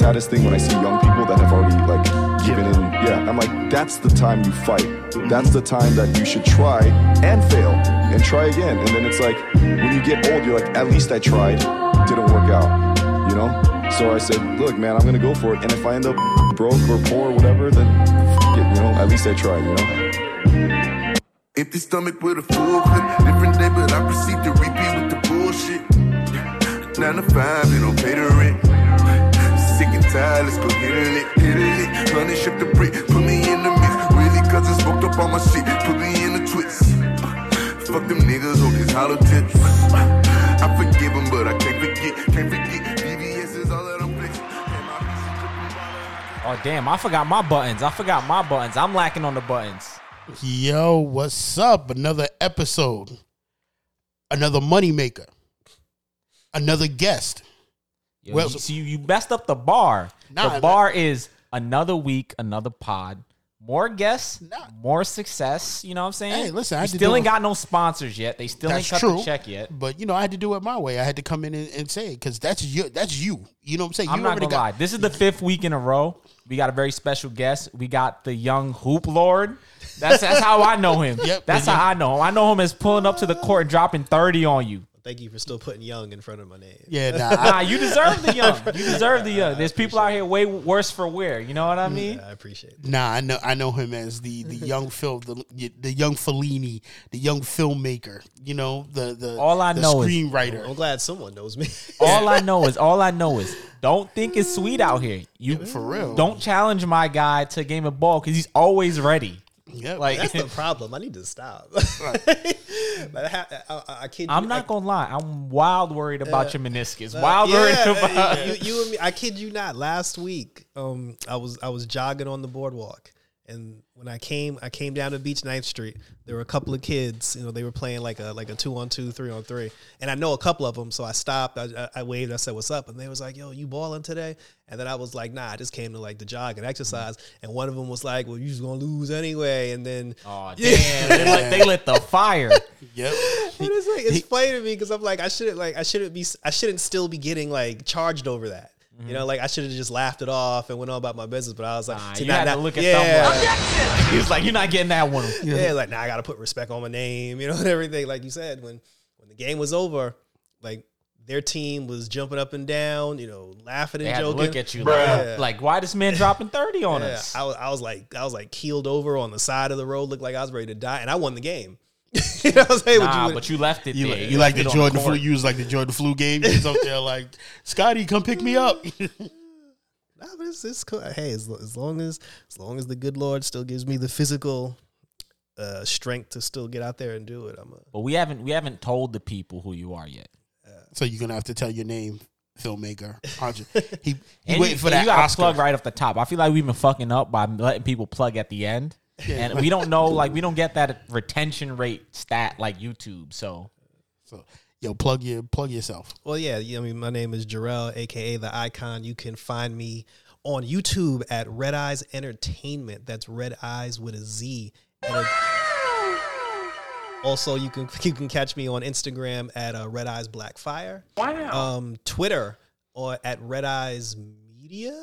saddest thing when I see young people that have already like given in. Yeah, I'm like, that's the time you fight. That's the time that you should try and fail and try again. And then it's like when you get old, you're like, at least I tried. Didn't work out. You know. So I said, look, man, I'm gonna go for it. And if I end up broke or poor or whatever, then it, you know, at least I tried. You know. Empty stomach with a full clip. Different day, but I proceed to repeat with the bullshit. Nine to five, they don't pay the rent. Sick and tired, let's go get a lick, get a lick. Money ship the brick, put me in the mix. Really, cause I smoked up all my shit, put me in the twist. Fuck them niggas on these hollow tips. I forgive them, but I can't forget, can't forget. BBS is all that I'm fixing. And my bitch is dripping water. Oh damn, I forgot my buttons. I forgot my buttons. I'm lacking on the buttons. Yo, what's up? Another episode. Another moneymaker. Another guest. Yo, Well- you, see, you messed up the bar. Nah, the bar is another week, another pod. More guests, Nah. more success. You know what I'm saying? Hey, listen, I still ain't got no sponsors yet. They still ain't cut true. the check yet. But you know, I had to do it my way. I had to come in and, and say it because that's you. That's you. You know what I'm saying? I'm not gonna lie. This is the fifth week in a row. We got a very special guest. We got the young hoop lord. That's that's how I know him. Yep, that's how I know him. I know him as pulling up to the court and dropping 30 on you. Thank you for still putting young in front of my name. Yeah, nah. I, Nah, you deserve the young. You deserve the young. There's people out here way worse for wear. You know what I mean? I appreciate it. nah, I know. I know him as the the young film, the the young Fellini, the young filmmaker. You know, the the All I the know is- screenwriter. I'm glad someone knows me. All I know is all I know is don't think it's sweet out here. You For real. Don't challenge my guy to a game of ball because he's always ready. Yeah, Like That's the problem. I need to stop. but I, I, I, you. I'm not I, gonna lie. I'm wild worried about your meniscus. Wild worried yeah, about. you, you and me. I kid you not. Last week, um, I was I was jogging on the boardwalk, and when I came, I came down to Beach 9th Street. There were a couple of kids. You know, they were playing like a like a two on two, three on three, and I know a couple of them. So I stopped. I, I, I waved. I said, "What's up?" And they was like, "Yo, you balling today?" And then I was like, "Nah, I just came to like the jog and exercise." And one of them was like, "Well, you just gonna lose anyway." And then Oh damn! They, lit, they lit the fire. Yep. And it's like it's funny to me because I'm like I shouldn't like I shouldn't be I shouldn't still be getting like charged over that. You know, like I should have just laughed it off and went on about my business. But I was like, Nah, see, you now- had to look at yeah, He was like, "You're not getting that one." yeah, like now I got to put respect on my name, you know, and everything. Like you said, when when the game was over, like their team was jumping up and down, you know, laughing They and had to joking. look at you like, Yeah. like, why this man dropping thirty on Yeah, us? I was, I was like, I was like keeled over on the side of the road, looked like I was ready to die, and I won the game. you know what I'm saying? Nah, you, but you left it You, there. like, you like the left it on Jordan flu? court. You was like the Jordan flu game. You was out there like, Scotty, come pick me up. Nah, but it's, it's cool. Hey, as, as long as as long as the good Lord still gives me the physical uh, strength to still get out there and do it, I'm a But we haven't we haven't told the people who you are yet. so you're gonna have to tell your name, filmmaker. Aren't you? He, he And waiting for and that you gotta Oscar. plug right off the top. I feel like we've been fucking up by letting people plug at the end. And we don't know, like we don't get that retention rate stat like YouTube. So So, yo, plug your plug yourself. Well, yeah, yeah, I mean, my name is Jarrell, aka the Icon. You can find me on YouTube at Red Eyes Entertainment. That's Red Eyes with a Z. And it- also, you can you can catch me on Instagram at uh, Red Eyes Black Fire. Wow. Um, Twitter or at Red Eyes Media.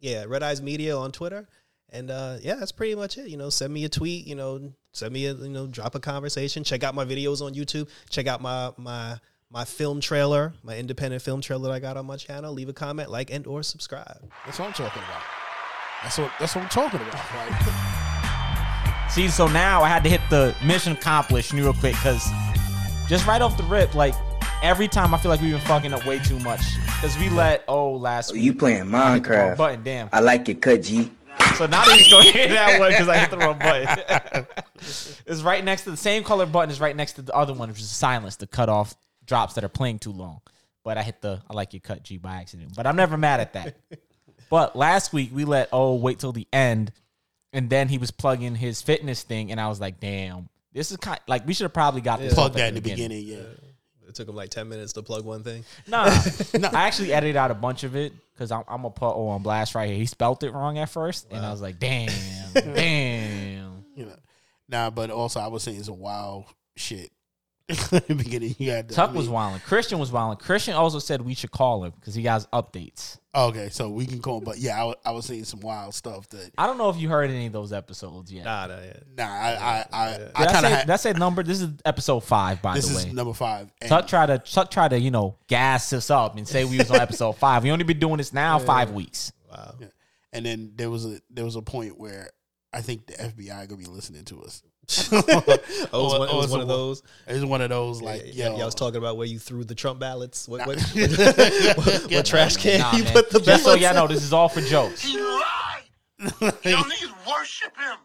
Yeah, Red Eyes Media on Twitter. And uh, yeah, that's pretty much it. You know, send me a tweet. You know, send me a you know, drop a conversation. Check out my videos on YouTube. Check out my my my film trailer, my independent film trailer that I got on my channel. Leave a comment, like, and or subscribe. That's what I'm talking about. That's what that's what I'm talking about. Like, see, so now I had to hit the mission accomplished real quick because just right off the rip, like every time I feel like we've been fucking up way too much because we let oh last week You playing I hit the wrong Minecraft. button, damn. I like your cut, G. So now they just go hit that one because I hit the wrong button. it's right next to the same color button is right next to the other one, which is silence, the cut off drops that are playing too long. But I hit the I like your cut G by accident. But I'm never mad at that. but last week we let oh wait till the end, and then he was plugging his fitness thing, and I was like, damn, this is kind like we should have probably got this plug that in the beginning. Yeah. It took him like ten minutes to plug one thing. Nah, no, I actually edited out a bunch of it because I'm, I'm gonna put O on blast right here. He spelt it wrong at first, and I was like, damn, damn. You know. Nah, but also I was saying it's a wild shit the beginning, you had. Tuck I was wilding. Christian was wilding. Christian also said we should call him because he has updates. Okay, so we can call, Him, but yeah, I, I was seeing some wild stuff that. I don't know if you heard any of those episodes yet. Nah, nah. Nah, I, I, I, I kind of say, had. that's a number. This is episode five, by This the way. This is number five. And Tuck tried to Tuck tried to you know gas us up and say we was on episode five. We only been doing this now five weeks. Wow. and then there was a there was a point where I think the FBI gonna be listening to us. Oh, it was, Or- oh, one, it or was it's one of oh, those. It's one of those like yeah, yo. yeah, I was talking about where you threw the Trump ballots. What, what, Yeah. what, what trash can Nah, you man. put the Just so y'all know, this is all for jokes. He lied. Y'all niggas worship him.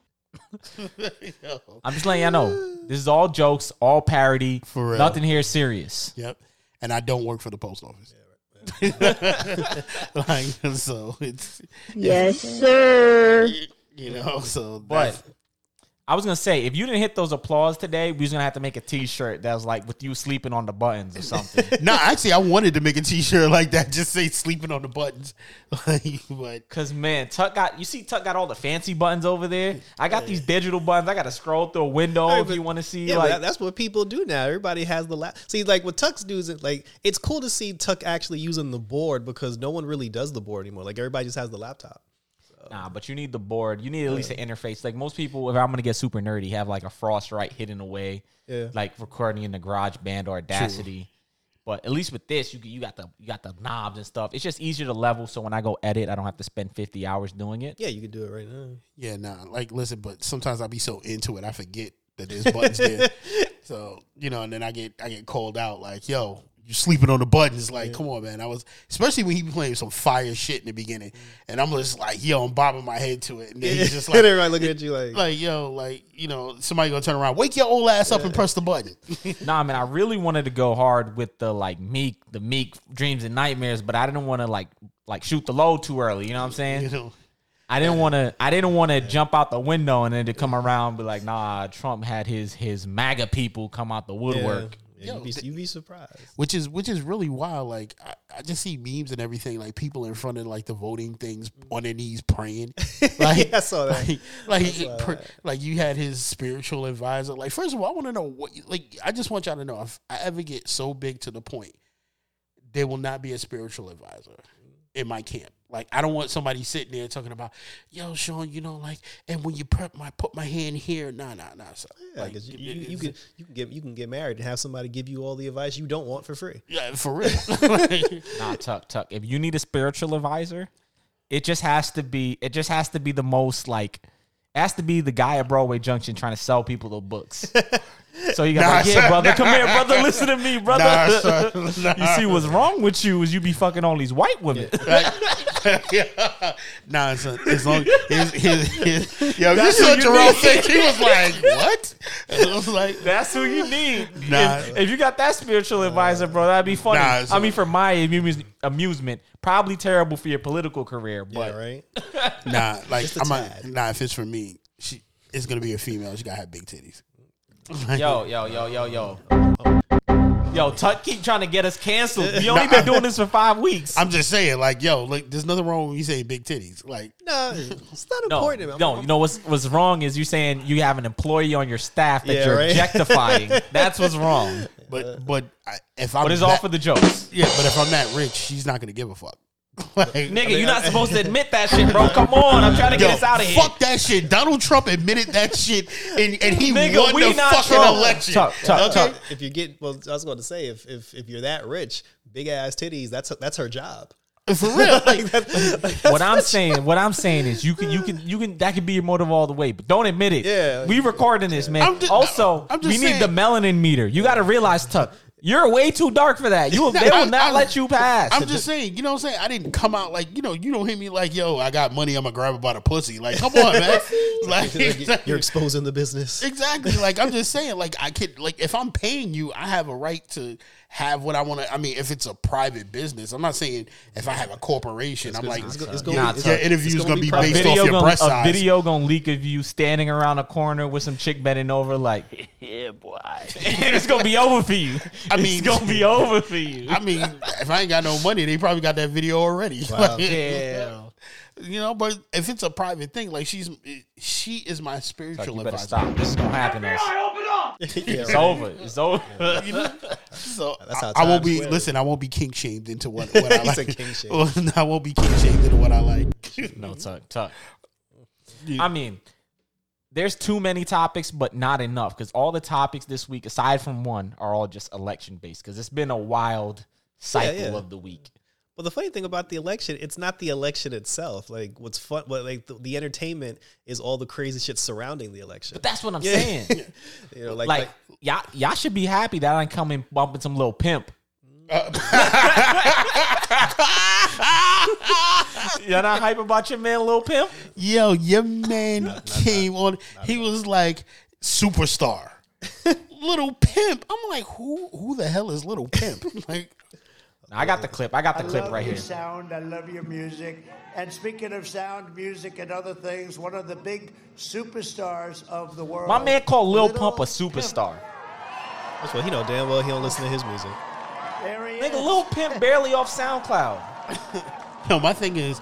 I'm just letting y'all know. This is all jokes, all parody. For real. Nothing here serious. Yep. And I don't work for the post office. like so it's Yes, sir. you know, so But that's- I was gonna say, if you didn't hit those applause today, we was gonna have to make a T-shirt that was like with you sleeping on the buttons or something. no, actually I wanted to make a t shirt like that, just say sleeping on the buttons. Like, but Cause man, Tuck got you see Tuck got all the fancy buttons over there. I got these digital buttons. I got to scroll through a window Hey, if but- you want to see Yeah, like that's what people do now. Everybody has the lap. See, like what Tuck's doing, like it's cool to see Tuck actually using the board because no one really does the board anymore. Like everybody just has the laptop. Nah, but you need the board. You need at least an interface. Like most people, if I'm gonna get super nerdy, have like a Focusrite hidden away, Yeah. like recording in the Garage Band or Audacity. But at least with this, you you got the you got the knobs and stuff. It's just easier to level. So when I go edit, I don't have to spend 50 hours doing it. Yeah, you can do it right now. yeah, nah, like listen, but sometimes I'll be so into it I forget that there's buttons there. So, you know, and then I get I get called out like, yo, you sleeping on the buttons. Like, come on, man. I was especially when he be playing some fire shit in the beginning. And I'm just like, yo, I'm bobbing my head to it. And then he's just and like everybody looking at you like, like, yo, like, you know, somebody gonna turn around, wake your old ass up and press the button. Nah, man, I really wanted to go hard with the like Meek, the Meek dreams and nightmares, but I didn't want to like like shoot the load too early. You know what I'm saying? you know. I didn't want to. I didn't want to jump out the window and then to come around and be like, "Nah, Trump had his his MAGA people come out the yeah, woodwork." Yeah, you'd, be, you'd be surprised. which is which is really wild. Like I, I just see memes and everything, like people in front of like the voting things mm. on their knees praying. Like Yeah, I saw that. Like, like, pr- like you had his spiritual advisor. Like first of all, I want to know what. Like I just want y'all to know if I ever get so big to the point, there will not be a spiritual advisor in my camp. Like I don't want somebody sitting there talking about, yo, Sean, you know, like, and when you prep my put my hand here, nah, nah, nah. So, Yeah, like, 'cause you, you, you can you can get you can get married and have somebody give you all the advice you don't want for free. yeah, for real. Nah, tuck tuck. If you need a spiritual advisor, it just has to be. It just has to be the most like. It has to be the guy at Broadway Junction trying to sell people the books. So you got Nah, like, yeah, son. brother, come here, brother, listen to me, brother. Nah, son. Nah. You see what's wrong with you is you be fucking all these white women. yeah. Nah, son, as long his his, his yo, That's you what saw you Jerome need. face, he was like, "What?" And I was like, That's who you need. Nah. If, if you got that spiritual advisor, bro, that'd be funny. Nah, I mean, for my amuse- amusement, probably terrible for your political career, but Yeah, right. "Nah, like Just a I'm not, tad. nah." If it's for me, she it's gonna be a female. She gotta have big titties. Like, yo, yo, yo, yo, yo. Yo, Tuck keep trying to get us canceled. We only been doing this for five weeks. I'm just saying, like, yo, like, there's nothing wrong when you say big titties. Like, No, it's not no, important. I'm- no, you know what's what's wrong is you saying you have an employee on your staff that Yeah, you're right. objectifying. That's what's wrong. but but I, if I'm But it's that, all for the jokes. yeah, but if I'm that rich, she's not gonna give a fuck. like, Nigga, you're not supposed to admit that shit, bro. Come on. I'm trying to Yo, get us out of here. fuck that shit. Donald Trump admitted that shit, and, and he Nigga, won we the not fucking Trump. election. Tuck, tuck, okay? tuck. if you get well, I was going to say if if if you're that rich, big ass titties, that's that's her job. For real. Like, what I'm saying, what I'm saying is, you can, you can, you can. That could be your motive all the way, but don't admit it. Yeah. we recording this, man. I'm just- also, I'm we just need the melanin meter. You got to realize, Tuck, you're way too dark for that. You, they will not I'm- let you pass. I'm just saying, you know what I'm saying? I didn't come out like, you know, you don't hit me like, yo, I got money, I'm gonna grab it by the pussy. Like, come on, man. like, You're exposing the business. exactly. Like, I'm just saying, like, I could, like, if I'm paying you, I have a right to have what I want to. I mean, if it's a private business, I'm not saying if I have a corporation, I'm like, it's go- it's your, gonna be- your it's- interview's gonna, gonna be be private. based off your gonna, breast a size. video gonna leak of you standing around a corner with some chick bending over, like, yeah, boy. and it's gonna be over for you. I mean, it's gonna be over for you. I mean, if I ain't got no money, they probably got that video already. Like, yeah. You know, but if it's a private thing, like she's she is my Tuck, spiritual you better advisor. stop. This is gonna happen I to us. It's over. It's over. So That's how I, I won't be Square listen. I won't be king shamed into what, what I He said like. king shamed. I won't be king shamed into what I like. no, tuck, tuck. I mean, there's too many topics, but not enough because all the topics this week, aside from one, are all just election based because it's been a wild cycle yeah. of the week. Well, the funny thing about the election, it's not the election itself. Like, what's fun, what like the, the entertainment is all the crazy shit surrounding the election. But that's what I'm Yeah. saying. you know, like, like, like, y'all, y'all should be happy that I ain't come in bumping some little pimp. Y'all not hype about your man, Lil Pimp? Yo, your man came on. He was like superstar, little pimp. I'm like, who? Who the hell is little pimp? Like, I got the clip. I got the I clip love right your here. sound. I love your music. And speaking of sound, music, and other things, one of the big superstars of the world. My man called Lil Little Pump a superstar. that's what he know damn well he don't listen to his music. There he Nigga, is. Lil Pimp barely off SoundCloud. no, my thing is,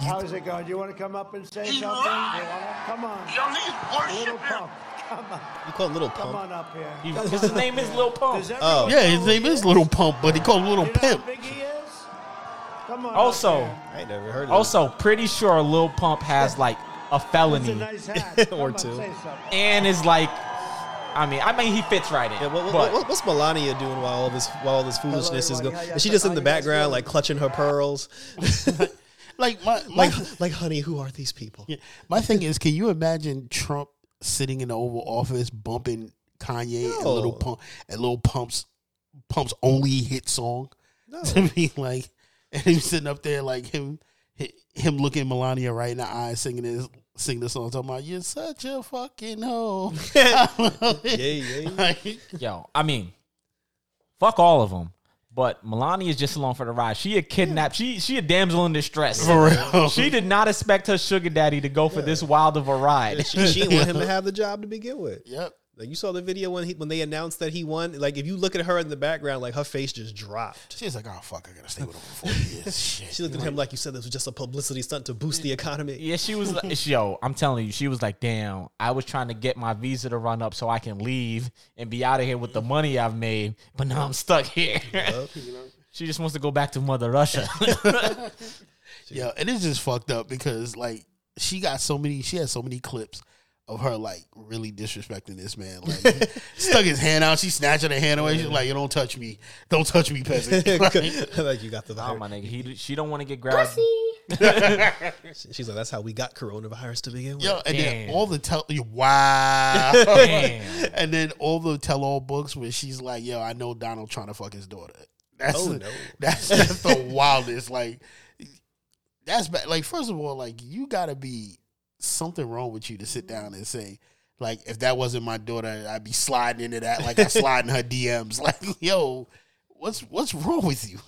How's it going? Do you want to come up and say something? You wanna? Come on. Little Pump. Come on. You call it little Come pump. on up here. He- His name is Lil Pump. Does oh. everyone yeah, his know name who is he Little Pump, but he called him Little You know Pimp. how big he is? Come on. Also, up here. I ain't never heard of also pretty sure Lil Pump has like a That's a felony nice hat. Come Or on, two. say something. and is like, I mean, I mean he fits right in. Yeah, what, what, but what- what's Melania doing while all this while all this foolishness is everybody. going? How y'all- Is she just in how the you guys background, doing? like clutching her pearls, Like my my, like like honey, who are these people? yeah, my thing is, can you imagine Trump sitting in the Oval Office bumping Kanye and Little Pump and Little Pump's Pump's only hit song? No. To be like, and he's sitting up there like him, him looking Melania right in the eye, singing his singing the song, talking about you're such a fucking hoe. yeah, yeah. Like, yo, I mean, fuck all of them. But Melania is just along for the ride. She a kidnapped. She she a damsel in distress. For real. She did not expect her sugar daddy to go for this wild of a ride. She, she didn't want him to have the job to begin with. yep. Like you saw the video when he when they announced that he won. Like if you look at her in the background, like her face just dropped. She's like, oh fuck, I gotta stay with him for four years. Shit. She looked at him like you said this was just a publicity stunt to boost the economy. Yeah, she was like, yo, I'm telling you, she was like, damn, I was trying to get my visa to run up so I can leave and be out of here with the money I've made, but now I'm stuck here. she just wants to go back to Mother Russia. Yeah, and it's just fucked up because like she got so many, she has so many clips of her like really disrespecting this man. Like he stuck his hand out, she snatched her hand away. She's like, "You don't touch me, don't touch me, peasant." Like, like you got the oh my nigga, he, she don't want to get grabbed. She's like, that's how we got coronavirus to begin with. Yo, and Damn. then all the tell wow, and then all the tell all books where she's like, "Yo, I know Donald trying to fuck his daughter." That's Oh, no. that's that's the wildest. Like that's bad. Like first of all, like you got to be something wrong with you to sit down and say. Like if that wasn't my daughter, I'd be sliding into that like I slide in her DMs. Like, yo, what's what's wrong with you?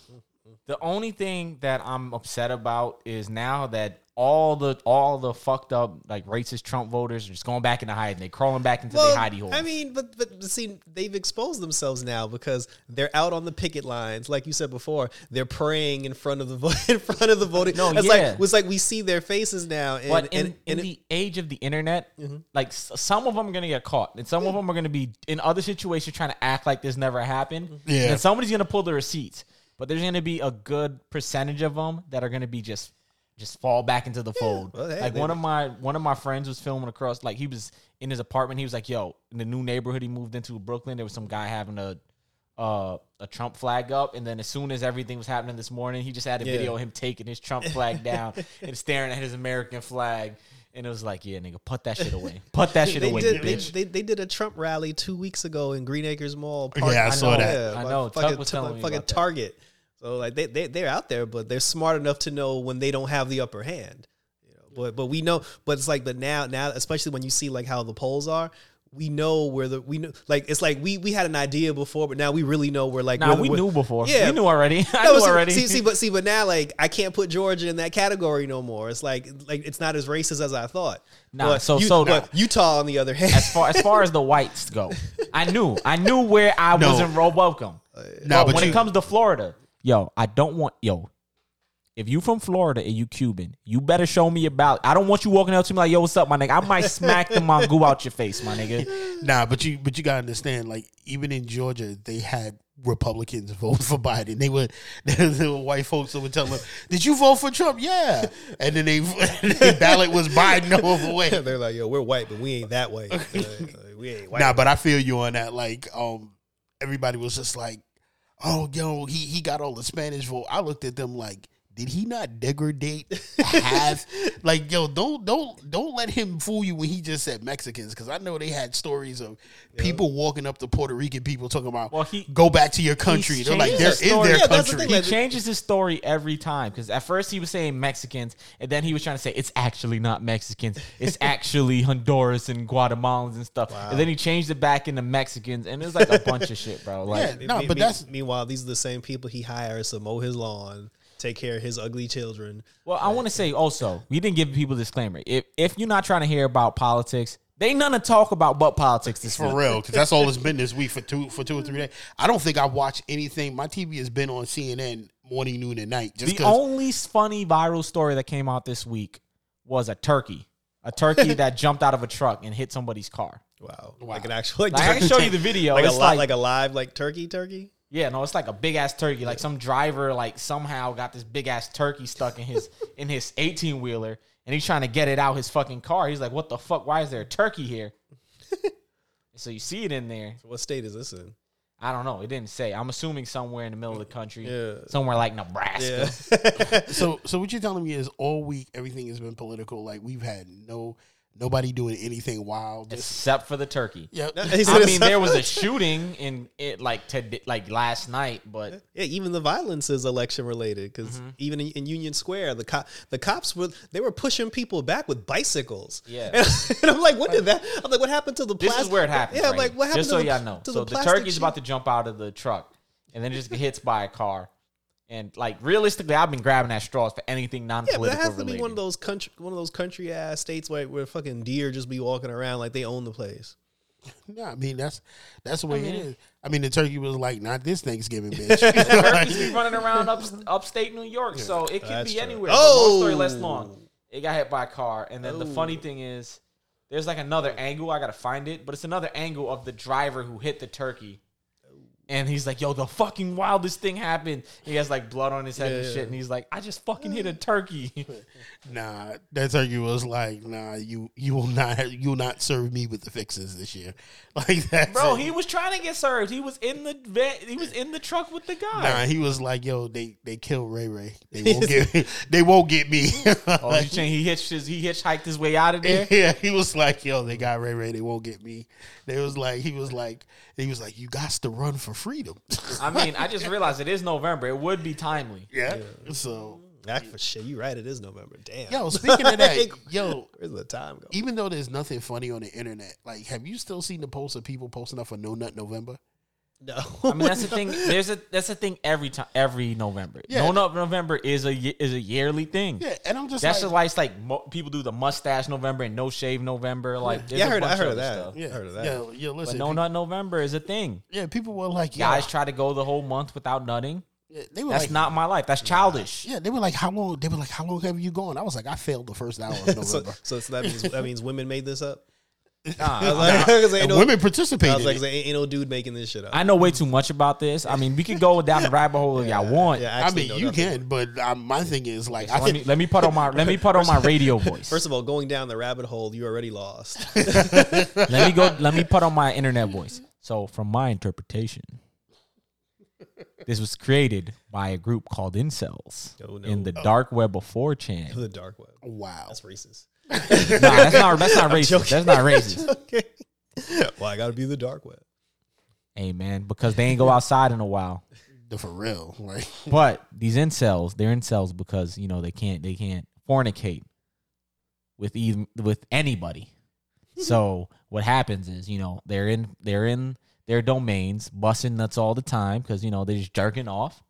The only thing that I'm upset about is now that all the all the fucked up like racist Trump voters are just going back into hiding. They crawling back into their hidey holes. I mean, but but see, they've exposed themselves now because they're out on the picket lines, like you said before. They're praying in front of the vo- in front of the voting. No, it's yeah. like it's like we see their faces now. And, but in, and, in and it- the age of the internet, Mm-hmm. like some of them are gonna get caught, and some of them are gonna be in other situations trying to act like this never happened. Mm-hmm. Yeah. and somebody's gonna pull the receipts, but there's gonna be a good percentage of them that are gonna be just just fall back into the fold. Well, hey, like they- one of my one of my friends was filming across, like he was in his apartment. He was like, "Yo, in the new neighborhood he moved into, Brooklyn, there was some guy having a." Uh, a Trump flag up, and then as soon as everything was happening this morning, he just had a Yeah. video of him taking his Trump flag down and staring at his American flag. And it was like, yeah, nigga, put that shit away. Put that shit they away, did you they, bitch. they, they did a Trump rally two weeks ago in Green Acres Mall. Yeah, I saw know, that. I by know. Tuck Fucking, was telling me fucking about that. Target. So like they they they're out there, but they're smart enough to know when they don't have the upper hand. You know, but but we know. But it's like, but now now, especially when you see like how the polls are. We know where the we know like it's like we we had an idea before, but now we really know where like Nah, we where- knew before. Yeah. we knew already. I No, knew see, already. See, see, but see, but now like I can't put Georgia in that category no more. It's like like it's not as racist as I thought. Nah, But so- you- so- but Utah on the other hand, as far as far as the whites go, I knew. I knew where I No. wasn't real welcome. Nah, but but when you- it comes to Florida, yo, I don't want yo. if you from Florida and you Cuban, you better show me about. I don't want you walking up to me like, "Yo, what's up, my nigga?" I might smack the mongoose out your face, my nigga. Nah, but you but you gotta understand, like even in Georgia, they had Republicans vote for Biden. They would there were white folks that would tell them, "Did you vote for Trump?" Yeah, and then they their ballot was Biden over way. They're like, yo, we're white, but we ain't that way. Uh, we ain't white. Nah, but I feel you on that. Like, um, everybody was just like, "Oh, yo, he he got all the Spanish vote." I looked at them like, did he not degrade half? like, yo, don't don't don't let him fool you when he just said Mexicans, because I know they had stories of people walking up to Puerto Rican people talking about, Well, he- go back to your country. They're like, they're in their Yeah, that's the country. thing, He changes his story every time because at first he was saying Mexicans, and then he was trying to say it's actually not Mexicans, it's actually Honduras and Guatemalans and stuff. And then he changed it back into Mexicans, and it was like a bunch of shit, bro. Like, Yeah, no, Me- but me- that's meanwhile, these are the same people he hires to mow his lawn, take care of his ugly children. well, I want to say also, we didn't give people disclaimer. If if you're not trying to hear about politics, they ain't nothing to talk about but politics this for week. real, because that's all it's been this week for two for two or three days. I don't think I've watched anything. My TV has been on CNN morning, noon, and night. Just The because only funny viral story that came out this week was a turkey, a turkey that jumped out of a truck and hit somebody's car. Wow, like an actual like, Like, I can show you the video. like a It's li- like- like a live like turkey turkey. Yeah, no, it's like a big ass turkey. Like some driver, like somehow got this big ass turkey stuck in his in his eighteen wheeler, and he's trying to get it out his fucking car. He's like, "What the fuck? Why is there a turkey here?" so you see it in there. What state is this in? I don't know. It didn't say. I'm assuming somewhere in the middle of the country, Yeah. somewhere like Nebraska. Yeah, so so what you're telling me is all week everything has been political. Like we've had no nobody doing anything wild. Except for the turkey. yeah, He said I mean, there was a shooting in it like to like last night, but Yeah, even the violence is election related because Mm-hmm. even in, in Union Square, the cop the cops were they were pushing people back with bicycles. Yeah. and, I'm like, what did that? I'm like, what happened to the? This plas- is where it happens. Yeah, right like what happened? Just so to the, y'all know. So the, plastic turkey's sheet? about to jump out of the truck, and then it just get hits by a car. And like realistically, I've been grabbing at straws for anything Yeah, but non-political that has to related. be one of those country, one of those country ass states where, where fucking deer just be walking around like they own the place. No, I mean that's that's the way it is. I mean the turkey was like, not this Thanksgiving, bitch. Turkeys be running around up, upstate New York, so it could be true. anywhere. Oh, long story oh! less Oh. long. It got hit by a car, and then the funny oh. thing is, there's like another angle. I gotta find it, but it's another angle of the driver who hit the turkey. And he's like, "Yo, the fucking wildest thing happened." He has like blood on his head and Yeah, shit, yeah. and he's like, "I just fucking hit a turkey." nah, that turkey was like, nah, you you will not you will not serve me with the fixes this year. Like that, Bro, he was trying to get served. He was in the vet. He was in the truck with the guy. Nah, he was like, yo, they they killed Ray Ray. They won't get they won't get me. oh, he hitched his, he hitchhiked his way out of there. yeah, he was like, yo, they got Ray Ray. They won't get me. They was like, he was like, he was like, you got to run for freedom. I mean, I just realized it is November. It would be timely. yeah. So, That for sure. You right. It is November. Damn. yo, speaking of that, yo, where's the time go? even though there's nothing funny on the internet, like, have you still seen the posts of people posting up for No Nut November? No. I mean, that's the thing. There's a that's the thing every time every November. Yeah. No, no, November is a is a yearly thing. Yeah, and I'm just That's like, just why it's like mo- people do the mustache November and no shave November. Like, there's Yeah, I a heard. I heard of other that. stuff. yeah, I heard of that. Yeah, yeah, But listen, no pe- nut November is a thing. yeah, people were like, yo, Guys try to go the whole month without nutting. yeah, they were That's like, not my life. That's childish. Yeah, they were like, how long? They were like, how long have you gone? I was like, I failed the first hour of November. So, so, that means that means women made this up. Nah, I was like, 'cause ain't and no- women I was like, ain't, ain't no dude making this shit up. I know way too much about this. I mean, we could go down the rabbit hole if y'all want. Yeah, I actually mean, know you nothing. can, but um, my thing is like, I Let me think let me put on my let me put on my radio voice. First of all, going down the rabbit hole, you already lost. let me go. Let me put on my internet voice. So, from my interpretation, this was created by a group called incels Oh, no. in the dark web of 4chan. the dark web. wow. That's racist. Nah, that's not that's not racist. That's not racist. okay. Well, I got to be the dark web. Hey man, because they ain't go outside in a while. The for real, like But these incels, they're incels because you know they can't they can't fornicate with even with anybody. So what happens is you know they're in they're in their domains busting nuts all the time because you know they're just jerking off,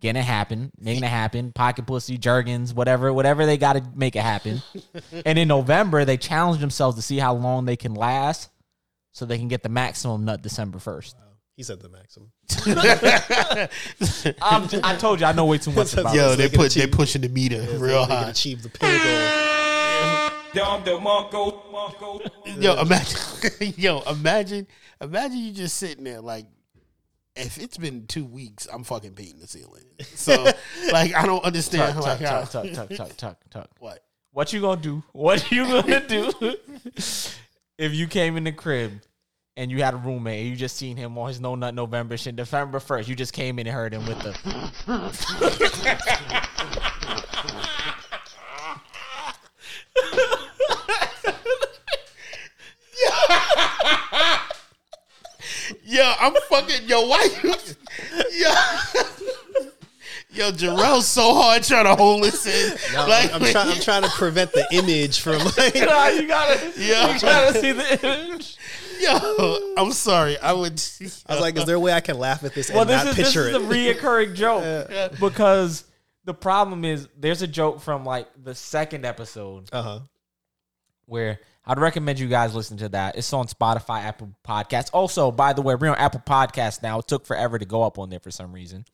getting it happen, making it happen, pocket pussy, jerkins, whatever whatever they got to make it happen. and in November they challenge themselves to see how long they can last, so they can get the maximum nut December first. He said the maximum. I'm, I told you I know way too much about Yo, it. they they can put they pushing the meter real They can high. achieve the pinnacle. Yo, imagine, yo, imagine, imagine you just sitting there like, if it's been two weeks, I'm fucking painting the ceiling. So, like, I don't understand. Tuck, like, tuck, how, tuck, tuck, tuck, tuck, tuck, tuck. what? What you gonna do? What you gonna do if you came in the crib and you had a roommate and you just seen him on his no nut November shit November first? You just came in and heard him with the. Yo, I'm fucking. Yo, wife. you? Yo, yo, Jarrell's so hard trying to hold this in. No, like, I'm, I'm trying. I'm trying to prevent the image from like. Nah, you gotta, Yeah. you gotta see the image. yo, I'm sorry. I would. I was like, is there a way I can laugh at this Well, and this not is this picture is a reoccurring joke because the problem is there's a joke from like the second episode uh huh. where I'd recommend you guys listen to that. It's on Spotify, Apple Podcasts. Also, by the way, we're on Apple Podcasts now. It took forever to go up on there for some reason.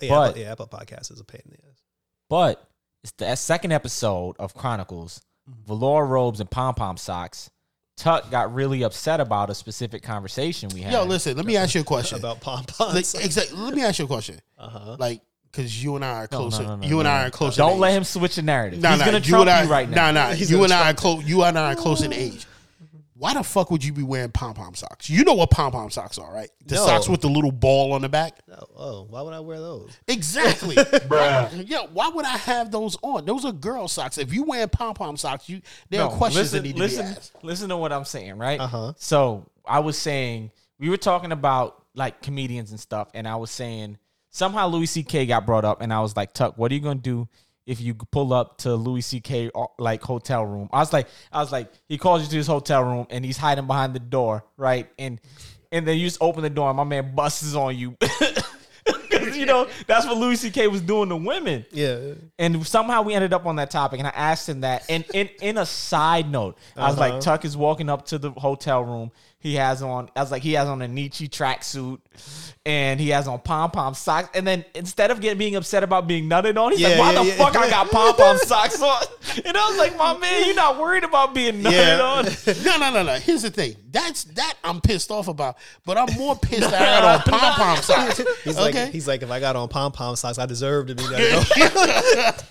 Yeah, But- Apple, yeah, Apple Podcast is a pain in the ass. But it's the second episode of Chronicles. Velour robes and pom pom socks. Tuck got really upset about a specific conversation we had. Yo, listen. Let me ask you a question. About pom Like, poms. exactly. Let me ask you a question. Uh huh. Like, because you and I are No, closer. no, no, no, you and no, I are closer. Don't in let age. him switch the narrative. Nah, He's nah, gonna you trump and I, you right now. Nah, nah. He's You and I are close. You and I are close in age. Why the fuck would you be wearing pom pom socks? You know what pom pom socks are, right? The No. socks with the little ball on the back. Oh, oh, why would I wear those? Exactly. Yeah, why would I have those on? Those are girl socks. If you wear pom pom socks, you there are No, questions listen, that need to listen, be asked. Listen to what I'm saying, right? Uh-huh. So I was saying we were talking about like comedians and stuff, and I was saying somehow Louis C.K. got brought up, and I was like, Tuck, what are you gonna do if you pull up to Louis C.K. uh, like hotel room? I was like, I was like, he calls you to his hotel room, and he's hiding behind the door, right? And and then you just open the door, and my man busts on you. you know, that's what Louis C.K. was doing to women. Yeah. And somehow we ended up on that topic, and I asked him that. And in in a side note, I was Uh-huh. like, Tuck is walking up to the hotel room. He has on, I was like, he has on a Nietzsche tracksuit, and he has on pom pom socks. And then instead of getting being upset about being nutted on, he's Yeah, like, why yeah, the yeah. fuck I got pom pom socks on? And I was like, my man, you're not worried about being nutted Yeah. on. No, no, no, no. Here's the thing. That's that I'm pissed off about. But I'm more pissed that I got on pom pom socks. He's okay. like, he's like, if I got on pom pom socks, I deserve to be that.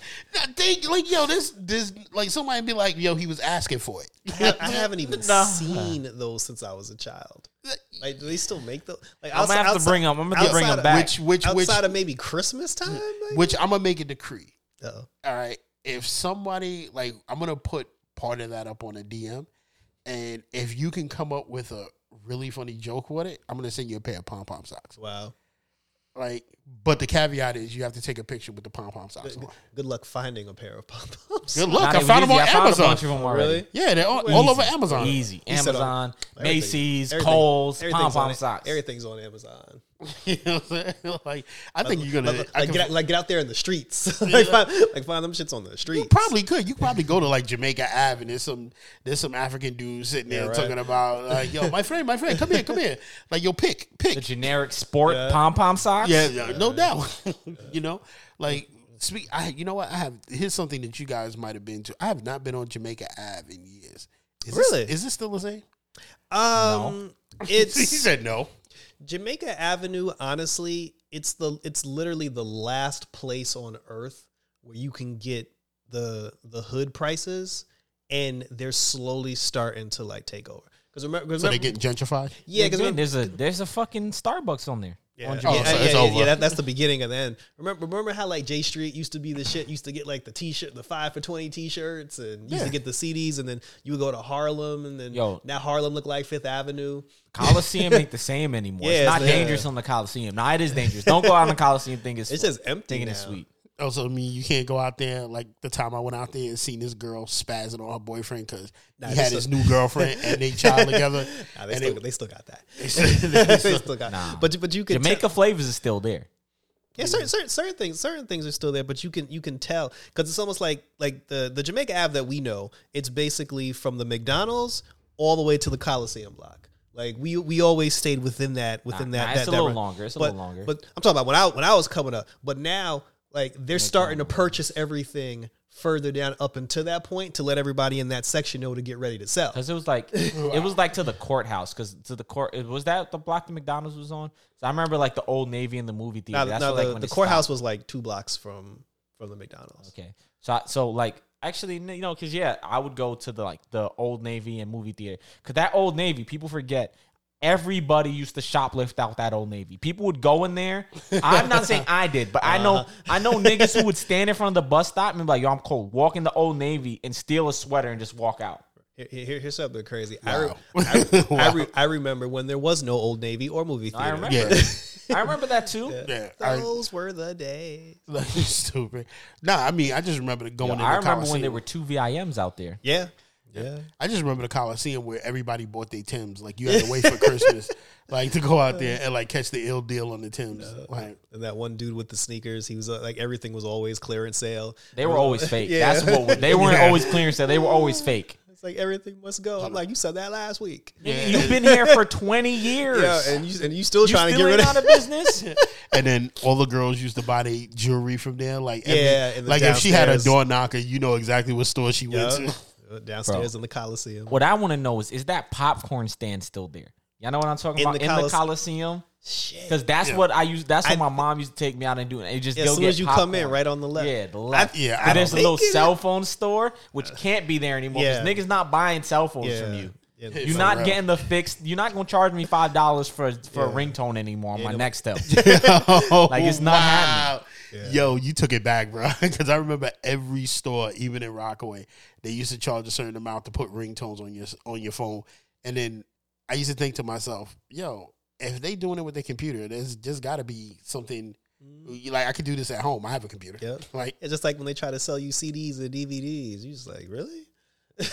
they, like yo, this this like somebody be like, yo, he was asking for it. I haven't even Nah. seen those since I was a child. Like, do they still make those? Like, I'm gonna have to bring them. I'm gonna have to bring 'em back. Which which which outside of maybe Christmas time. Like, which I'm gonna make a decree. oh. All right. If somebody like I'm gonna put part of that up on a DM, and if you can come up with a really funny joke with it, I'm gonna send you a pair of pom pom socks. wow. Like, but the caveat is you have to take a picture with the pom pom socks on. Good luck finding a pair of pom poms. Good luck. Not I even found them easy. on I found Amazon. a bunch of them already. Really? Yeah, they're all, all over Amazon. Easy. Amazon, Macy's, everything- Kohl's, pom pom it. socks. Everything's on Amazon. you know what I'm saying? Like, I think you're gonna. Like, like, get out, like get out there in the streets. like, find, like find them shits on the streets. You probably could. You probably go to like Jamaica Ave and there's some there's some African dudes sitting there Yeah, right. talking about like, yo, my friend, my friend, come here, come here. Like, yo, pick, pick. the pick. generic sport Yeah. pom pom socks. Yeah, yeah, no doubt. you know, like speak. I, you know what? I have here's something that you guys might have been to. I have not been on Jamaica Ave in years. Is Really? This, is this still the same? Um, he it's he said no. Jamaica Avenue. Honestly, it's the it's literally the last place on earth where you can get the the hood prices, and they're slowly starting to like take over. Because remember, cause So they remember- getting gentrified. yeah, because Again, there's a there's a fucking Starbucks on there. Yeah, on yeah, Jamaica. so yeah, it's yeah, over. yeah, that, that's the beginning of the end. Remember, remember how like J Street used to be the shit. Used to get like the t shirt, the five for twenty t shirts, and used Yeah. to get the CDs, and then you would go to Harlem, and then Yo. now Harlem looked like Fifth Avenue. Coliseum ain't the same anymore. Yeah, it's not it's- dangerous on the Coliseum. Now it is dangerous. Don't go out on the Coliseum thinking it's It's just empty thinking now. it's sweet. Also, I mean, you can't go out there like the time I went out there and seen this girl spazzing on her boyfriend because Nah, he had still- his new girlfriend and they child together. Nah, they, still, it- they still got that. they they still got. Nah. But but you can Jamaica flavors is still there. Yeah, certain, certain certain things certain things are still there, but you can you can tell because it's almost like like the the Jamaica Ave that we know. It's basically from the McDonald's all the way to the Coliseum block. Like we we always stayed within that within Nah, that. nah, that it's a little re- longer. It's a but, little longer. But I'm talking about when I when I was coming up. But now, like they're starting to purchase everything further down up until that point to let everybody in that section know to get ready to sell. Because it was like it was like to the courthouse. Because to the court, it was that the block the McDonald's was on. So I remember like the old Navy and the movie theater. That's now what, like the, when the courthouse stopped. was like two blocks from from the McDonald's. Okay, so I, so like actually you know because yeah I would go to the like the old Navy and movie theater because that old Navy people forget. Everybody used to shoplift out that old Navy. People would go in there. I'm not saying I did, but I know uh-huh. I know niggas who would stand in front of the bus stop and be like, "Yo, I'm cold." Walk in the old Navy and steal a sweater and just walk out. Here, here- here's something crazy. I, re- I, I, re- I remember when there was no Old Navy or movie theater. I remember. Yeah. I remember that too. Yeah, I, Those were the days. like, stupid. Nah, I mean, I just remember going Yo, in the I remember Coliseum. when there were two VIMs out there. Yeah. Yeah. I just remember the Coliseum where everybody bought their Tims. Like you had to wait for Christmas, like to go out there and like catch the ill deal on the Tims. Like And that one dude with the sneakers, he was uh, like everything was always clearance sale. They were always fake. Yeah. That's what they weren't Yeah. always clearance sale. they were always fake. It's like everything must go. I'm like, you said that last week. You've been here for twenty years. Yeah, and you and you still you trying still to ain't get out rid of of business. and then all the girls used to buy their jewelry from there. Like every, Yeah, the like if she had a downstairs. door knocker, you know exactly what store she went to. Uh, downstairs in the Coliseum. what I want to know is, is that popcorn stand still there? Y'all know what I'm talking In about the in the Coliseum? Because that's Yeah. what I used. That's what I- my mom used to take me out and do. And just Yeah, as soon as you come in, right on the left. Yeah, the left. yeah, And I there's a little cell phone store, which can't be there anymore. Yeah. Because niggas not buying cell phones Yeah. from you. Yeah, You're not real. getting the fixed. You're not gonna charge me five dollars for for a Yeah. ringtone anymore on my next step. like it's not happening. Yo, you took it back, bro. Because I remember every store, even in Rockaway, they used to charge a certain amount to put ringtones on your on your phone. And then I used to think to myself, yo, if they doing it with their computer, there's just got to be something. Mm-hmm. Like I could do this at home. I have a computer. Yep. Like It's just like when they try to sell you CDs and DVDs. You just like, really?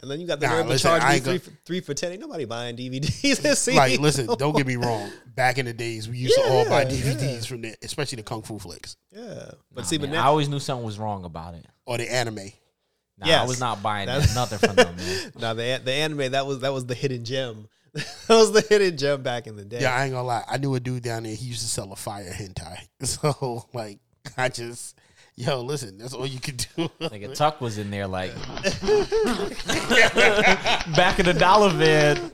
and then you got the Nah, nerve to listen, charge me three, gonna- for, three for ten. Ain't nobody buying DVDs and CDs. like listen, don't get me wrong. Back in the days, we used to all buy DVDs yeah. from there, especially the kung fu flicks Yeah, but Nah, see, but man, I always knew something was wrong about it. or the anime. Nah, I was not buying That's- nothing from them, man. now the the anime that was that was the hidden gem. that was the hidden gem back in the day. Yeah, I ain't gonna lie. I knew a dude down there. He used to sell a fire hentai. So like, I just, yo, listen. That's all you could do. Like a Tuck was in there like back of the dollar van.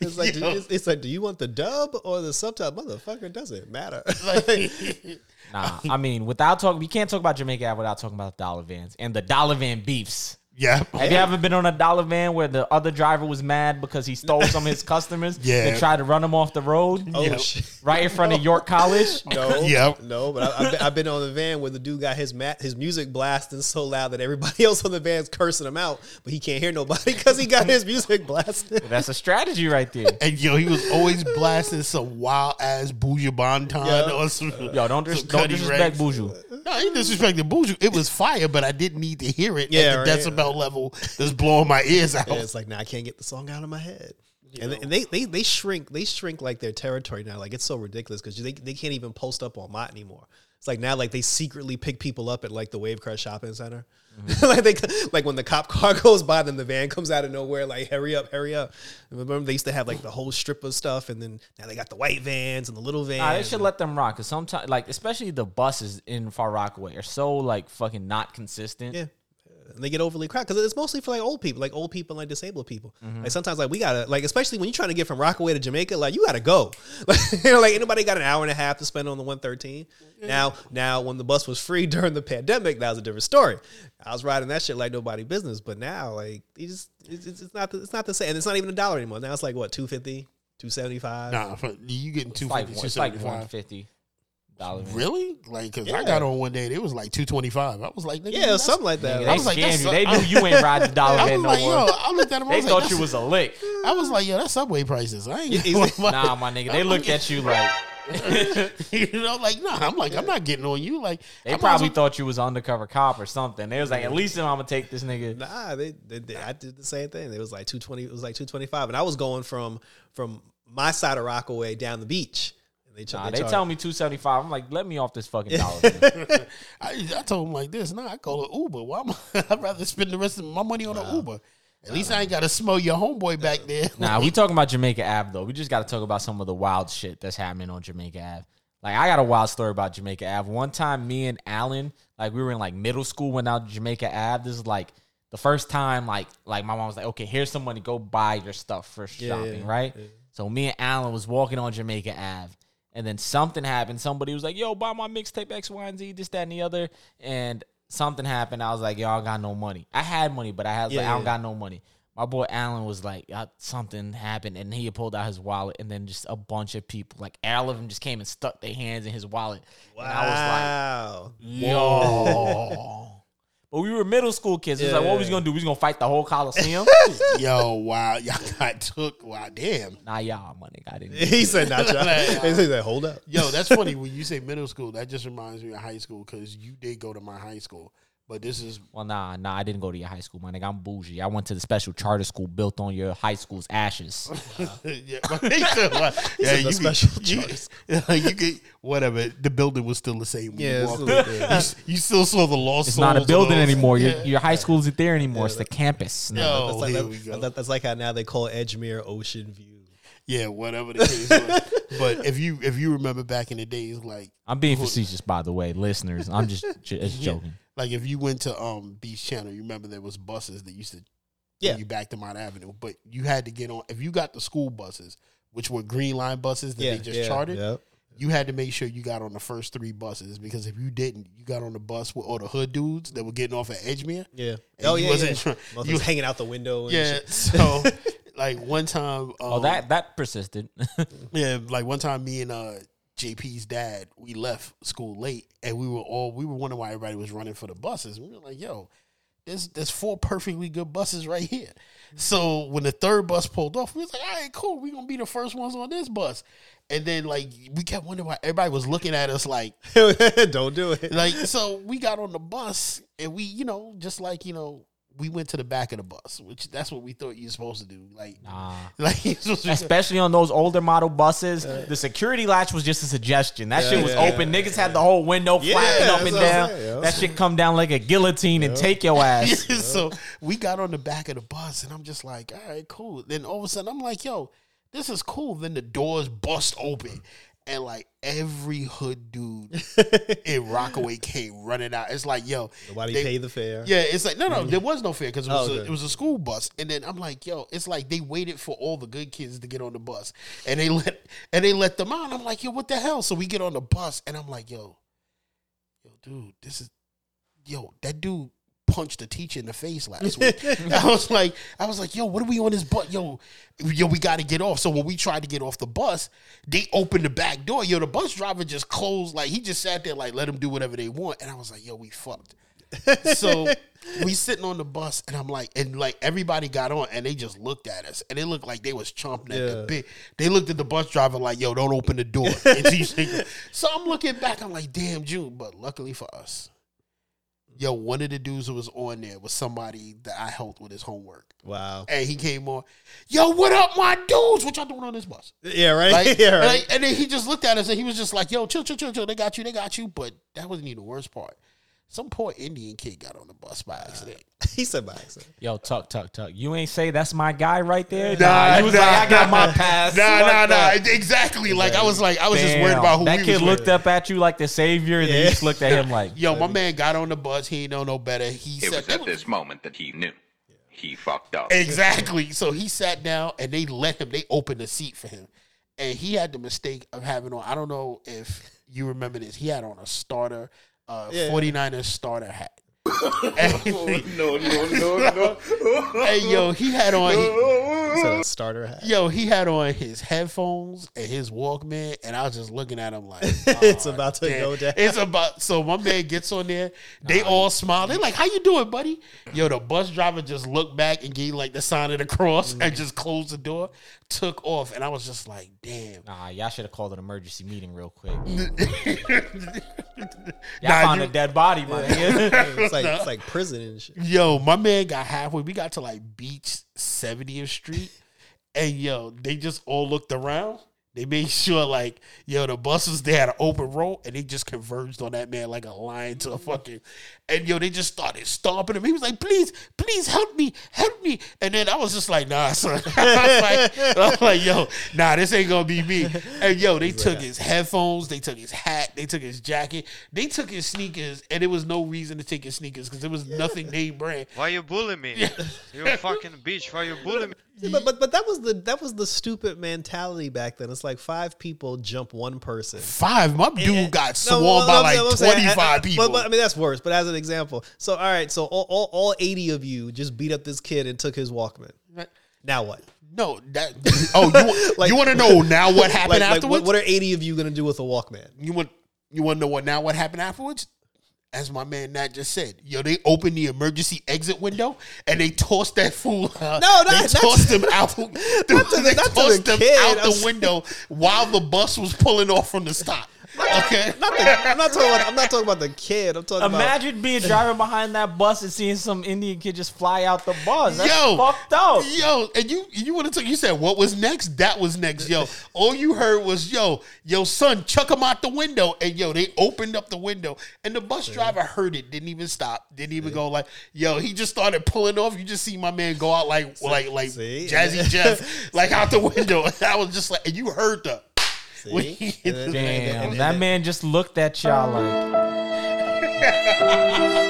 It's like, do Yo. you, it's, it's like, do you want the dub or the subtitle? Motherfucker, doesn't matter. Nah, I mean, without talking, you can't talk about Jamaica Ave without talking about dollar vans and the dollar van beefs. Yeah, Have you ever been on a dollar van where the other driver was mad because he stole some of his customers Yeah. and tried to run them off the road oh Yep. shit. right in front of York College? No, Yep. no, but I, I've, been, I've been on the van where the dude got his mat, his music blasting so loud that everybody else on the van's cursing him out, but he can't hear nobody because he got his music blasting. That's a strategy right there. and yo, he was always blasting some wild ass Buju Banton Yeah. or some. Yo, don't, dis- don't Cutty disrespect Ranks. No, he disrespected Buju. It was fire, but I didn't need to hear it Yeah, at the right. decibel level that's blowing my ears out. And it's like, nah, I can't get the song out of my head. And, they, and they, they they shrink they shrink like their territory now. Like it's so ridiculous because they, they can't even post up on Mott anymore. It's like now like they secretly pick people up at like the Wavecrest shopping center. like they like when the cop car goes by, then the van comes out of nowhere. Like hurry up, hurry up. Remember they used to have like the whole strip of stuff, and then now they got the white vans and the little vans. Nah, they should let them rock. Cause sometimes, like, especially the buses in Far Rockaway are so like fucking not consistent. Yeah and they get overly crowded because it's mostly for like old people, like old people, and like disabled people. Mm-hmm. Like sometimes, like we gotta, like especially when you're trying to get from Rockaway to Jamaica, like you gotta go. Like, you know, like anybody got an hour and a half to spend on the 113. Mm-hmm. Now, now when the bus was free during the pandemic, that was a different story. I was riding that shit like nobody business, but now like it's just it's, it's not the, it's not the same, and it's not even a dollar anymore. Now it's like what two fifty. 275 nah you getting 250, 275 dollar. Really? Like, cause yeah. I got on one day. It was like two twenty five. I was like, nigga, yeah, something like that. Nigga, I was like, you. they knew you ain't riding the dollar man no more. I looked at them. they thought like, you was a lick. I was like, yo, that's subway prices. I ain't. nah, my nigga. They looked at you like. you know, like no, nah, I'm like I'm not getting on you. Like they I'm probably also- thought you was undercover cop or something. They was like, at least I'm gonna take this nigga. Nah, they, they, they I did the same thing. It was like two twenty. It was like two twenty five, and I was going from from my side of Rockaway down the beach. They, Nah, they, they tell me two seventy five. I'm like, let me off this fucking dollar. I, I told him like this. Nah, I call it Uber. Why I? I'd rather spend the rest of my money on an Uber. At least I ain't got to smell your homeboy back there. Nah, we talking about Jamaica Ave though. We just got to talk about some of the wild shit that's happening on Jamaica Ave. Like I got a wild story about Jamaica Ave. One time, me and Alan, like we were in like middle school, went out to Jamaica Ave. This is like the first time, like like my mom was like, "Okay, here's some money. Go buy your stuff for shopping." yeah, right. So me and Alan was walking on Jamaica Ave, and then something happened. Somebody was like, "Yo, buy my mixtape X, Y, and Z, this, that, and the other." And something happened. I was like, "Yo, I got no money." I had money, but I had like, Yeah, I don't got no money. My boy Alan was like, something happened, and he pulled out his wallet, and then just a bunch of people, like all of them, just came and stuck their hands in his wallet. And I was Wow. like, yo. But we were middle school kids. It was like, what was we gonna do? We was gonna fight the whole Coliseum? Yo, wow, y'all got took. Wow, damn. nah, y'all, my nigga, I didn't. he said not y'all. he said, hold up. Yo, that's funny when you say middle school. That just reminds me of high school because you did go to my high school, but this is Well, nah, nah, I didn't go to your high school, my nigga. I'm bougie. I went to the special charter school built on your high school's ashes. yeah, he said, yeah, said the you special could, you, charter you could whatever. The building was still the same. When Yeah, you, it's walked still you, you still saw the lost. It's not a building anymore. Your, Yeah. your high school isn't there anymore. It's the campus. No, Yo, That's like, here we go. that- that's like how now they call Edgemere Ocean View. Yeah, whatever the case was. But if you if you remember back in the days, like I'm being facetious, by the way, listeners. I'm just, just joking. like if you went to um Beach Channel, you remember there was buses that used to Yeah. bring you back to Mott Avenue, but you had to get on if you got the school buses, which were Green Line buses that Yeah, they just yeah, chartered. yep. You had to make sure you got on the first three buses because if you didn't, you got on the bus with all the hood dudes that were getting off at Edgemere. Yeah. And oh you yeah. wasn't yeah. try- Motherfuckers you- hanging out the window. And Yeah. shit. So like one time, um, Oh, that that persisted. yeah, like one time, me and uh JP's dad, we left school late, and we were all we were wondering why everybody was running for the buses. We were like, "Yo, there's there's four perfectly good buses right here." So when the third bus pulled off, we was like, "All right, cool, we gonna be the first ones on this bus." And then like we kept wondering why everybody was looking at us like, Don't do it. like so we got on the bus and we you know just like you know we went to the back of the bus, which that's what we thought you were supposed to do. Like, Nah. like you're Especially on those older model buses, the security latch was just a suggestion. That shit was yeah, open. Niggas had the whole window Yeah, flapping up and down. That shit come down like a guillotine and take your ass. so we got on the back of the bus, and I'm just like, all right, cool. Then all of a sudden, I'm like, yo, this is cool. Then the doors bust open, and like every hood dude in Rockaway came running out. It's like, yo, Nobody they- pay the fare. Yeah, it's like no, no, mm-hmm. there was no fare because it was Oh, a, it was a school bus, and then I'm like, yo, it's like they waited for all the good kids to get on the bus, and they let and they let them out. I'm like, yo, what the hell? So we get on the bus, and I'm like, yo, yo, dude, this is, yo, that dude punched a teacher in the face last week. I was like, I was like, yo, what are we on this bus? Yo, yo, we got to get off. So when we tried to get off the bus, they opened the back door. Yo, the bus driver just closed, like he just sat there, like let them do whatever they want. And I was like, yo, we fucked. so we sitting on the bus, and I'm like, and like everybody got on, and they just looked at us, and they looked like they was chomping at the bit. They looked at the bus driver like, yo, don't open the door. And so I'm looking back, I'm like, damn, June. But luckily for us, yo, one of the dudes who was on there was somebody that I helped with his homework. Wow. And he came on, yo, what up, my dudes? What y'all doing on this bus? Yeah, right. Like, yeah, right. like, and then he just looked at us and he was just like, yo, chill, chill, chill, chill. They got you, they got you. But that wasn't even the worst part. Some poor Indian kid got on the bus by accident. he said by accident. Yo, tuck, tuck, tuck. You ain't say that's my guy right there. Nah, you was nah, like, I got my pass. Nah, Fuck nah, nah. Exactly. Like I was like, I was just worried about who that we kid was looked with. up at you like the savior, and then you just looked at him like, Yo, my man got on the bus. He ain't know no better. He It said was at this moment that he knew. He fucked up. exactly. So he sat down and they let him. They opened a seat for him, and he had the mistake of having on. I don't know if you remember this. He had on a starter, uh, Yeah. 49ers starter hat. And, No, no, no, no. and yo, he had on. He, He a starter hat. Yo, he had on his headphones and his Walkman, and I was just looking at him like, It's "Oh, about to damn." go down. It's about. So my man gets on there. They all smile. They're like, "How you doing, buddy?" Yo, the bus driver just looked back and gave like the sign of the cross and mm-hmm. just closed the door, took off, and I was just like, "Damn." Nah, y'all should have called an emergency meeting real quick. Y'all Nah, found you- a dead body, man. It's like it's like prison and shit. Yo, my man got halfway. We got to like Beach 70th Street, and yo, they just all looked around. They made sure like yo the buses they had an open road and they just converged on that man like a lion to a mm-hmm. fucking and yo they just started stomping him. He was like, please, please help me, help me. And then I was just like, nah, son. I, was like, I was like, yo, nah, this ain't gonna be me. And yo, they took his headphones, they took his hat, they took his jacket, they took his sneakers, and there was no reason to take his sneakers because there was nothing name brand. Why you bullying me? You fucking bitch. Why you bullying me? Yeah, but, but but that was the that was the stupid mentality back then. It's like five people jump one person. Five, my dude And- got no, swarmed well, by I'm- like I'm saying, twenty I- I- five people. But, but, I mean that's worse. But as an example, so all right, so all, all, all eighty of you just beat up this kid and took his Walkman. Now what? no, that oh you Like- you want to know now what happened Like, like afterwards? what, what are eighty of you gonna do with a Walkman? You want you want to know what now? What happened afterwards? As my man Nat just said, yo, they opened the emergency exit window and they tossed that fool out. No, they not- tossed to- him out. to they the- not to tossed the him kid. out the window while the bus was pulling off from the stop. Okay, Not the, I'm not talking about. I'm not talking about the kid. I'm talking about. Imagine being driving behind that bus and seeing some Indian kid just fly out the bus. That's yo, fucked up. Yo, and you you want to talk? You said what was next? That was next. Yo, all you heard was yo, yo, son, chuck him out the window, and yo, they opened up the window, and the bus driver heard it, didn't even stop, didn't even go like, yo, he just started pulling off. You just see my man go out like like like See? Jazzy Jeff, like out the window. And I was just like, and you heard the. When he See? hit And the- then- Damn, that man just looked at y'all like, And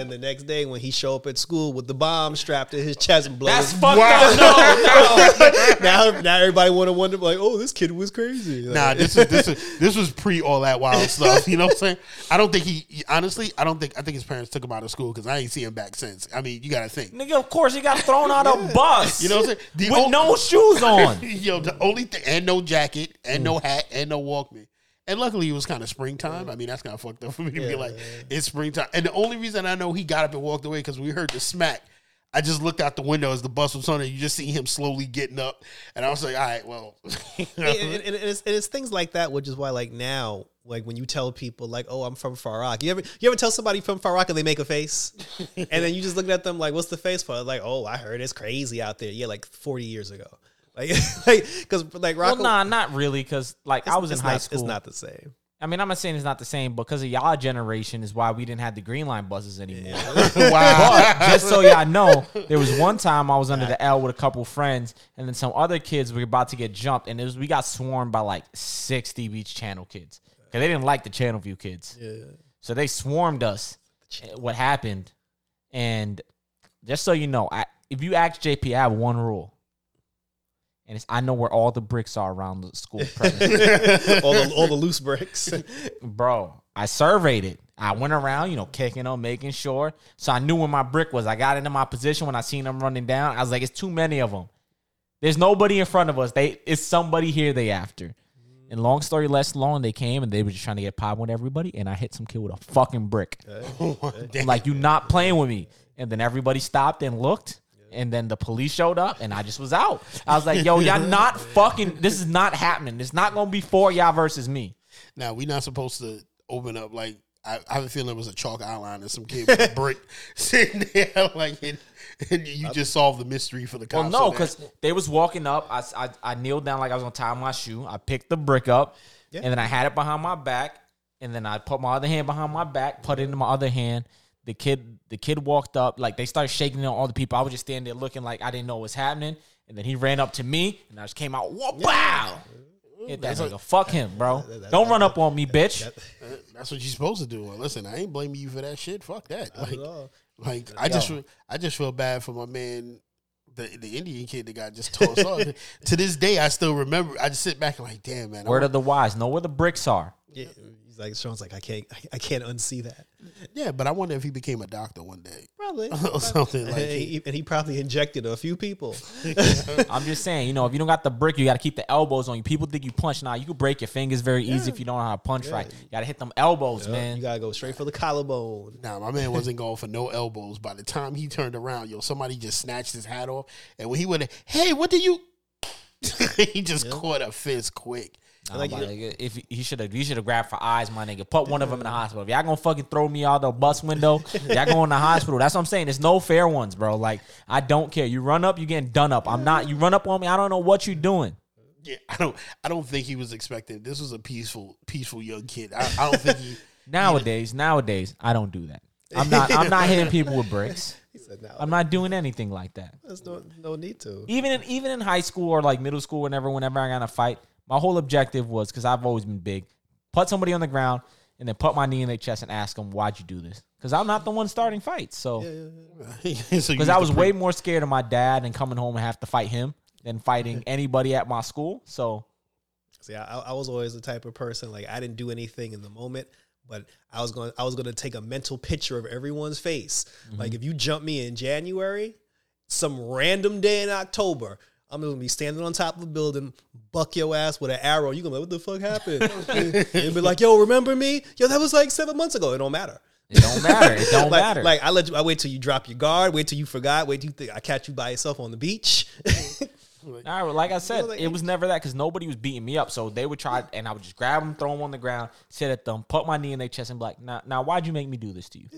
then, and the next day when he show up at school with the bomb strapped to his chest and blowing. that's fucked Wow. up. No, now, now everybody want to wonder like, oh, this kid was crazy. Like, Nah, this is this is this was pre all that wild stuff. You know what I'm saying? I don't think he he- honestly. I don't think I think his parents took him out of school because I ain't see him back since. I mean, you got to think. nigga, of course he got thrown out a bus. You know what I'm saying? The with ol- no shoes on. Yo, the only thing and no jacket and Mm. no hat and no Walkman. And luckily it was kind of springtime. I mean, that's kind of fucked up for me to be like, it's springtime. And the only reason I know he got up and walked away because we heard the smack. I just looked out the window as the bus was on, and you just see him slowly getting up. And I was like, all right, well, and, and- and it's, and it's things like that, which is why, like now, like when you tell people, like, "Oh, I'm from Far Rock," you ever you ever tell somebody from Far Rock and they make a face, and then you just look at them like, "What's the face for?" Like, "Oh, I heard it's crazy out there." Yeah, like 40 years ago, like, like because like Well, Rocco, nah, not really, because like I was in high not- school. It's not the same. I mean, I'm not saying it's not the same because of y'all generation is why we didn't have the green line buses anymore. wow. But just so y'all know, there was one time I was under the L with a couple friends, and then some other kids were about to get jumped, and it was we got swarmed by like 60 Beach Channel kids because they didn't like the Channel View kids. Yeah. So they swarmed us. What happened? And just so you know, I, if you ask JP, I have one rule. And it's I know where all the bricks are around the school all the all the loose bricks. bro, I surveyed it. I went around, you know, kicking them, making sure. So I knew where my brick was. I got into my position when I seen them running down. I was like, it's too many of them. There's nobody in front of us. They it's somebody here they after. And long story less long, they came and they were just trying to get pop with everybody, and I hit some kid with a fucking brick. I'm like, you not playing with me. And then everybody stopped and looked. And then the police showed up and I just was out. I was like, yo, y'all not fucking this is not happening. It's not gonna be four y'all versus me. Now we not supposed to open up like I, I have a feeling it was a chalk outline and some kid with a brick sitting there like and, and you just solved the mystery for the cops. Well, no, because they was walking up. I, I, I kneeled down like I was gonna tie my shoe. I picked the brick up, and then I had it behind my back, and then I put my other hand behind my back, put it in my other hand. The kid, the kid walked up, like they started shaking on all the people. I was just standing there looking like I didn't know what was happening, and then he ran up to me, and I just came out, whoa, wow. Hit that nigga. Fuck him, bro. Don't run up on me, bitch. That's what you're supposed to do. Well, listen, I ain't blaming you for that shit. Fuck that. Like, like I just feel- I just feel bad for my man, the the Indian kid that got just tossed off. To this day, I still remember. I just sit back and like, damn man. I Word of the wise. Know where the bricks are. Yeah, he's like Sean's like I can't I, I can't unsee that. yeah, but I wonder if he became a doctor one day Probably. or something like. and, he- he, and he probably injected a few people. I'm just saying, you know, if you don't got the brick, you got to keep the elbows on you. People think you punch. Now you can break your fingers very easy if you don't know how to punch right. You got to hit them elbows, man. You gotta go straight for the collarbone. Nah, my man wasn't going for no elbows. By the time he turned around, yo, somebody just snatched his hat off, and when he went, hey, what did you? he just caught a fist quick. Nah, Like, my you- nigga, if he should have, he should have grabbed for eyes, my nigga. Put one of them in the hospital. If y'all gonna fucking throw me out the bus window, y'all go in the hospital. That's what I'm saying. There's no fair ones, bro. Like I don't care. You run up, you getting done up. I'm not. You run up on me. I don't know what you're doing. Yeah, I don't. I don't think he was expecting. This was a peaceful, peaceful young kid. I, I don't think he. Nowadays, nowadays, I don't do that. I'm not. I'm not hitting people with bricks. He said, "No, I'm not doing anything like that. there's no no need to." Even in even in high school or like middle school, whenever whenever I got in a fight, my whole objective was because I've always been big, put somebody on the ground and then put my knee in their chest and ask them why'd you do this? Because I'm not the one starting fights. So because I was way more scared of my dad and coming home and have to fight him than fighting anybody at my school. So See, I, I was always the type of person like I didn't do anything in the moment, but I was going I was going to take a mental picture of everyone's face. Like mm-hmm. if you jump me in January, some random day in October, I'm gonna be standing on top of a building, buck your ass with an arrow. You gonna be like, what the fuck happened? and be like, yo, remember me? Yo, that was like seven months ago. It don't matter. it don't matter. It don't like, matter. Like I let you, I wait till you drop your guard. Wait till you forgot. Wait till you think I catch you by yourself on the beach. All right, like I said, like- it was never that because nobody was beating me up. So they would try, and I would just grab them, throw them on the ground, sit at them, put my knee in their chest, and be like, "Now, now, why'd you make me do this to you?"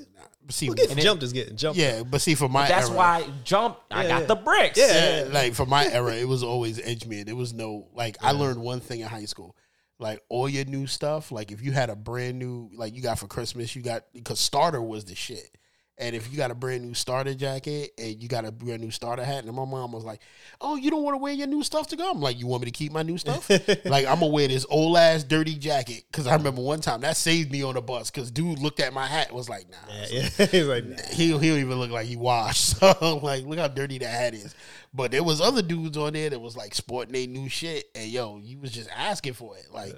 see, getting jumped is getting jumped. yeah, but see, for my That's era, why jump. I got yeah. the bricks. Yeah. Yeah, like for my era, it was always Edgeman. It was no like I learned one thing in high school. Like all your new stuff, like if you had a brand new like you got for Christmas, you got because starter was the shit. And if you got a brand new starter jacket and you got a brand new starter hat, and my mom was like, "Oh, you don't want to wear your new stuff to go?" I'm like, "You want me to keep my new stuff? like I'm gonna wear this old ass dirty jacket because I remember one time that saved me on the bus because dude looked at my hat and was like, "Nah, Yeah, yeah. He's like, nah. he he don't even look like he washed. So I'm like, look how dirty that hat is. But there was other dudes on there that was like sporting their new shit, and yo, you was just asking for it. Like,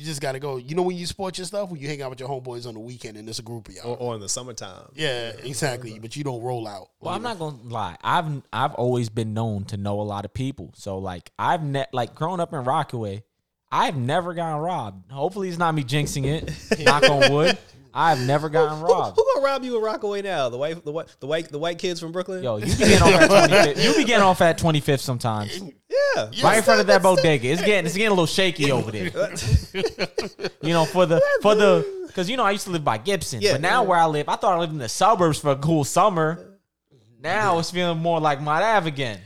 you just gotta go. You know when you sport your stuff, when you hang out with your homeboys on the weekend, and it's a group of y'all. or, or in the summertime. yeah, exactly. But you don't roll out. Well, I'm not gonna lie. I've I've always been known to know a lot of people. So like I've ne- like growing up in Rockaway, I've never gotten robbed. Hopefully, it's not me jinxing it. knock on wood. I've never gotten Who, robbed. who gonna rob you in Rockaway now? The white, the white, the white, the white kids from Brooklyn. Yo, you be getting off at 25th. You be getting off at 25th sometimes. yeah, right in front of that bodega. It's getting it's getting a little shaky over there. you know, for the for the because you know I used to live by Gibson, Yeah. but now where I live, I thought I lived in the suburbs for a cool summer. Now it's feeling more like Mott Ave again.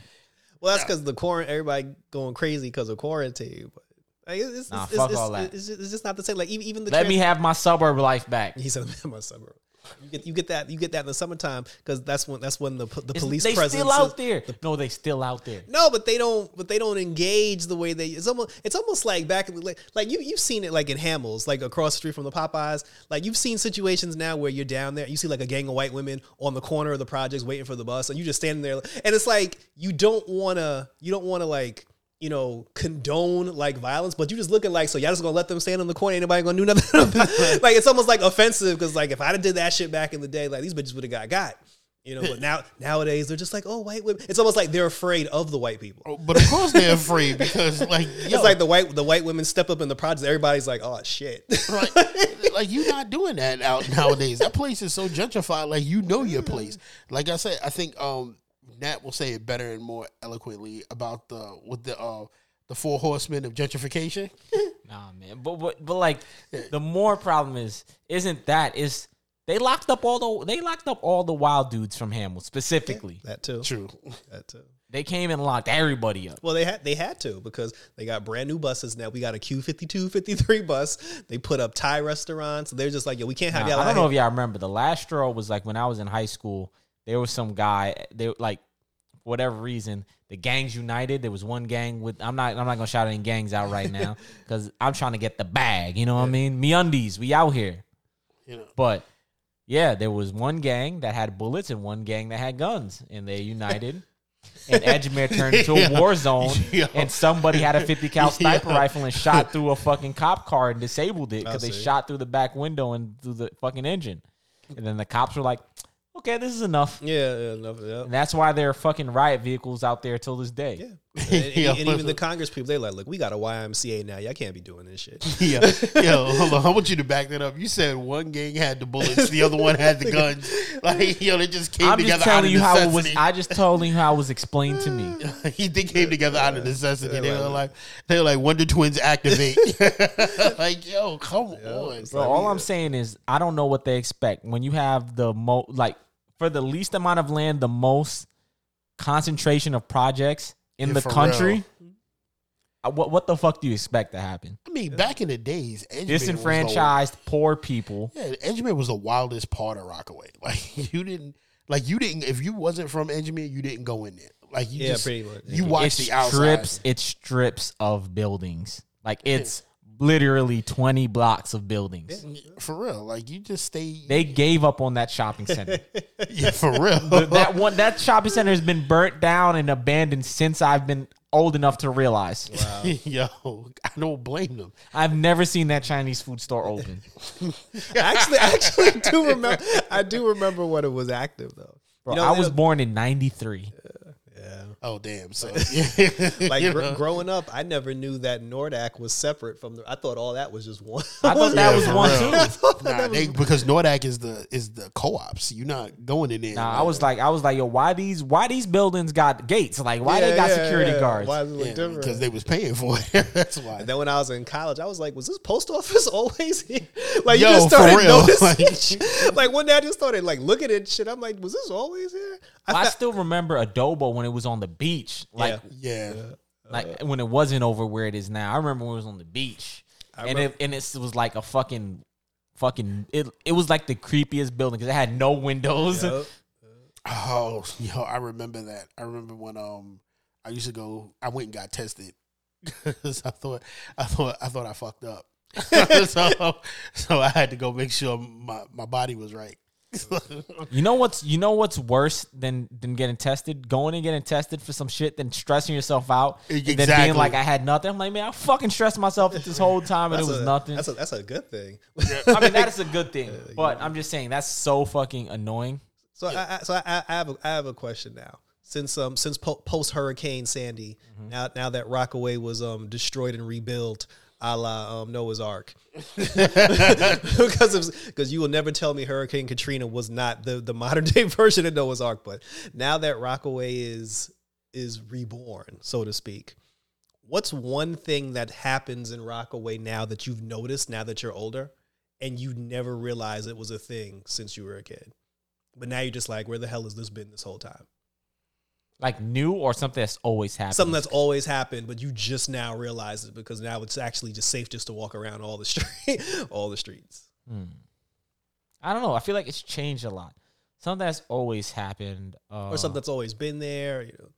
Well, that's because the quarantine. Everybody going crazy because of quarantine. But like, it's, it's, Nah, it's, fuck it's, all that. It's just, it's just not the same. Like even, even the Let trans- me have my suburb life back. He said, "My suburb." You get you get that you get that in the summertime because that's when that's when the the police they presence still is- out there. No, they still out there. No, but they don't. But they don't engage the way they. It's almost. It's almost like back. in the- Like, like you. You've seen it like in Hammels, like across the street from the Popeyes. Like you've seen situations now where you're down there. You see like a gang of white women on the corner of the projects waiting for the bus, and you just standing there. And it's like you don't want to. You don't want to like. You know, condone like violence, but you just looking like so. Y'all just gonna let them stand in the corner? Ain't nobody gonna do nothing? like it's almost like offensive because like if I'd have did that shit back in the day, like these bitches would have got got. You know, but now nowadays they're just like, oh, white women. It's almost like they're afraid of the white people. But of course they're afraid because like yo, It's like the white the white women step up in the project. Everybody's like, oh shit. like, like you're not doing that out nowadays. That place is so gentrified. Like you know your place. Like I said, I think um Nat will say it better and more eloquently about the with the uh the four horsemen of gentrification. Nah, man. But but but like the more problem is isn't that is they locked up all the they locked up all the wild dudes from Hammel specifically. that too. True. That too. They came and locked everybody up. Well, they had they had to because they got brand new buses now. We got a Q52, 53 bus. They put up Thai restaurants. They're just like, yo, we can't have Now, y'all. I don't know if y'all remember the last straw was like when I was in high school. There was some guy. They like for whatever reason the gangs united. There was one gang with. I'm not. I'm not gonna shout any gangs out right now because I'm trying to get the bag. You know what I mean? Me undies. We out here. You know. But yeah, there was one gang that had bullets and one gang that had guns, and they united. and Edgemere turned into a war zone, Yo. and somebody had a 50 cal sniper Yo. rifle and shot through a fucking cop car and disabled it because they shot through the back window and through the fucking engine. And then the cops were like, "Okay, this is enough." Yeah, yeah, enough, yeah. And that's why there are fucking riot vehicles out there till this day. Yeah. And, and- Yo, and even the Congress people, they're like, look, we got a YMCA now. Y'all can't be doing this shit. Yeah. Yo, hold on. I want you to back that up. You said one gang had the bullets, the other one had the guns. Like, yo, they just came I'm together just out telling of you how it was. I just told you how it was explained to me. he they came together out of necessity. They were like, they were like Wonder Twins activate. like, yo, come on, Bro, all I'm saying is I don't know what they expect when you have the mo like for the least amount of land, the most concentration of projects in Yeah, the country. real. uh, what what the fuck do you expect to happen? I mean, back in the days, Edgemere was the- Disenfranchised, poor people. Yeah, Edgemere was the wildest part of Rockaway. Like you didn't, like you didn't. If you wasn't from Edgemere, you didn't go in there. Like you Yeah, just, pretty much. You watch It's the outside. strips. It's strips of buildings. Like it's literally twenty blocks of buildings. for real. Like you just stay. They gave up on that shopping center. yeah, for real. That one, that shopping center has been burnt down and abandoned since I've been old enough to realize. Yo, I don't blame them. I've never seen that Chinese food store open. actually, actually, do remember. I do remember when it was active though. Bro, You know, I was born in '93. Oh damn! So uh, like You gr- growing up, I never knew that Nordak was separate from the. I thought all that was just one. I thought that was one real. too. I thought that Nah, was- they, because Nordak is the is the co-ops. You're not going in there. Nah, I was like, I was like, yo, why these, why these buildings got gates? Like, why they got yeah, security yeah. guards? Why is it look different? because they was paying for it. That's why. And then when I was in college, I was like, was this post office always here? Like Yo, you just started noticing. like- like one day I just started like looking at shit. I'm like, was this always here? I, fe- still remember Addabbo when it was on the beach, like, yeah. like when it wasn't over where it is now. I remember when it was on the beach, and it and it was like a fucking, fucking. It it was like the creepiest building because it had no windows. Yup. Oh, yo, I remember that. I remember when um I used to go. I went and got tested because I thought I thought I thought I fucked up. so so I had to go make sure my my body was right. You know what's you know what's worse than than getting tested? Going and getting tested for some shit, than stressing yourself out, and then being like, I had nothing. I'm like, man, I fucking stressed myself this whole time, and it was a- nothing. That's a that's a good thing. I mean, that is a good thing, but I'm just saying that's so fucking annoying. So I, I, so I, I have a, I have a question now. Since um since po- post Hurricane Sandy, Mm-hmm. now now that Rockaway was um destroyed and rebuilt, a la um, Noah's Ark, because because you will never tell me Hurricane Katrina was not the the modern day version of Noah's Ark. But now that Rockaway is is reborn, so to speak, what's one thing that happens in Rockaway now that you've noticed now that you're older, and you never realized it was a thing since you were a kid? But now you're just like, where the hell has this been this whole time? Like new or something that's always happened. Something that's always happened, but you just now realize it because now it's actually just safe just to walk around all the street, all the streets. I don't know. I feel like it's changed a lot. Something that's always happened, uh, or something that's always been there. You know.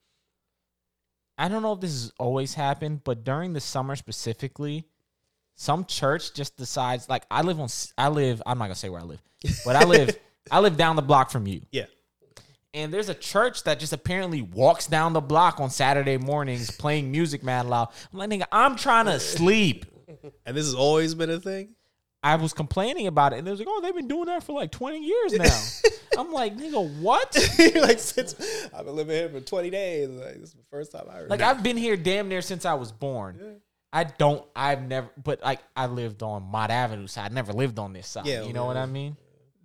I don't know if this has always happened, but during the summer specifically, some church just decides. Like I live on, I live. I'm not gonna say where I live, but I live. I live down the block from you. Yeah. And there's a church that just apparently walks down the block on Saturday mornings playing music mad loud. I'm like, nigga, I'm trying to sleep. And this has always been a thing. I was complaining about it, and they was like, "Oh, they've been doing that for like 20 years now." I'm like, "Nigga, what?" like since I've been living here for 20 days, like, this is the first time I heard. Like it. I've been here damn near since I was born. I don't. I've never. But like I lived on Mott Avenue side. I never lived on this side. Yeah, you know what. I mean?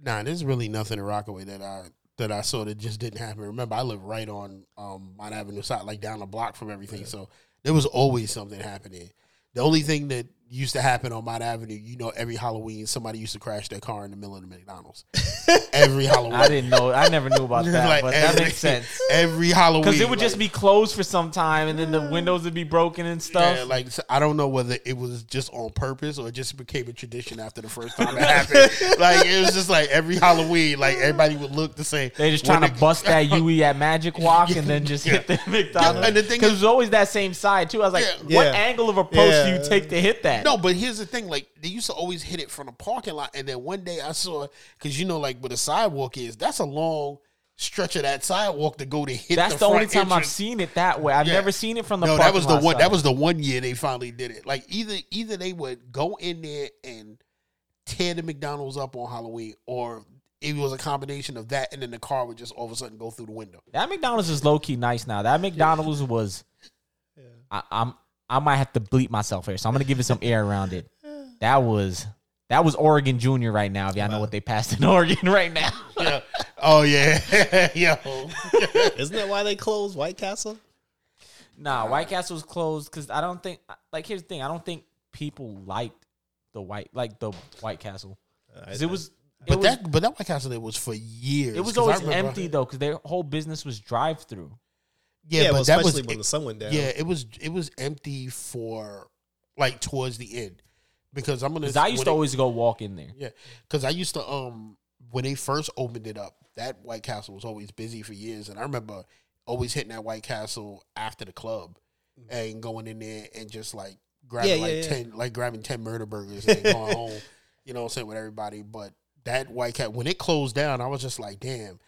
Nah, there's really nothing in Rockaway that I that I saw that just didn't happen. Remember, I live right on um Mott Avenue side, like down the block from everything. So there was always something happening. The only thing that used to happen on Mott Avenue, you know, every Halloween somebody used to crash their car in the middle of the McDonald's. every Halloween. I didn't know. I never knew about that, Like, but that makes sense. Every Halloween. Because it would just be closed for some time, and then the windows would be broken and stuff. Yeah, like so I don't know whether it was just on purpose or it just became a tradition after the first time it happened. like it was just like every Halloween, like everybody would look the same. they just trying to it- bust that UE at Magic Walk and then just hit the McDonald's. Yeah, and the thing because is- it was always that same side too. I was like, Yeah. what Yeah. angle of approach do you take to hit that? No, but here's the thing: like they used to always hit it from the parking lot, and then one day I saw because you know, like where the sidewalk is, that's a long stretch of that sidewalk to go to hit. That's the, the, only front time I've seen it that way. I've Yeah. never seen it from the. No, that was the one. side. That was the one year they finally did it. Like either either they would go in there and tear the McDonald's up on Halloween, or it was a combination of that, and then the car would just all of a sudden go through the window. That McDonald's is low key nice now. That McDonald's was. I, I'm. I might have to bleep myself here, so I'm gonna give it some air around it. That was. That was Oregon Junior right now. If y'all know what they passed in Oregon right now. Yeah. Oh yeah, yo. Isn't that why they closed White Castle? Nah, White Castle was closed because I don't think. Like, here's the thing: I don't think people liked the white, like the White Castle. 'Cause it was. It But was, that but that White Castle there was for years. it was 'cause I always remember- empty though, because their whole business was drive through. Yeah, Yeah, but well, that was especially when the sun went down. Yeah, it was it was empty for like towards the end because I'm gonna. Because I used to it- always go walk in there. Yeah, because I used to um when they first opened it up, that White Castle was always busy for years, and I remember always hitting that White Castle after the club and going in there and just like grabbing Yeah, yeah, like yeah. ten like grabbing ten murder burgers and going home. You know what I'm saying with everybody, but that White Cat when it closed down, I was just like, damn.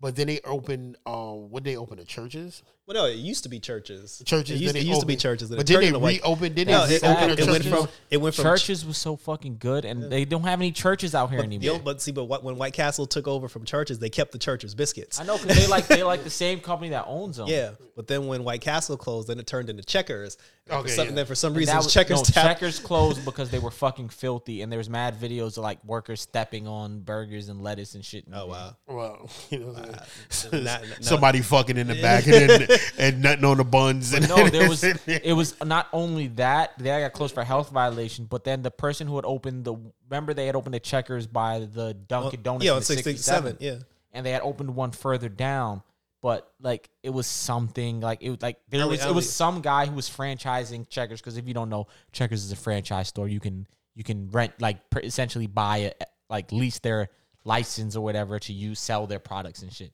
But then they opened, um, when they opened the churches, Well, no, it used to be churches. churches. It used, it used to be churches. but it then turned they into white- reopened. Then No, they it, reopened it, it went from it went from Churches was so fucking good, and they don't have any churches out here But, anymore. you but see, but what, when White Castle took over from churches, they kept the churches biscuits. I know because they like they like the same company that owns them. Yeah, but then when White Castle closed, then it turned into Checkers. Okay, for some, yeah. Then for some reason, was- Checkers no, tapped. Checkers closed because they were fucking filthy, and there was mad videos of like workers stepping on burgers and lettuce and shit. Oh wow! Well, you know, what Not- not- somebody fucking in the back and, then, and nothing on the buns. And No, there was. It was not only that they got closed for health violation, but then the person who had opened the remember they had opened the Checkers by the Dunkin' oh, Donuts. yeah, in on 67, 67, yeah. and they had opened one further down. But like it was something like it was like there I was mean- I it was some guy who was franchising Checkers because if you don't know, Checkers is a franchise store. You can you can rent like pr- essentially buy it like lease their license or whatever to use sell their products and shit.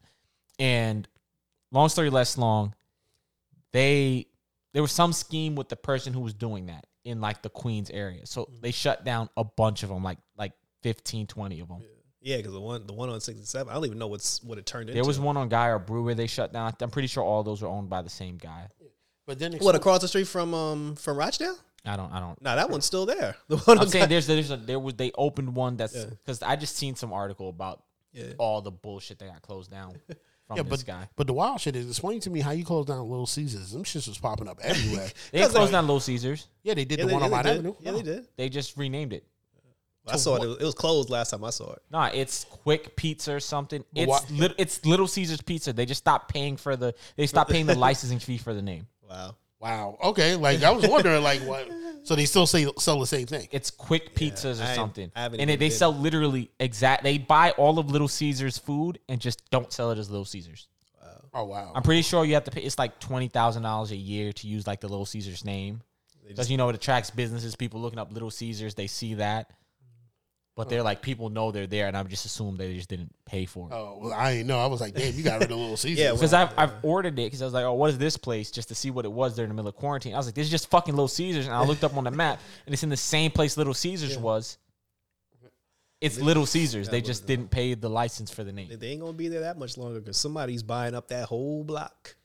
And long story less long, they there was some scheme with the person who was doing that in like the Queens area. So Mm-hmm. they shut down a bunch of them, like like 15, 20 of them. Yeah, because the one the one on 67, I don't even know what's what it turned into. There was one on Guy R. Brewer they shut down. I'm pretty sure all those were owned by the same guy. but then What across the street from um from Rochdale? I don't I don't No, that one's still there. The one I'm on saying there's there's a there was they opened one that's Yeah. because I just seen some article about Yeah. all the bullshit that got closed down from yeah, this but guy. but the wild shit is explain to me how you closed down Little Caesars. Them shits was popping up everywhere. They didn't close down Little Caesars. yeah, they did yeah, the they, one yeah, on they Mott. Avenue. Yeah, they did. They just renamed it. I saw it. It was, it was closed last time I saw it. Nah, it's Quick Pizza or something. But It's what- lit, it's Little Caesars Pizza. They just stopped paying for the they stopped paying the licensing fee for the name. Wow. Wow. Okay. Like I was wondering, like what? So they still say sell the same thing. It's Quick Pizzas or I something, I haven't and even they, they been. sell literally exact. They buy all of Little Caesars food and just don't sell it as Little Caesars. Oh wow. I'm pretty sure you have to pay. It's like twenty thousand dollars a year to use like the Little Caesars name, because you know it attracts businesses. People looking up Little Caesars, they see that, but they're like people know they're there, and I just assume they just didn't pay for it. Oh well, I didn't know. I was like, damn, you got rid of Little Caesars. Yeah, Because I've, I've ordered it because I was like, oh, what is this place? Just to see what it was there in the middle of quarantine. I was like, this is just fucking Little Caesars. And I looked up on the map and it's in the same place Little Caesars was. It's Little Caesars. They just didn't pay the license for the name. they ain't gonna be there that much longer because somebody's buying up that whole block.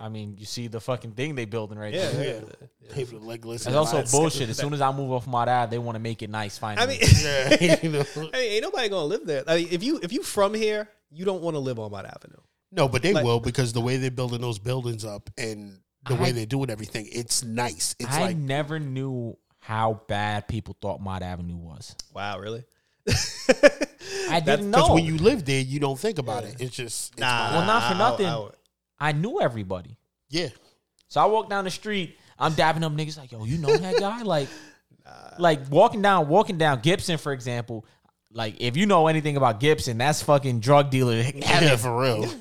I mean, you see the fucking thing they building right Yeah, there. yeah. Hey, but, like, listen, That's also bullshit. As soon as I move off my dad, they want to make it nice. Finally, I mean, Yeah, you know. I mean, ain't nobody gonna live there. I mean, if you if you from here, you don't want to live on Mott Avenue. No, but they Like- will because the way they're building those buildings up and the way I- they're doing everything, it's nice. It's I like never knew how bad people thought Mott Avenue was. Wow, really? I didn't know. because know. when you live there, you don't think about it. It's just it's Nah. well, not for nothing. I- I knew everybody. yeah. So I walk down the street. I'm dabbing up niggas like, yo, you know that guy? Like, like walking down, walking down Gibson, for example. Like, if you know anything about Gibson, that's fucking drug dealer. Yeah, for real.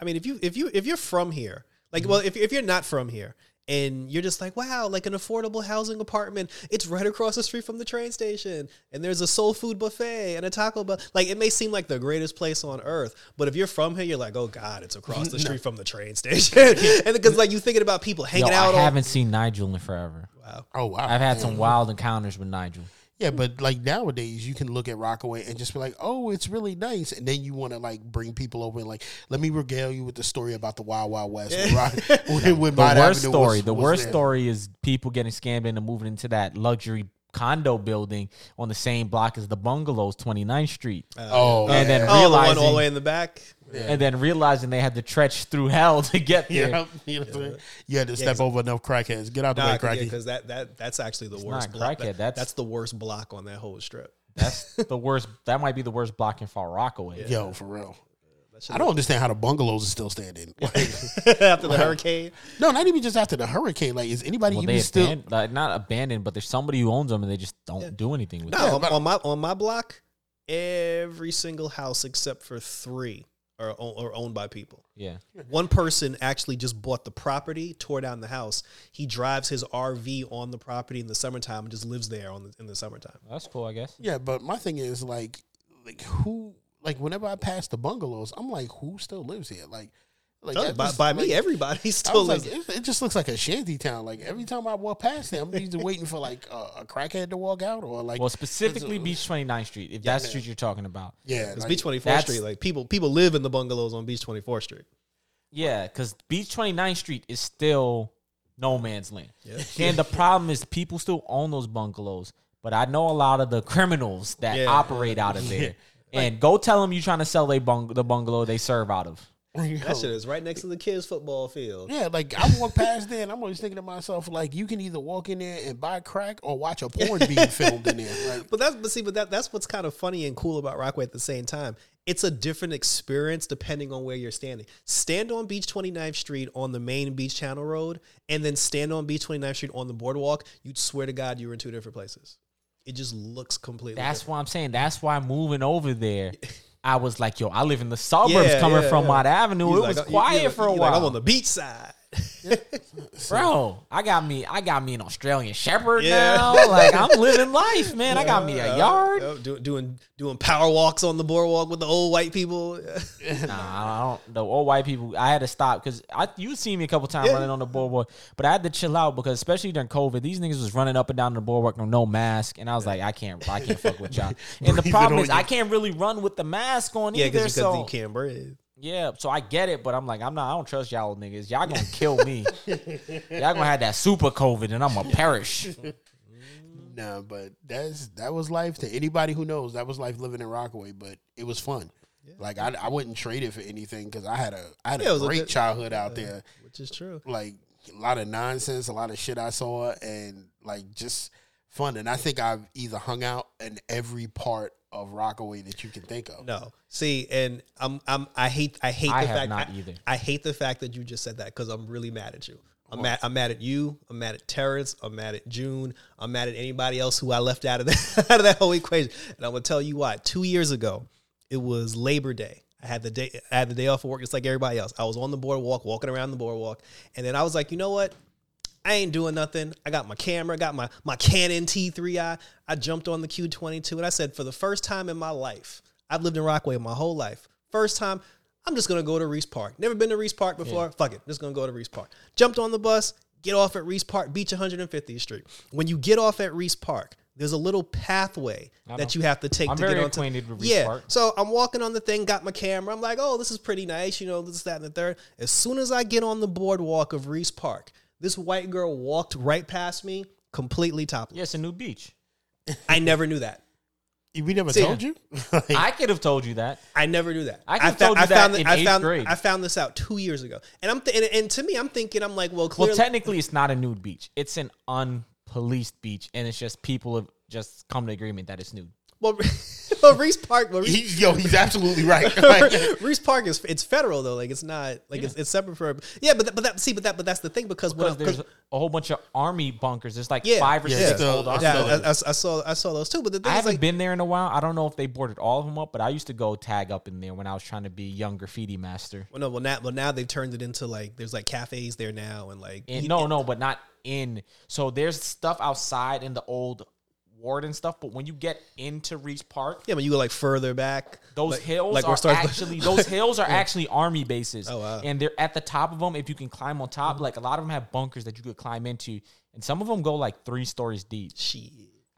I mean, if you if you if you're from here, like, well, if if you're not from here, and you're just like, wow, like an affordable housing apartment, it's right across the street from the train station, and there's a soul food buffet and a Taco Bell. Like, it may seem like the greatest place on earth, but if you're from here, you're like, oh god, it's across the street from the train station, and because like you thinking about people Yo, hanging I out. on, haven't seen Nigel in forever. Wow. Oh wow. I've had some wild encounters with Nigel. Yeah, but like nowadays, you can look at Rockaway and just be like, "Oh, it's really nice," and then you want to like bring people over and like, let me regale you with the story about the Wild Wild West. when Rock, when, when The Mott worst Avenue story. was- the was worst there. story is people getting scammed into moving into that luxury condo building on the same block as the bungalows, 29th Street. Uh, oh, and then oh, the one realizing, all the way in the back. And then realizing they had to trudge through hell to get there. yeah, you, know what you had to step over enough crackheads. Get out of the Nah, way, cracky. because that that that's actually the worst block. crackhead, That- that's- that's the worst block on that whole strip. That's the worst. That might be the worst block in Far Rockaway. Yo, for real. I don't understand how the bungalows are still standing. Like, After the hurricane, no, not even just after the hurricane. Like, is anybody Well, even they still? abandoned, like, not abandoned, but there's somebody who owns them and they just don't do anything with no, them. on, on my on my block, every single house except for three or, o- or owned by people. Yeah. One person actually just bought the property, tore down the house. He drives his RV on the property in the summertime and just lives there on the, in the summertime. That's cool, I guess. Yeah, but my thing is like, like who, like whenever I pass the bungalows, I'm like, who still lives here? Like, like by, just- by like, me, everybody I still like, it, it just looks like a shanty town. Like every time I walk past there, I'm either waiting for like a, a crackhead to walk out or like Well, specifically Beach 29th Street, if that's the street you're talking about. Yeah, It's like, Beach 24th Street. Like people, people live in the bungalows on Beach 24th Street. Yeah, because Beach 29th Street is still no man's land. Yeah. And the problem is people still own those bungalows, but I know a lot of the criminals that Yeah. operate out of there. And go tell them you're trying to sell they bung- the bungalow they serve out of. That shit is right next to the kids' football field. Yeah, like I walk past there and I'm always thinking to myself, like, you can either walk in there and buy crack or watch a porn being filmed in there. Like, But that's but see, but that that's what's kind of funny and cool about Rockaway at the same time. It's a different experience depending on where you're standing. Stand on Beach 29th Street on the main Beach Channel Road, and then stand on Beach 29th Street on the boardwalk. You'd swear to God you were in two different places. It just looks completely. That's different. why I'm saying. That's why moving over there, I was like, yo, I live in the suburbs Yeah, coming yeah, from yeah. Avenue. He's it like, was quiet for a you while. Like, I'm on the beach side. Bro, I got me, I got me an Australian Shepherd Yeah. now. Like I'm living life, man. I got me a yard. Uh, do- doing doing power walks on the boardwalk with the old white people. Nah, I don't. The old white people, I had to stop because I you see me a couple times Yeah. running on the boardwalk, but I had to chill out because especially during COVID, these niggas was running up and down the boardwalk with no mask, and I was like, I can't, I can't fuck with y'all. And the Breathe it problem on is, you. I can't really run with the mask on yeah, either. because So you can't breathe. Yeah, so I get it, but I'm like, I'm not. I don't trust y'all niggas. Y'all gonna kill me. y'all gonna have that super COVID, and I'm gonna perish. nah, but that's that was life to anybody who knows. That was life living in Rockaway, but it was fun. Like I, I wouldn't trade it for anything because I had a I had Yeah, it a was a great good- childhood out there. Which is true. Like a lot of nonsense, a lot of shit I saw, and like just fun. And I think I've either hung out in every part of Rockaway that you can think of. No, see, and I'm I'm I hate I hate the I have fact not I, either. I hate the fact that you just said that because I'm really mad at you. I'm mad. I'm mad at you. I'm mad at Terrence. I'm mad at June. I'm mad at anybody else who I left out of that out of that whole equation. And I'm gonna tell you why. Two years ago, it was Labor Day. I had the day I had the day off of work just like everybody else. I was on the boardwalk, walking around the boardwalk, and then I was like, you know what? I ain't doing nothing. I got my camera, got my my Canon T3i. I jumped on the Q22 and I said, for the first time in my life, I've lived in Rockaway my whole life. First time, I'm just gonna go to Riis Park. Never been to Riis Park before. Fuck it, just gonna go to Riis Park. Jumped on the bus, get off at Riis Park, Beach 150th Street. When you get off at Riis Park, there's a little pathway that you have to take I'm to get onto. acquainted with Riis yeah, Park. so I'm walking on the thing, got my camera. I'm like, oh, this is pretty nice, you know, this, that, and the third. As soon as I get on the boardwalk of Riis Park, this white girl walked right past me, completely topless. Yeah, it's a new beach. I never knew that. We never See, told you. Like, I could have told you that. I never knew that. I could've fou- told you that found in I eighth found, grade. I found this out two years ago, and I'm th- and, and to me, I'm thinking, I'm like, well, clearly, Well, technically, it's not a nude beach. It's an unpoliced beach, and it's just people have just come to agreement that it's nude. Well, well, Riis Park, well, Riis, he, yo, he's absolutely right. Like, Riis Park is it's federal though, like it's not like it's, it's separate from. yeah, but that, but that see, but that but that's the thing because when I- there's a whole bunch of army bunkers. There's like Yeah. five or Yeah, six so- old army yeah. I, I- I saw I saw those too, but the thing I is haven't like, been there in a while. I don't know if they boarded all of them up, but I used to go tag up in there when I was trying to be young graffiti master. Well, no, well now, well now they've turned it into like there's like cafes there now and like And no, no, but not in. So there's stuff outside in the old ward and stuff, but when you get into Riis Park, yeah, when you go like further back, those like, hills like are where Stars- actually those hills are actually army bases. Oh, wow. And they're at the top of them. If you can climb on top, like a lot of them have bunkers that you could climb into, and some of them go like three stories deep. Shit.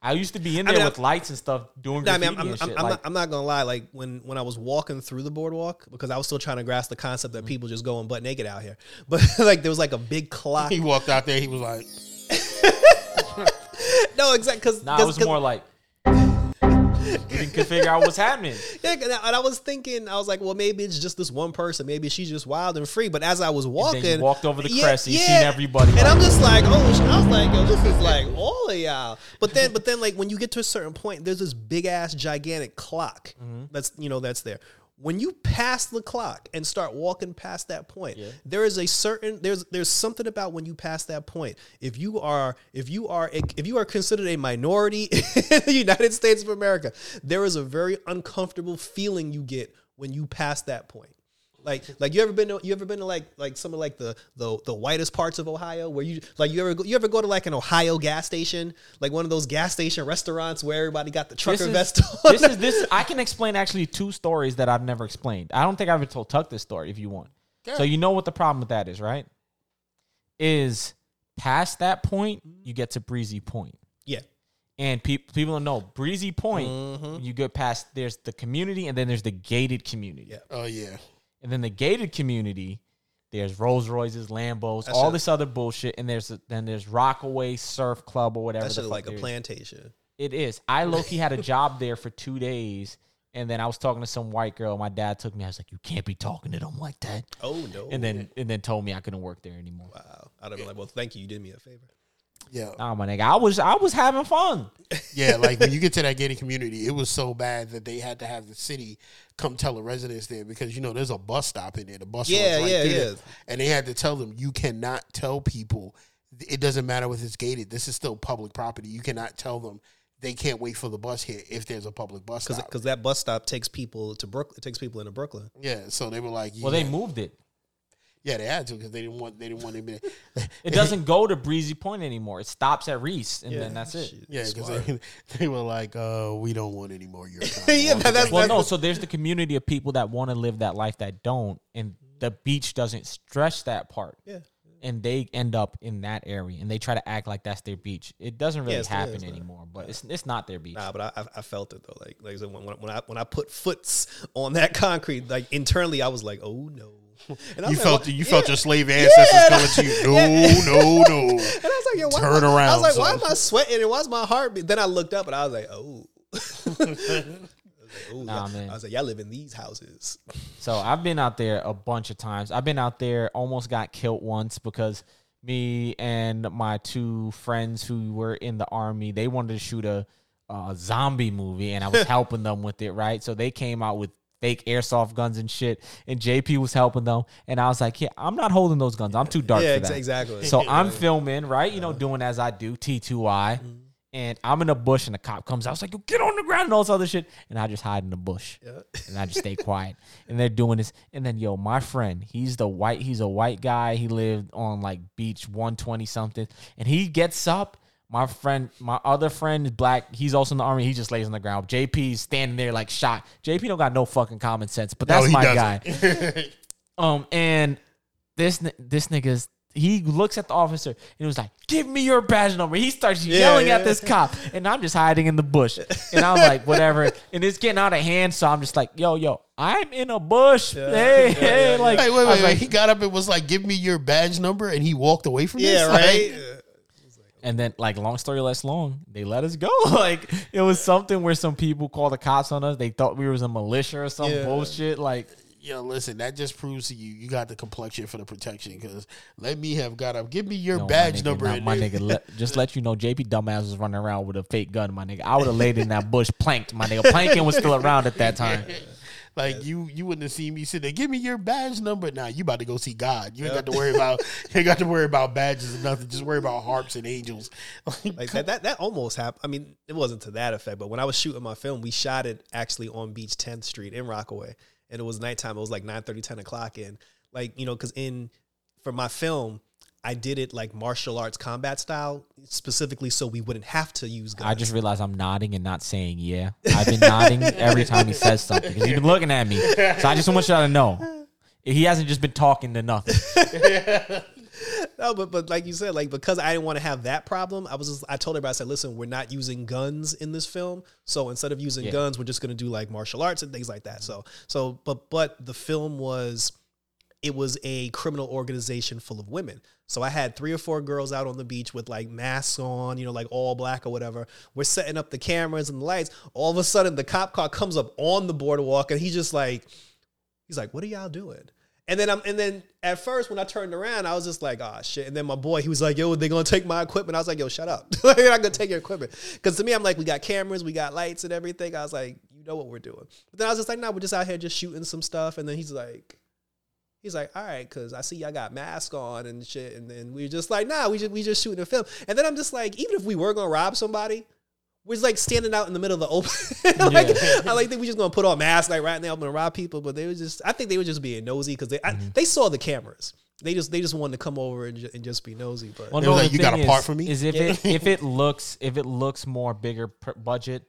I used to be in I there mean, with lights and stuff doing No, I mean, I'm, I'm, I'm. I'm like, not, I'm not gonna lie. Like when when I was walking through the boardwalk, because I was still trying to grasp the concept Mm-hmm. that people just going butt naked out here. But like there was like a big clock. he walked out there. He was like, no, exactly. Because nah, it was more like you can figure out what's happening. Yeah, and I, was thinking, I was like, well, maybe it's just this one person. Maybe she's just wild and free. But as I was walking, you walked over the crest and you seen everybody, and like- I'm just like, oh, I was like, yo, this is like all of y'all. But then, but then, like when you get to a certain point, there's this big ass gigantic clock Mm-hmm. that's you know that's there. When you pass the clock and start walking past that point, there is a certain there's there's something about when you pass that point. If you are if you are if you are considered a minority in the United States of America, there is a very uncomfortable feeling you get when you pass that point. Like, like you ever been to you ever been to like like some of like the the the whitest parts of Ohio where you like you ever go, you ever go to like an Ohio gas station like one of those gas station restaurants where everybody got the trucker This is, vest on. this is this. I can explain actually two stories that I've never explained. I don't think I've ever told Tuck this story. If you want, so you know what the problem with that is, right? Is past that point you get to Breezy Point, yeah. and pe- people don't know Breezy Point. Mm-hmm. You get past there's the community, and then there's the gated community. Yeah. Oh yeah. And then the gated community, there's Rolls Royces, Lambos, That all shit- this other bullshit, and there's then there's Rockaway Surf Club or whatever. That the shit is fuck like a there is. plantation. It is. I Loki had a job there for two days, and then I was talking to some white girl. My dad took me. I was like, "You can't be talking to them like that." Oh no. And then and then told me I couldn't work there anymore. wow. I'd have been like, well, thank you. You did me a favor. Yeah. Nah, my nigga, I was I was having fun. Yeah, like when you get to that gated community, it was so bad that they had to have the city come tell the residents there because you know there's a bus stop in there. The bus Yeah, right yeah, through yeah. there. And they had to tell them you cannot tell people it doesn't matter if it's gated. This is still public property. You cannot tell them they can't wait for the bus here if there's a public bus Because stop. because that bus stop takes people to Brooklyn. It takes people into Brooklyn. yeah, so they were like, Well, they moved it. Yeah, they had to because they didn't want they didn't want them. to- It doesn't go to Breezy Point anymore. It stops at Riis, and Yeah, then that's it. shit. Yeah, because they, they were like, uh, we don't want any more your time. Yeah, that- that's- away. Well, no. So there's the community of people that want to live that life that don't, and the beach doesn't stretch that part. Yeah. And they end up in that area, and they try to act like that's their beach. It doesn't really Yeah, happen it's not. anymore, but it's it's not their beach. Nah, but I, I, I felt it though. Like, like I when, when I when I put foots on that concrete, like internally, I was like, oh no. And I you was felt like, you why- felt your slave ancestors Yeah. coming to you. No, no, no. And I was like, yo, why Turn am I- I was like, why am I sweating and why's my heart? beat? Then I looked up and I was like, oh. I was like, "Ooh, Nah, man. I was like, y'all live in these houses. So I've been out there a bunch of times. I've been out there, almost got killed once because me and my two friends who were in the army, they wanted to shoot a, a zombie movie, and I was helping them with it. Right, so they came out with fake airsoft guns and shit, and JP was helping them, and I was like, yeah, I'm not holding those guns. I'm too dark yeah, for that. exactly. So I'm filming, right? You know, doing as I do, T2I. Mm-hmm. And I'm in a bush and a cop comes. I was like, "You get on the ground and all this other shit. And I just hide in the bush. And I just stay quiet. And they're doing this. And then, yo, my friend, he's the white, he's a white guy. He lived on like beach 120 something. And he gets up. My friend, my other friend is black. He's also in the army. He just lays on the ground. JP's standing there like shocked. JP don't got no fucking common sense, but that's he my guy. Um, and this ni- this nigga's he looks at the officer and he was like, "Give me your badge number." He starts yelling at yeah. this cop, and I'm just hiding in the bush, and I'm like, "Whatever." And it's getting out of hand, so I'm just like, "Yo, yo, I'm in a bush." hey, hey, like, Hey, wait, I wait, was wait. like- he got up and was like, "Give me your badge number," and he walked away from yeah, this. right. And then, like, long story less long, they let us go. like, it was something where some people called the cops on us. They thought we was a militia or some Yeah. bullshit. Like, yo, listen, that just proves to you you got the complexion for the protection. Because let me have got up. Give me your No, my badge nigga, number. my nigga, let, just let you know, JP dumbass was running around with a fake gun, my nigga. I would have laid in that bush planked, my nigga. Planking was still around at that time. Like you, you wouldn't have seen me sit there. Give me your badge number. Now you about to go see God. You ain't got to worry about. You ain't got to worry about badges and nothing. Just worry about harps and angels. Like that, that, that almost happened. I mean, it wasn't to that effect, but when I was shooting my film, we shot it actually on Beach 10th Street in Rockaway, and it was nighttime. It was like 9 30, 10 o'clock, and like you know, because in for my film, I did it like martial arts combat style, specifically so we wouldn't have to use guns. I just realized I'm nodding and not saying yeah. I've been nodding every time he says something because you've been looking at me. So I just want y'all to know. He hasn't just been talking to nothing. No, but but like you said, like because I didn't want to have that problem, I was just I told everybody I said, listen, we're not using guns in this film. So instead of using Yeah. guns, we're just gonna do like martial arts and things like that. So so but but the film was it was a criminal organization full of women. So I had three or four girls out on the beach with like masks on, you know, like all black or whatever. We're setting up the cameras and the lights. All of a sudden the cop car comes up on the boardwalk and he's just like he's like, What are y'all doing? And then I'm and then at first when I turned around, I was just like, oh shit. And then my boy, he was like, yo, they gonna take my equipment. I was like, yo, shut up. They're not gonna take your equipment. Cause to me, I'm like, we got cameras, we got lights and everything. I was like, you know what we're doing. But then I was just like, no, we're just out here just shooting some stuff. And then he's like, he's like, all right, cause I see y'all got masks on and shit. And then we are just like, nah, we just we just shooting a film. And then I'm just like, even if we were gonna rob somebody, We're like standing out in the middle of the open. like, I like think we just gonna put on masks like right now, I'm gonna rob people. But they were just, I think they were just being nosy because they Mm-hmm. they saw the cameras. They just they just wanted to come over and, ju- and just be nosy. But Well, no, like, "You got thing a part is- for me?" Is if it if it looks if it looks more bigger per budget,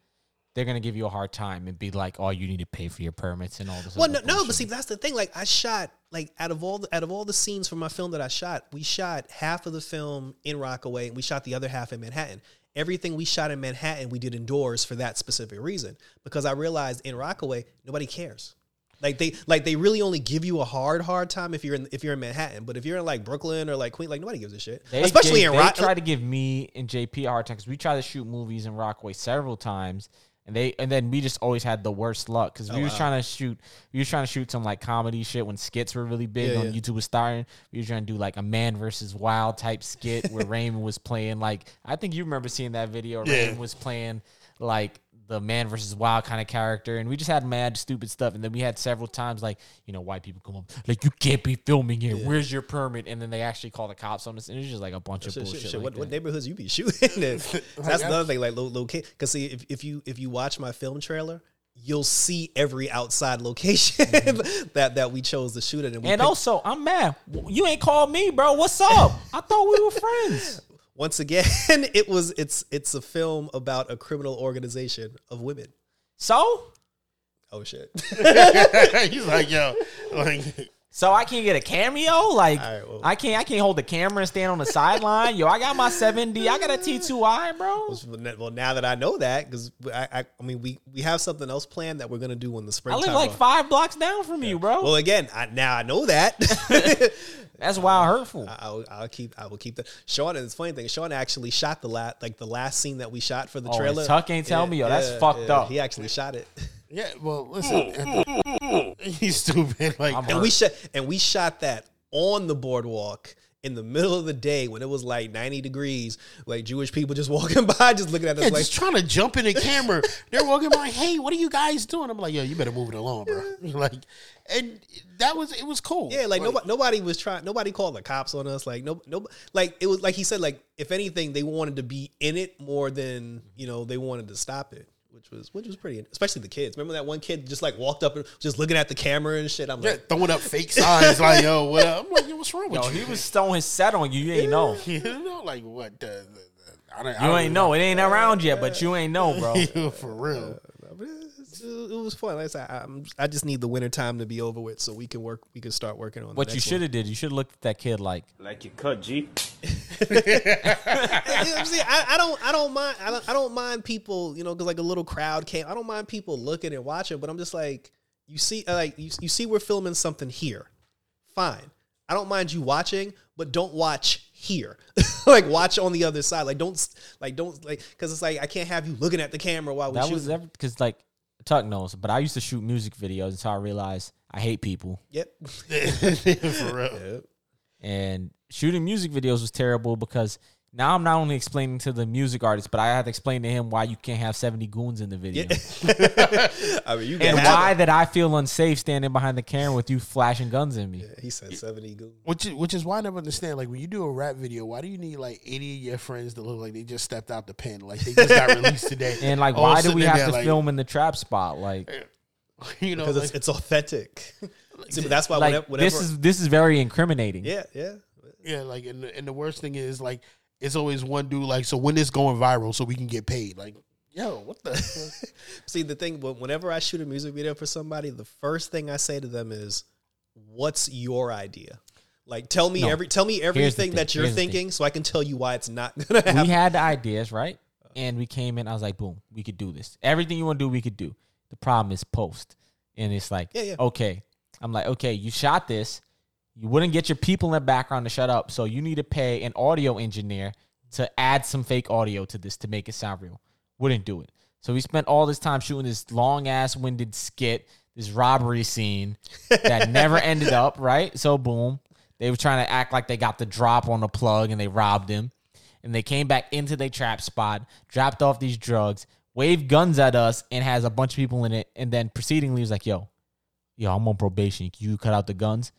they're gonna give you a hard time and be like, "Oh, you need to pay for your permits and all this." Well, no, no, but see, that's the thing. Like, I shot like out of all the, out of all the scenes from my film that I shot, we shot half of the film in Rockaway, and we shot the other half in Manhattan. Everything we shot in Manhattan, we did indoors for that specific reason because I realized in Rockaway nobody cares. Like they like they really only give you a hard hard time if you're in if you're in Manhattan, but if you're in like Brooklyn or like Queen, like nobody gives a shit. They Especially gave- in they Rock. try to give me and JP a hard time because we tried to shoot movies in Rockaway several times, and they and then we just always had the worst luck because we Oh, was wow. trying to shoot we was trying to shoot some like comedy shit when skits were really big Yeah, on yeah. YouTube was starting. We were trying to do like a man versus wild type skit where Raymond was playing like I think you remember seeing that video. Yeah. Raymond was playing like the man versus wild kind of character, and we just had mad stupid stuff. And then we had several times like you know white people come up like you can't be filming here. Where's your permit? And then they actually call the cops on us, and it's just like a bunch of Shit, bullshit. shit, shit. like what, what neighborhoods you be shooting in? That's another thing. Like lo- locate because see if, if you if you watch my film trailer, you'll see every outside location mm-hmm. that that we chose to shoot it. And, we And picked- also, I'm mad. You ain't called me, bro. What's up? I thought we were friends. once again, it was it's it's a film about a criminal organization of women. So, Oh shit! He's like, yo, like, so I can't get a cameo. Like, right, well- I can't. I can't hold the camera and stand on the sideline. Yo, I got my 7D. I got a T2i, bro. well, now that I know that, because I, I I mean we we have something else planned that we're gonna do in the spring. I live like five blocks down from you, bro. Well, again, I, now I know that. That's wild hurtful. I- I'll, I'll keep. I will keep that. Sean, and it's funny thing. Sean actually shot the last, like the last scene that we shot for the Oh, trailer. Tuck ain't tell me, yo, that's fucked up. He actually shot it, yeah. Well, listen, the- he's stupid. Like, and we shot, and we shot that on the boardwalk in the middle of the day when it was like ninety degrees. Like Jewish people just walking by, just looking at us yeah, like, just trying to jump in the camera. They're walking by, hey, what are you guys doing? I'm like, yo, you better move it along, bro. Like, and that was it was cool. Yeah, like nobody, nobody was trying. Nobody called the cops on us. Like no, no, like it was like he said. Like if anything, they wanted to be in it more than you know they wanted to stop it, which was which was pretty. Especially the kids. Remember that one kid just like walked up and was just looking at the camera and shit. I'm Yeah, like, throwing up fake signs like, yo, what up? I'm like, yo, what's wrong with Yo, you? he was throwing his set on you. You ain't know. you know, like what? The, the, the, I don't, I You don't ain't know. It ain't around yet, but you ain't know, bro. know. for real. It was fun. Like I said, I, I'm, I just need the winter time to be over with so we can work. We can start working on. the What you should have did, you should have looked at that kid like, Like you cut, G. one. You know what I'm? I, I don't. I don't mind. I don't, I don't mind people. You know, because like a little crowd came. I don't mind people looking and watching. But I'm just like, you see, uh, like you, you see, we're filming something here. Fine. I don't mind you watching, but don't watch here. like watch on the other side. Like don't like don't like because it's like I can't have you looking at the camera while we that shoot. was because like Tuck knows, but I used to shoot music videos until I realized I hate people. Yep. for real. And shooting music videos was terrible because now I'm not only explaining to the music artist, but I have to explain to him why you can't have 70 goons in the video. I mean, you and why it. that I feel unsafe standing behind the camera with you flashing guns in me. He said seventy goons. Which is, which is why I never understand. Like when you do a rap video, why do you need like eighty of your friends to look like they just stepped out the pen, like they just got released today? And like, All why do we have to like, film in the trap spot? Like, You know, because like, it's, it's authentic. See, but that's why like whenever, whenever this is this is very incriminating. yeah, yeah. yeah, like and the, and the worst thing is like it's always one dude like, so when this going viral, so we can get paid. Like, yo, what the? See, the thing, wh- whenever I shoot a music video for somebody, the first thing I say to them is, "What's your idea?" Like, tell me No. every, tell me everything thing. that you're Here's thinking, so I can tell you why it's not gonna happen. we had the ideas, right? And we came in. I was like, boom, we could do this. Everything you want to do, we could do. The problem is post, and it's like, Yeah, yeah. okay. I'm like, okay, you shot this. You wouldn't get your people in the background to shut up, so you need to pay an audio engineer to add some fake audio to this to make it sound real. Wouldn't do it. So we spent all this time shooting this long ass winded skit, this robbery scene that never ended up, right? So boom. They were trying to act like they got the drop on the plug and they robbed him. And they came back into their trap spot, dropped off these drugs, waved guns at us, and has a bunch of people in it. And then proceedingly was like, yo, yo, I'm on probation. Can you cut out the guns?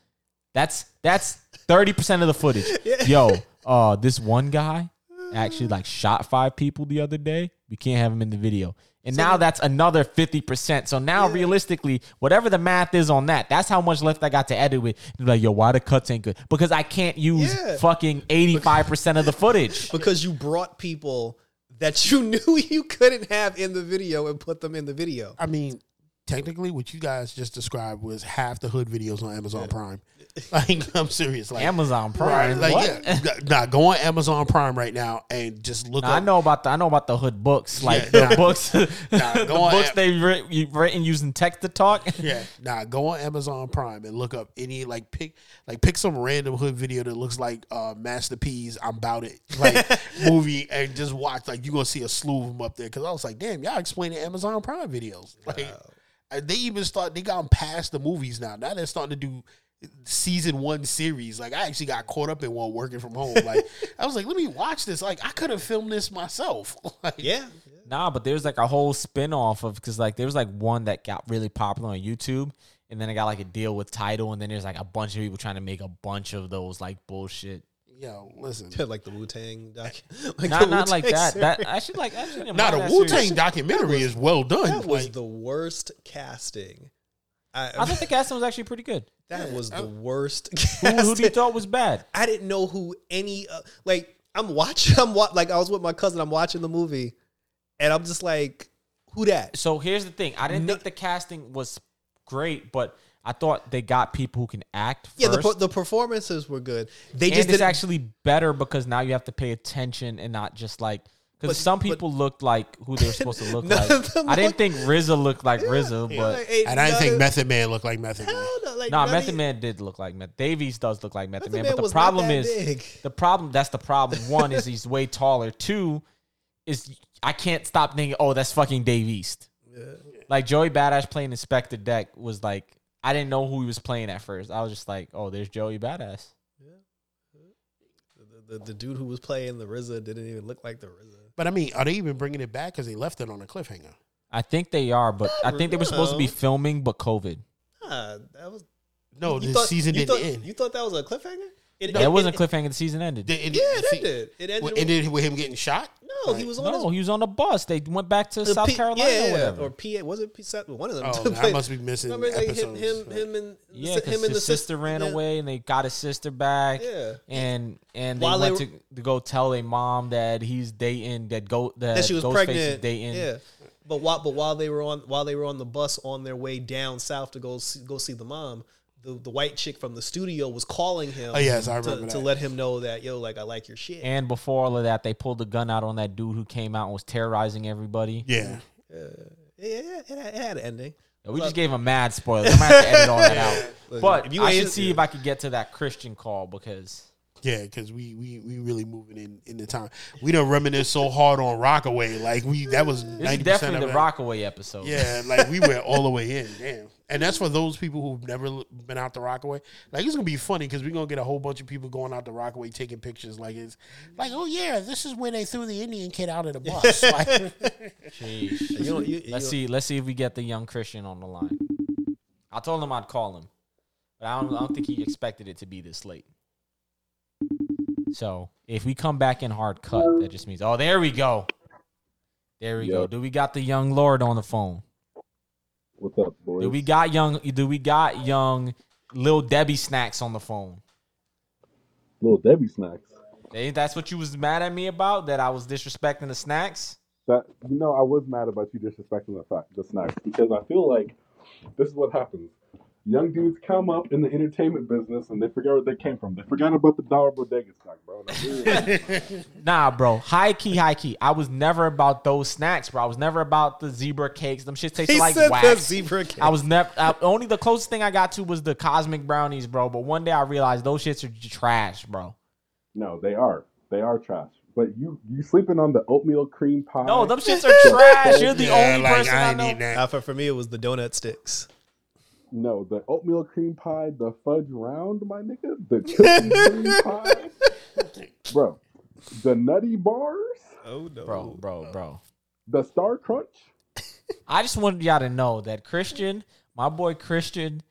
That's that's 30% of the footage. Yo, uh, this one guy, actually like shot five people the other day. We can't have him in the video. And now that's another 50%. So now realistically, whatever the math is on that, that's how much left I got to edit with. And be like, yo, why the cuts ain't good? Because I can't use Yeah. fucking 85% of the footage. because you brought people that you knew you couldn't have in the video and put them in the video. I mean, technically, what you guys just described was half the hood videos on Amazon Prime. Like, I'm serious. Like Amazon Right, Prime. like, what? yeah, nah, go on Amazon Prime right now and just look. Nah, I know about the I know about the hood books, like Yeah, the nah. books, Nah, the on books Am- they've you written using text to talk. Yeah, nah, go on Amazon Prime and look up any like pick like pick some random hood video that looks like uh Master P's I'm about it like movie and just watch like you are gonna see a slew of them up there because I was like, damn, y'all explaining Amazon Prime videos. Like uh, they even start they got past the movies now. Now they're starting to do season one series. Like I actually got caught up in one working from home. Like I was like, let me watch this. Like I could have filmed this myself. like, Yeah. Nah, but there's like a whole spin off of because like there was like one that got really popular on YouTube, and then I got like a deal with Title, and then there's like a bunch of people trying to make a bunch of those like bullshit. Yo, listen. like the Wu Tang doc. Like Not not like Wu-Tang that. That series. actually like actually didn't Now mind the that Wu. Tang documentary is well done. That was Like, the worst casting. I, I thought the casting was actually pretty good. That was the worst. Who, who do you thought was bad? I didn't know who any uh, like I'm watching. I'm wa- like I was with my cousin. I'm watching the movie, and I'm just like, who that? So here's the thing. I didn't think the casting was great, but I thought they got people who can act. First. Yeah, the the performances were good. They and just it's actually better because now you have to pay attention and not just like because But- some but- people looked like who they were supposed to look like. of I didn't think RZA looked like RZA, but Like, ain't and I didn't none think of- Method Man looked like Method Man. Hell no, like, no, none Method of- Man did look like Method. Dave East does look like Method, Method Man, Man but the was not problem that is big. the problem. That's the problem. One is he's way taller. Two is I can't stop thinking, oh, that's fucking Dave East. Like Joey Badass playing Inspectah Deck was like I didn't know who he was playing at first. I was just like, oh, there's Joey Badass. The, the, the dude who was playing the RZA didn't even look like the RZA. But I mean, are they even bringing it back because they left it on a cliffhanger? I think they are, but I think they were supposed to be filming, but COVID. That was No, you the thought- season you didn't thought, end. You thought that was a cliffhanger? It, That wasn't a cliffhanger. The season ended. It- it- Yeah, it see, ended. It ended. what, with- ended with him getting shot. no, he was on No, his he was on a bus. They went back to the South P- Carolina yeah, or whatever. or PA. Was it P- one of them? Oh, I must be missing Remember, like him, episodes. him, him, and yeah, him because and his the sister ran yeah. away, and they got his sister back. Yeah. and and they While they went were- to, to go tell a mom that he's dating that go that, that she was Ghostface pregnant. is dating. Yeah, but while but while they were on while they were on the bus on their way down south to go see, go see the mom, the the white chick from the studio was calling him. Oh, yes, I to, remember to that. let him know that yo, like I like your shit. And before all of that, they pulled the gun out on that dude who came out and was terrorizing everybody. Yeah, yeah, yeah, it had, it had an ending. We just gave him mad spoilers. I'm gonna have to edit all that out. Look, But if you I should see if I could get to that Christian call because yeah, because we we we really moving in in the time. We don't reminisce so hard on Rockaway. Like we that was ninety percent definitely of the it. Rockaway episode. Yeah, like we went all the way in. Damn. And that's for those people who've never been out to Rockaway. Like it's gonna be funny because we're gonna get a whole bunch of people going out to Rockaway taking pictures. Like it's like, oh yeah, this is where they threw the Indian kid out of the bus. like, Sheesh. You you, Let's you- see. Let's see if we get the young Christian on the line. I told him I'd call him, but I don't. I don't think he expected it to be this late. So if we come back in hard cut, that just means oh, there we go. There we go. Yep. Do we got the young Lord on the phone? What's up, boys? Do we got young? Do we got young Little Debbie snacks on the phone? Little Debbie snacks. Hey, that's what you was mad at me about? That I was disrespecting the snacks? That you know, I was mad about you disrespecting the fact the snacks because I feel like this is what happens. Young dudes come up in the entertainment business and they forget where they came from. They forgot about the dollar bodega snack, bro. Nah, bro. High key, high key. I was never about those snacks, bro. I was never about the zebra cakes. Them shit taste He like said the wax. zebra cake. I was never. I, only the closest thing I got to was the cosmic brownies, bro. But one day I realized those shits are trash, bro. no, they are. They are trash. But you you sleeping on the oatmeal cream pie? No, them shits are trash. You're the yeah, only like person I I, know. that. Uh, for, for me, it was the donut sticks. No, the oatmeal cream pie, the fudge round, my nigga, the cookie cream pie, bro, the nutty bars, Oh no, Bro, bro, bro. the Star Crunch. I just wanted y'all to know that Christian, my boy Christian,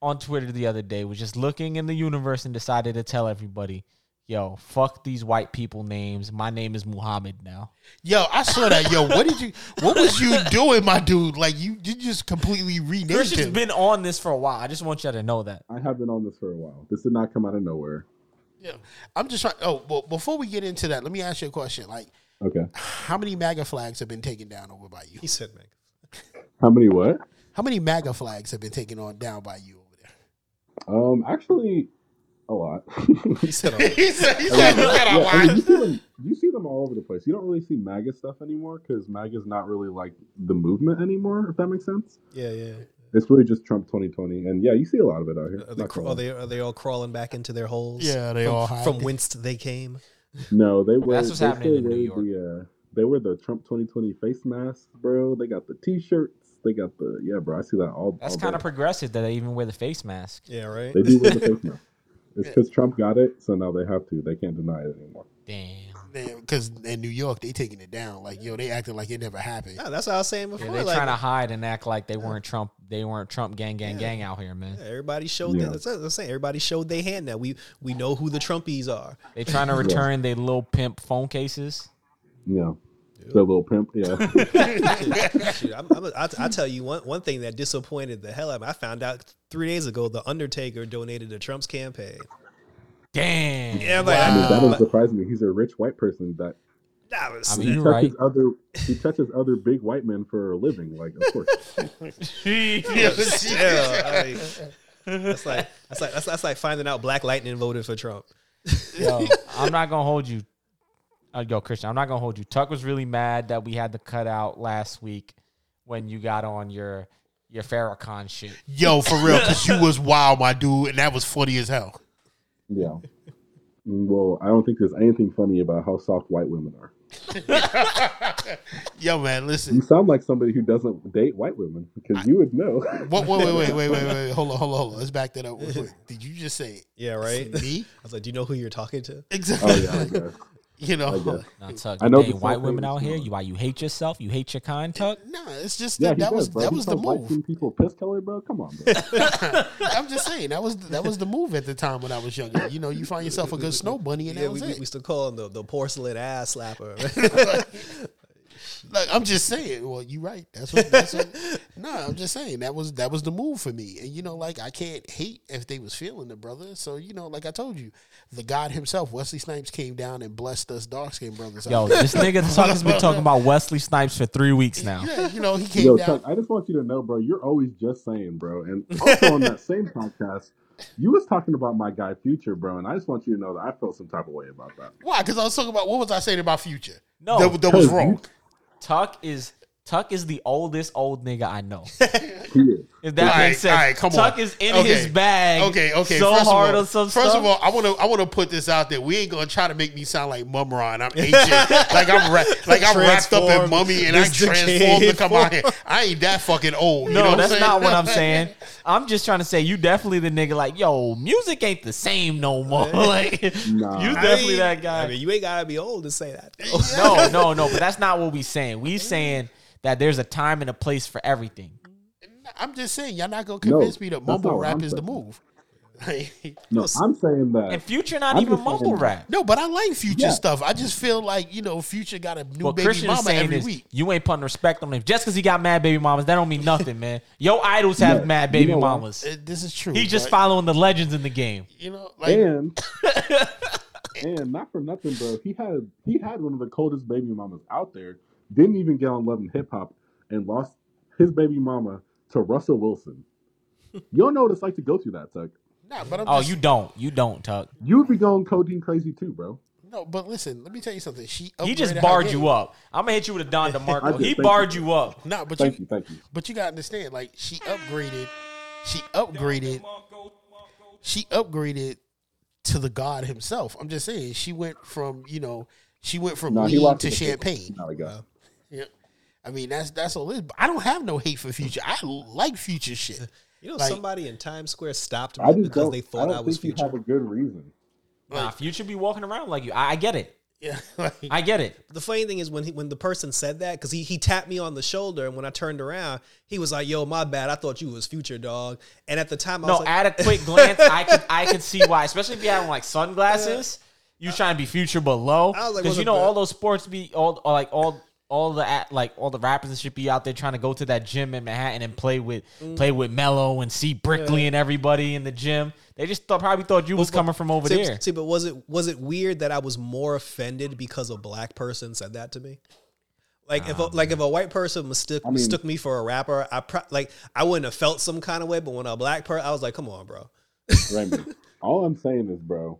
on Twitter the other day was just looking in the universe and decided to tell everybody, yo, fuck these white people names. My name is Muhammad now. Yo, I saw that. Yo, what did you? What was you doing, my dude? Like you, you just completely renamed Christian's him. been on this for a while. I just want you to know that. I have been on this for a while. This did not come out of nowhere. Yeah. I'm just trying. Oh, well, before we get into that, let me ask you a question. Like, Okay. how many MAGA flags have been taken down over by you? He said, "Man, How many what? How many MAGA flags have been taken on down by you over there? Um, actually, a lot. he said, oh, he said, he A said, lot. "You a Yeah, I mean, you see them. You see them all over the place. You don't really see MAGA stuff anymore because MAGA's not really like the movement anymore. If that makes sense. yeah, yeah." It's really just Trump 2020, and yeah, you see a lot of it out here. Are they, Not are they are they all crawling back into their holes? Yeah, they from, all from whence they came. No, they were. That's what's they happening in New wear The, uh, they wear the Trump 2020 face masks, bro. They got the T-shirts. They got the yeah, bro. I see that all. That's kind of progressive that they even wear the face mask. Yeah, right. They do wear the face mask. It's because Trump got it, so now they have to. They can't deny it anymore. Damn. Because in New York, they taking it down. Like, yo, they acting like it never happened. No, that's what I was saying Yeah, before. they like, trying to uh, hide and act like they weren't Trump. They weren't Trump gang, gang, gang out here, man. everybody showed. Yeah. Their, that's what I'm saying. Everybody showed their hand. Now we we know who the Trumpies are. They trying to return their little pimp phone cases. Yeah, the little pimp. Yeah, Shoot, I'm, I'm, I, I tell you one one thing that disappointed the hell out of me. I found out three days ago the Undertaker donated to Trump's campaign. Damn. Yeah, but I mean, that doesn't surprise me. He's a rich white person that that was, I he mean, you're right. other he touches other big white men for a living. Like, of course. yeah, like, that's like that's like that's, that's like finding out Black Lightning voted for Trump. Yo, I'm not gonna hold you. Uh, yo, Christian, I'm not gonna hold you. Tuck was really mad that we had to cut out last week when you got on your your Farrakhan shit. Yo, for real, because you was wild, my dude, and that was funny as hell. Yeah. Well, I don't think there's anything funny about how soft white women are. Yo, man, listen. You sound like somebody who doesn't date white women because you would know. Wait, wait, wait, wait, wait, wait, wait. Hold on, hold on, hold on. Let's back that up. Real quick. Did you just say Yeah, right. me? I was like, do you know who you're talking to? Exactly. oh yeah, I guess. You know, uh, I guess. Now, Tuck, I you know dating white women out here. You why you hate yourself? You hate your kind, Tuck? no, it's just Yeah, that, he that does, was bro. that He was the calls white move. people piss color, bro. Come on, bro. I'm just saying that was that was the move at the time when I was younger. You know, you find yourself a good snow bunny, and Yeah, that we, was we, it. we still call him the, the porcelain ass slapper. Like I'm just saying. Well, you're right. That's what. That's what. no, I'm just saying that was that was the move for me. And you know, like I can't hate if they was feeling the brother. So you know, like I told you, the God himself, Wesley Snipes, came down and blessed us dark skinned brothers. Yo, this nigga Tuck has been talking about Wesley Snipes for three weeks now. Yeah, you know, he came Yo, down. Chuck, I just want you to know, bro. You're always just saying, bro. And also on that same podcast, you was talking about my guy Future, bro. And I just want you to know that I felt some type of way about that. Why? Because I was talking about what was I saying about Future? No. that, that was Because wrong. Tuck is Tuck is the oldest old nigga I know. If that All right, makes sense. all right, come Tuck on. is in Okay. his bag. Okay, okay. So first hard all, on some First stuff. of all, I want to I want to put this out there. We ain't gonna try to make me sound like Mumm-Ra I'm ancient, like I'm ra- like I'm wrapped up in mummy and I transformed to come out here. I ain't that fucking old. you No, know that's saying? not what I'm saying. I'm just trying to say you definitely the nigga like, yo, music ain't the same no more. like Nah. you I definitely mean- that guy. I mean, you ain't gotta be old to say that. no, no, no, but that's not what we saying. We saying that there's a time and a place for everything. I'm just saying, y'all not gonna convince No, me that mumble rap I'm is the move. No, I'm saying that. And Future not I'm even just saying mumble that- rap. no, but I like Future Yeah. stuff. I just feel like you know, Future got a new What baby Christian mama every is week. you ain't putting respect on him. Just because he got mad baby mamas, that don't mean nothing, man. Yo idols have No, mad you baby know mamas. Uh, This is true. He's just but, following the legends in the game. you know, like and and not for nothing, bro. He had he had one of the coldest baby mamas out there. Didn't even get on Love and Hip Hop and lost his baby mama to Russell Wilson. You don't know what it's like to go through that, Tuck. nah, but I'm Oh, just, you don't. You don't, Tuck. You'd be going codeine crazy too, bro. no, but listen, let me tell you something. She He just barred you up. I'm gonna hit you with a Don DeMarco. did, He barred you. you up. No, but Thank you, you, thank you. but you gotta understand, like she upgraded, she upgraded, she upgraded to the God himself. I'm just saying, she went from you know, she went from No, he lean to champagne. Now we go. Yeah, I mean that's that's all it is. But I don't have no hate for Future. I like Future shit. You know, Like- somebody in Times Square stopped I me just because don't. they I thought don't I, was think you future. have a good reason. Nah, Future be walking around like you. I, I get it. Yeah, like, I get it. The funny thing is when he, when the person said that because he he tapped me on the shoulder and when I turned around he was like, "Yo, my bad. I thought you was future dog." And at the time, I No, was like, at a quick glance, I could I could see why, especially if you have like sunglasses. You trying to be future but low? I like, Because you know bad. all those sports be all all, like all all the like all the rappers and shit be out there trying to go to that gym in Manhattan and play with Mm. play with Melo and see Brickley and everybody in the gym. They just thought, probably thought you was coming from over see, there. See, but was it was it weird that I was more offended because a black person said that to me? Like if a, like if a white person mistook mean- mistook me for a rapper, I pro- like I wouldn't have felt some kind of way. But when a black person, I was like, come on, bro. Raymond, all I'm saying is, bro,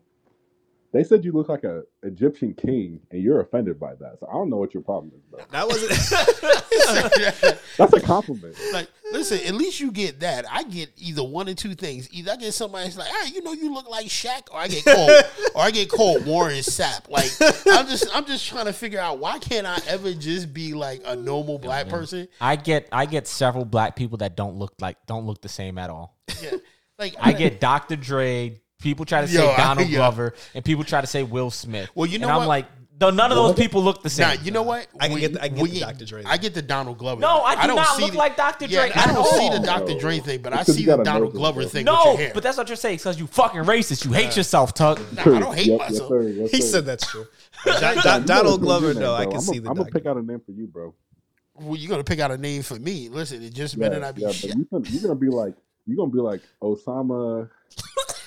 they said you look like a Egyptian king, and you're offended by that. So I don't know what your problem is, bro. That wasn't. That's a compliment. Like, listen, at least you get that. I get either one or two things. Either I get somebody that's like, hey, you know, you look like Shaq, or I get called, or I get called Warren Sapp. Like, I'm just, I'm just trying to figure out why can't I ever just be like a normal black person? I get I get several black people that don't look like don't look the same at all. Yeah, like I get Dr. Dre. People try to say Yo, I- Donald yeah. Glover, and people try to say Will Smith. Well, you know and I'm what? like, though none of those people look the Nah, same. you know what? I can get the- I can get the Dr. Dre. I get the Donald Glover. No, I do don't not look the- like Dr. Yeah, Dre I at don't see the all. Dr. No. Dre thing, but I Because see you the got a Donald nose Glover bro. thing with no, your hair. but that's what you're saying because you fucking racist. You hate yourself, Tug. Nah, I don't hate Yep, myself. Yes, sir, yes, he sir. said that's true. You Don- Don- Donald Glover, your no, I can I'm see a, the. I'm gonna Dr. pick out a name for you, bro. Well, you're gonna pick out a name for me. Listen, it just better Yeah, not be yeah, shit. but you gonna, you're gonna be like you're gonna be like Osama.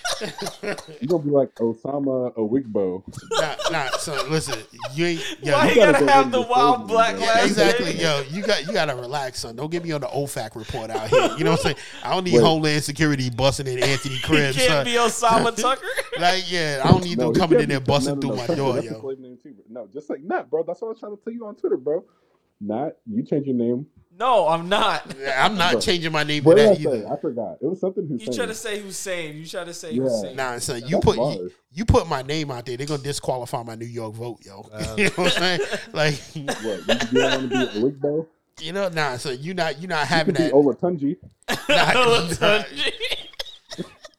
you're gonna be like Osama Awigbo. nah, nah. So listen, you ain't. Yo, Why you you gotta gotta go have the wild black bro. Yeah, last exactly. Yo, you got you gotta relax, son. Don't get me on the OFAC report out here. You know what I'm saying? I don't need Wait. Homeland Security busting in Anthony You Cribs, can't son. be Osama Tucker. Like, yeah, I don't need them coming in there busting no, no, through my door, yo. name too. No, just like Nat, bro. That's what I was trying to tell you on Twitter, bro. Nat, you change your name. No, I'm not. I'm not changing my name to What did I that say? either. I forgot. It was something You Hussein. try to say Hussein. You try to say Yeah. Hussein. Nah, son, you That's put you, you put my name out there, they're gonna disqualify my New York vote, yo. you know what I'm saying? Like, What? You, you don't want to be a Awigbo? you know, nah, so you not you not You having could be that. Olatunji. Nah,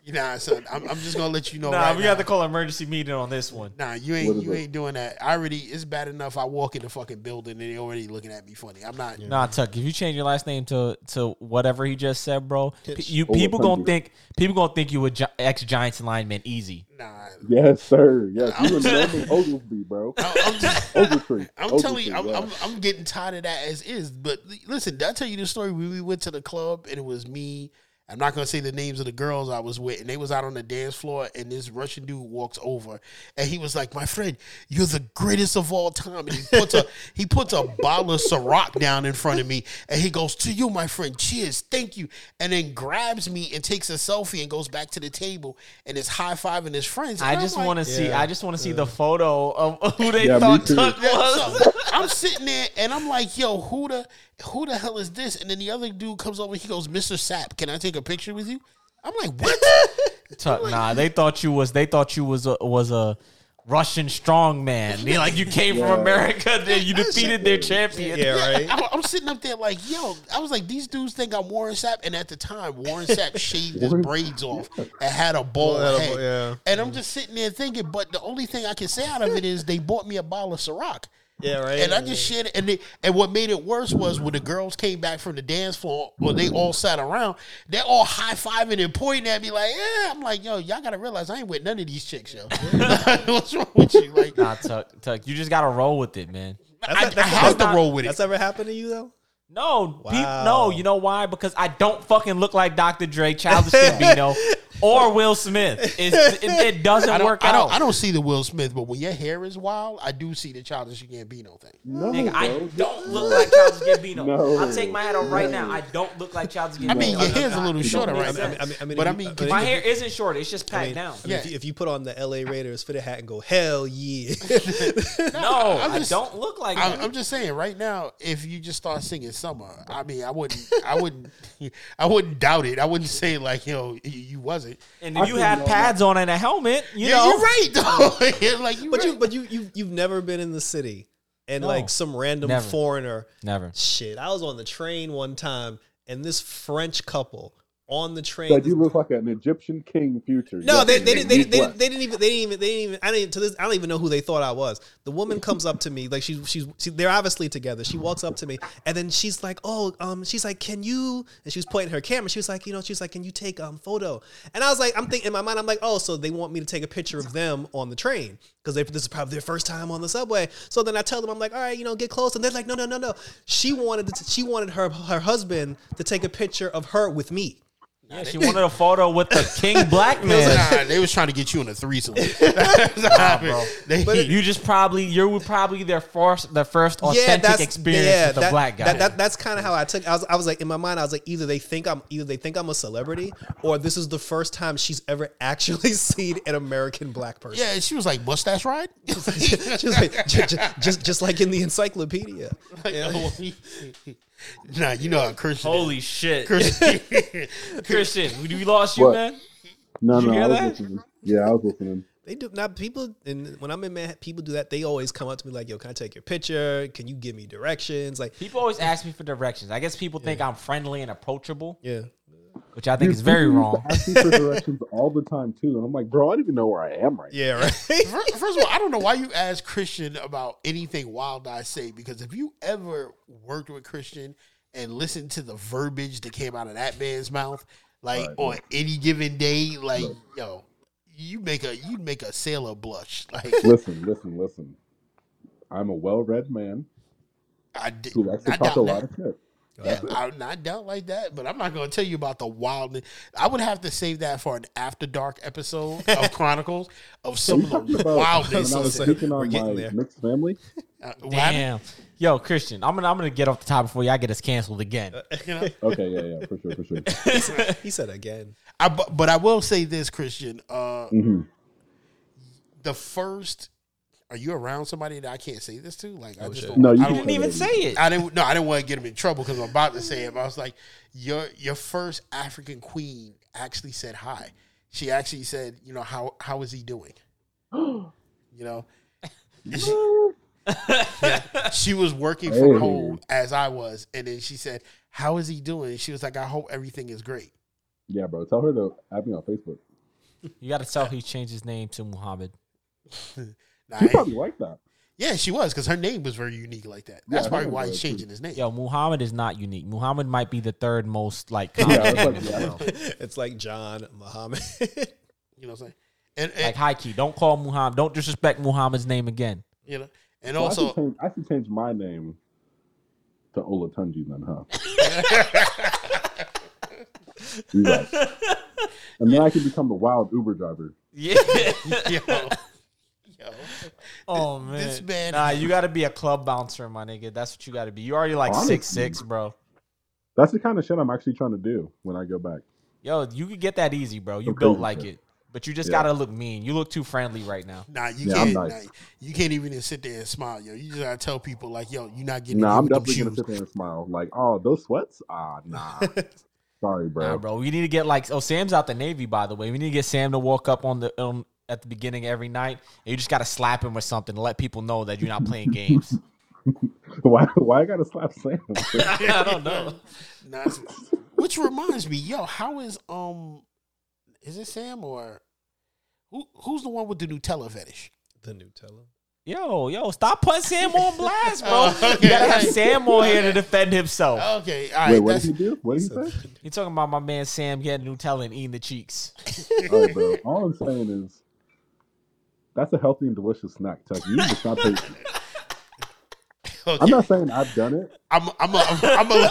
nah, son, I'm, I'm just gonna let you know. Nah, right we got to call an emergency meeting on this one. Nah, you ain't you it? ain't doing that. I already it's bad enough I walk in the fucking building and they already looking at me funny. I'm not Nah, Tuck. If you change your last name to to whatever he just said, bro, p- you oh, Over people gonna hundred. think people gonna think you a gi- ex Giants lineman easy. nah. Yes, sir. Yes, I'm you and just- Norman Oglesby, bro. I'm, I'm just Ogletree. I'm telling you, I'm, yeah. I'm, I'm getting tired of that as is. But listen, did I tell you the story? when We went to the club and it was me. I'm not gonna say the names of the girls I was with, and they was out on the dance floor, and this Russian dude walks over, and he was like, "My friend, you're the greatest of all time." And he puts a he puts a bottle of Ciroc down in front of me, and he goes, "To you, my friend, cheers, thank you," and then grabs me and takes a selfie and goes back to the table and is high fiving his friends. And I I'm just like, want to see. Yeah, I just want to see the photo of who they Yeah, thought. Tuck was. so I'm sitting there and I'm like, yo, who the who the hell is this? And then the other dude comes over, he goes, Mr. Sapp, can I take a picture with you? I'm like, what? Tuck, nah, they thought you was. They thought you was a, was a Russian strongman. They like you came Yeah. from America. Then you defeated their champion. Yeah, right. I, I'm sitting up there like, yo, I was like, these dudes think I'm Warren Sapp. And at the time, Warren Sapp shaved his braids off and had a bald Had head. yeah. And I'm just sitting there thinking, but the only thing I can say out of it is they bought me a bottle of Ciroc. Yeah, right. And I just shared it. And, they, and what made it worse was when the girls came back from the dance floor, or they all sat around, they're all high fiving and pointing at me like, yeah. I'm like, yo, y'all got to realize I ain't with none of these chicks, yo. What's wrong with you? Like, Nah, Tuck, Tuck, you just gotta roll with it, man. I, I have to roll with it. That's ever happened to you though? No, peop- Wow. no. You know why? Because I don't fucking look like Dr. Dre, Childish Gambino, or Will Smith. It's, it, it doesn't I work I out. don't, I don't see the Will Smith, but when your hair is wild, I do see the Childish Gambino thing. No, Nigga, I don't look like Childish Gambino. No. I'll take my hat off right now. I don't look like Childish Gambino. I mean, your It does hair's a little it shorter right make now. I mean, I mean, But I mean, you- My you- hair isn't short. It's just I packed mean, down. I mean, if, Yeah. you, if you put on the LA Raiders fitted hat and go, hell yeah. No, I'm I just- don't look like I'm, that. I'm just saying, right now, if you just start singing "Summer," I mean, I wouldn't, I wouldn't, I wouldn't doubt it. I wouldn't say like, you know, you wasn't. And I you think had all pads on and a helmet, you yeah, know. you're right though. like you, but you, but you, you, you've never been in the city. And No. like some random Never. foreigner. Never. Shit. I was on the train one time and this French couple on the train. Said you look like an Egyptian king future. No, they, they, didn't, they, they, they didn't even they didn't even they didn't even I didn't to this I don't even know who they thought I was. The woman comes up to me like she's she's she, they're obviously together. She walks up to me and then she's like, "Oh, um she's like, "Can you?" And she was pointing her camera. She was like, "You know, she's like, "Can you take um photo?" And I was like, I'm thinking in my mind I'm like, "Oh, so they want me to take a picture of them on the train." because this is probably their first time on the subway. So then I tell them, I'm like, all right, you know, get close, and they're like, no, no, no, no. She wanted to, she wanted her her husband to take a picture of her with me. Yeah, she wanted a photo with the king black man. Nah, they was trying to get you in a threesome. Nah, bro. They- But you just probably you were probably their first their first authentic experience with the that- black guy. That, that- that's kind of how I took. I was, I was like in my mind, I was like, either they think I'm, either they think I'm a celebrity, or this is the first time she's ever actually seen an American black person. yeah, she was like mustache ride. just, like, ju- ju- just, just like in the encyclopedia. Oh, nah, you know how Christian. Holy shit, Christian. Christian, we lost you, What? man. No, Did you no, hear I was that? listening. Yeah, I was listening. They do not People and when I'm in Manhattan, people do that. They always come up to me like, "Yo, can I take your picture? Can you give me directions?" Like, People always ask me for directions. I guess people think I'm friendly and approachable, yeah, which I think Dude, is very wrong. to Ask me for directions all the time too, and I'm like, bro, I don't even know where I am right yeah, right. Fir- First of all, I don't know why you ask Christian about anything wild I say because if you ever worked with Christian and listened to the verbiage that came out of that man's mouth, like Right. on any given day, like yo, you make a you make a sailor blush. Like. Listen, listen, listen. I'm a well-read man I did who likes to not talk a doubt lot that. of shit. Yeah, I'm not doubt like that, but I'm not going to tell you about the wildness. I would have to save that for an after dark episode of Chronicles of some of the wildness. when I was So speaking we're on getting my there. mixed family? Uh, what happened? Damn, yo, Christian, I'm gonna I'm gonna get off the top before y'all get us canceled again. You know? Okay, yeah, yeah, for sure, for sure. he said again. I, bu- but I will say this, Christian. Uh, hmm the first, are you around somebody that I can't say this to? Like, I just don't. No, you I don't Didn't even say it. I didn't. No, I didn't want to get him in trouble because I'm about to say it. But I was like, your your first African queen actually said hi. She actually said, you know, how how is he doing? you know, she, yeah, she was working from Hey. home as I was, and then she said, "How is he doing?" She was like, "I hope everything is great." Yeah, bro. Tell her to add me on Facebook. You got to tell he changed his name to Muhammad. Nah, She I- probably like that. yeah, she was because her name was very unique like that. That's Yeah, probably why he's changing his name. Yo, Muhammad is not unique. Muhammad might be the third most like Yeah, common it's name like, in the yeah. world. It's like John Muhammad. You know what I'm saying? And, and Like high key, don't call Muhammad. Don't disrespect Muhammad's name again. you know, and So I, should also change, I should change my name to Olatunji then, huh? You right. And then I can become the wild Uber driver. Yeah. yo, yo, oh man. this man- Nah, you got to be a club bouncer, my nigga. That's what you got to be. You already like Honestly. six six, bro. That's the kind of shit I'm actually trying to do when I go back. Yo, you could get that easy, bro. You Some built like shit. it, but you just Yeah. gotta look mean. You look too friendly right now. nah, you Yeah, can't. nice. nah, you can't even sit there and smile, yo. You just gotta tell people like, yo, you're not getting. Nah, I'm with them definitely gonna sit there and smile. Like, oh, those sweats? Ah, nah. Sorry, bro. Nah, bro. We need to get like oh Sam's out the Navy, by the way. We need to get Sam to walk up on the um, at the beginning every night, and you just gotta slap him or something to let people know that you're not playing games. Why? Why I gotta slap Sam? I don't know. Which reminds me, yo, how is um, is it Sam or who? Who's the one with the Nutella fetish? the Nutella. Yo, yo, stop putting Sam on blast, bro. Oh, okay. You gotta have Sam on here to defend himself. Okay, all right. Wait, what that's, did he do? What did he say? You talking about my man Sam getting Nutella and eating the cheeks? All right, bro. All I'm saying is that's a healthy and delicious snack, Tuck. You need to stop taking. okay. I'm not saying I've done it. I'm I'm a, I'm gonna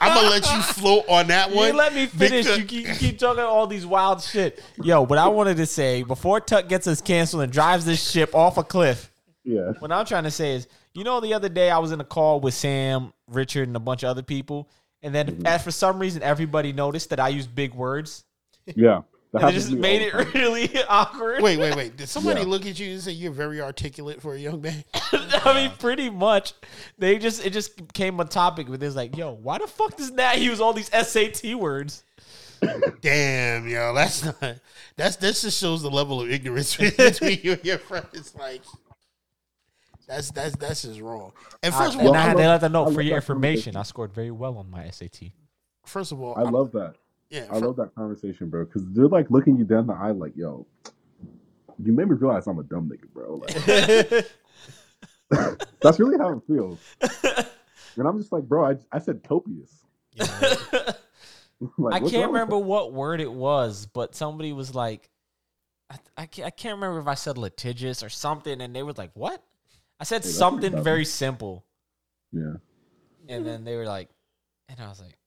I'm gonna let you float on that one. ain't let me finish. because- You keep, you keep talking all these wild shit. Yo, what I wanted to say before Tuck gets us canceled and drives this ship off a cliff, Yeah. what I'm trying to say is, you know, the other day I was in a call with Sam, Richard, and a bunch of other people, and then Mm-hmm. as for some reason everybody noticed that I used big words, Yeah. That and it just made it time. really awkward. Wait, wait, wait. Did somebody Yeah. look at you and say you're very articulate for a young man? I mean, pretty much. They just it just came a topic, with this like, yo, why the fuck does Nat use all these SAT words? Damn, yo, that's not that's this just shows the level of ignorance between you and your friends. It's like that's that's that's just wrong. And I, first of and all, I I had to let them know I for your information. I scored very well on my SAT. first of all, I I'm- love that. Yeah. I love that conversation, bro. Because they're like looking you down the eye, like, yo, you made me realize I'm a dumb nigga, bro. Like, that's really how it feels. And I'm just like, bro, I, I said copious. Like, I can't remember what word it was, but somebody was like, I, I, can't, I can't remember if I said litigious or something, and they were like, "What?" I said that's something very simple, Yeah. and then they were like, and I was like,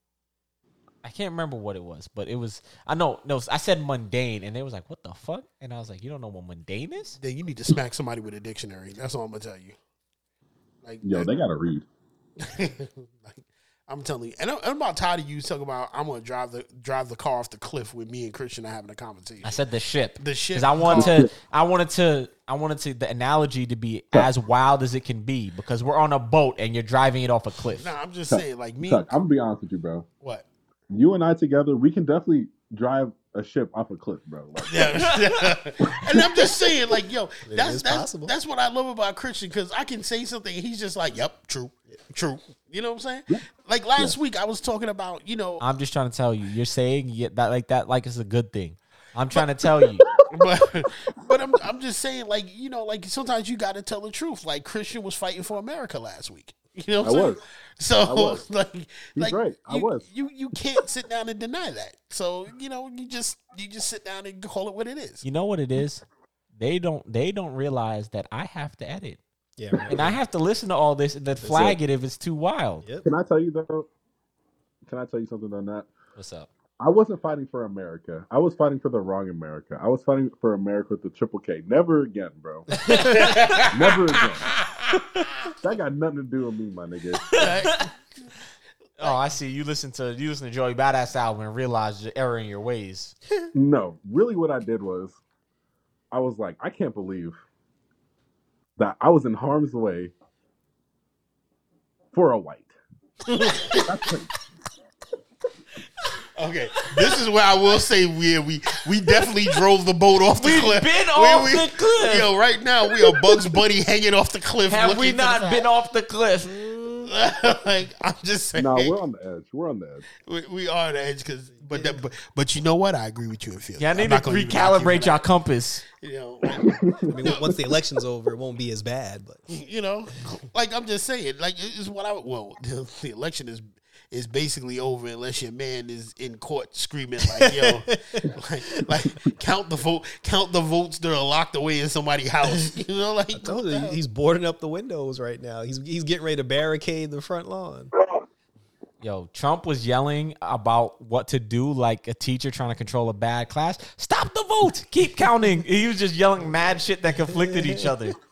I can't remember what it was, but it was. I know, no, I said mundane, and they was like, "What the fuck?" And I was like, "You don't know what mundane is?" Then you need to smack somebody with a dictionary. That's all I'm gonna tell you. Like, Yo, they gotta read. like, I'm telling you, and I'm, I'm about tired of you talking about I'm gonna drive the drive the car off the cliff with me and Christian are having a conversation. I said the ship. The ship. Because I wanted Oh. to, I wanted to, I wanted to the analogy to be as wild as it can be because we're on a boat and you're driving it off a cliff. Nah, I'm just Chuck, saying, like me. Chuck, I'm gonna be honest with you, bro. What? You and I together, we can definitely drive a ship off a cliff, bro. Like, Yeah, and I'm just saying, like, yo, It that's that's, possible. that's what I love about Christian because I can say something, and he's just like, "Yep, true, true." You know what I'm saying? Like last week, I was talking about, you know, I'm just trying to tell you, you're saying yeah, that like that like it's a good thing. I'm trying to tell you. but but I'm I'm just saying, like, you know, like sometimes you got to tell the truth. Like Christian was fighting for America last week. You know what I'm I saying? was. So I was. like, like right. I you, was. You you can't sit down and deny that. So you know, you just you just sit down and call it what it is. You know what it is? They don't they don't realize that I have to edit. Yeah, right. And I have to listen to all this and then flag it if it's too wild. Yep. Can I tell you though? Can I tell you something on that? What's up? I wasn't fighting for America. I was fighting for the wrong America. I was fighting for America with the triple K. Never again, bro. Never again. That got nothing to do with me, my nigga. Oh, I see. You listen to you listen to Joey Badass album and realize the error in your ways. No, really, what I did was, I was like, I can't believe that I was in harm's way for a white. That's crazy. Okay, this is where I will say we we we definitely drove the boat off the We've cliff. been We- off we- the cliff. Yo, right now we are Bugs Bunny hanging off the cliff. Have we to the not been off the cliff? like I'm just saying. No, we're on the edge. We're on the edge. we, we are on the edge because, but, that, but but you know what? I agree with you in Phil. Yeah, I I'm need to gonna even knock you for recalibrate your compass. You know, I mean, once the election's over, it won't be as bad. But you know, like I'm just saying, like it's what I well, the, the election is is basically over unless your man is in court screaming like, "Yo, like, like count the vote, count the votes that are locked away in somebody's house." You know, like I told you, he's boarding up the windows right now. He's he's getting ready to barricade the front lawn. Yo, Trump was yelling about what to do like a teacher trying to control a bad class. Stop the vote. Keep counting. He was just yelling mad shit that conflicted each other.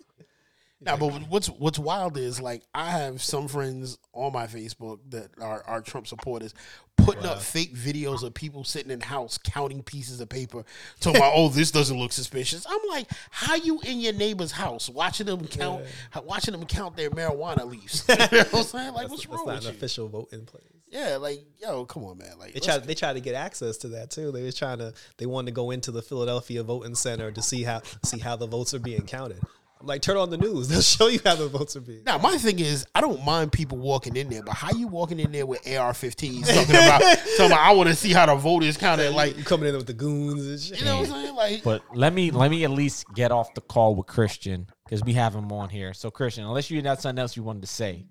Now, but what's what's wild is like I have some friends on my Facebook that are, are Trump supporters putting up fake videos of people sitting in house counting pieces of paper, talking about, oh, this doesn't look suspicious. I'm like, how you in your neighbor's house watching them count, watching them count their marijuana leaves? you know what I'm saying? Like, what's That's wrong not with an you? official vote in place. Yeah, like, yo, come on, man. Like, They tried. They tried to get access to that too. They was trying to. They wanted to go into the Philadelphia voting center to see how see how the votes are being counted. I'm like, turn on the news. They'll show you how the votes are being. Now, my thing is, I don't mind people walking in there, but how you walking in there with AR-15s talking about, talking about I want to see how the vote is counted? Like, You coming in with the goons and shit. you know what I'm saying? Like, But let me let me at least get off the call with Christian because we have him on here. So Christian, unless you had something else you wanted to say,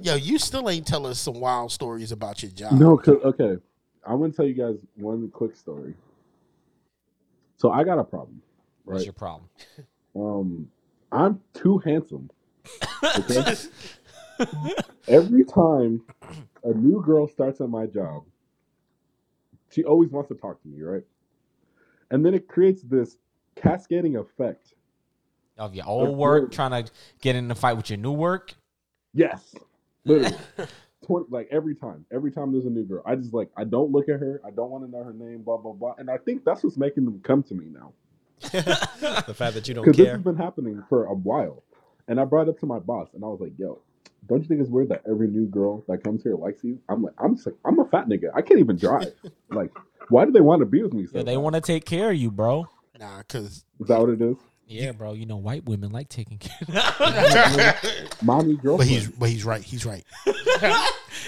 yo, you still ain't tell us some wild stories about your job. No, 'cause- okay. I'm gonna tell you guys one quick story. So I got a problem, what's right? your problem? Um, I'm too handsome. Okay. Every time a new girl starts at my job, she always wants to talk to me, right? And then it creates this cascading effect. Of your old work, trying to get in the fight with your new work. Yes, literally. Like every time, every time there's a new girl, I just like I don't look at her. I don't want to know her name. Blah blah blah. And I think that's what's making them come to me now. the fact that you don't Because this has been happening for a while. And I brought it up to my boss, and I was like, "Yo, don't you think it's weird that every new girl that comes here likes you?" I'm like, "I'm just like, I'm a fat nigga. I can't even drive. like, why do they want to be with me?" So Yeah, they want to take care of you, bro. Nah, because Is that what it is? Yeah, bro. You know, white women like taking care. Mommy, girlfriend. but he's but he's right. He's right.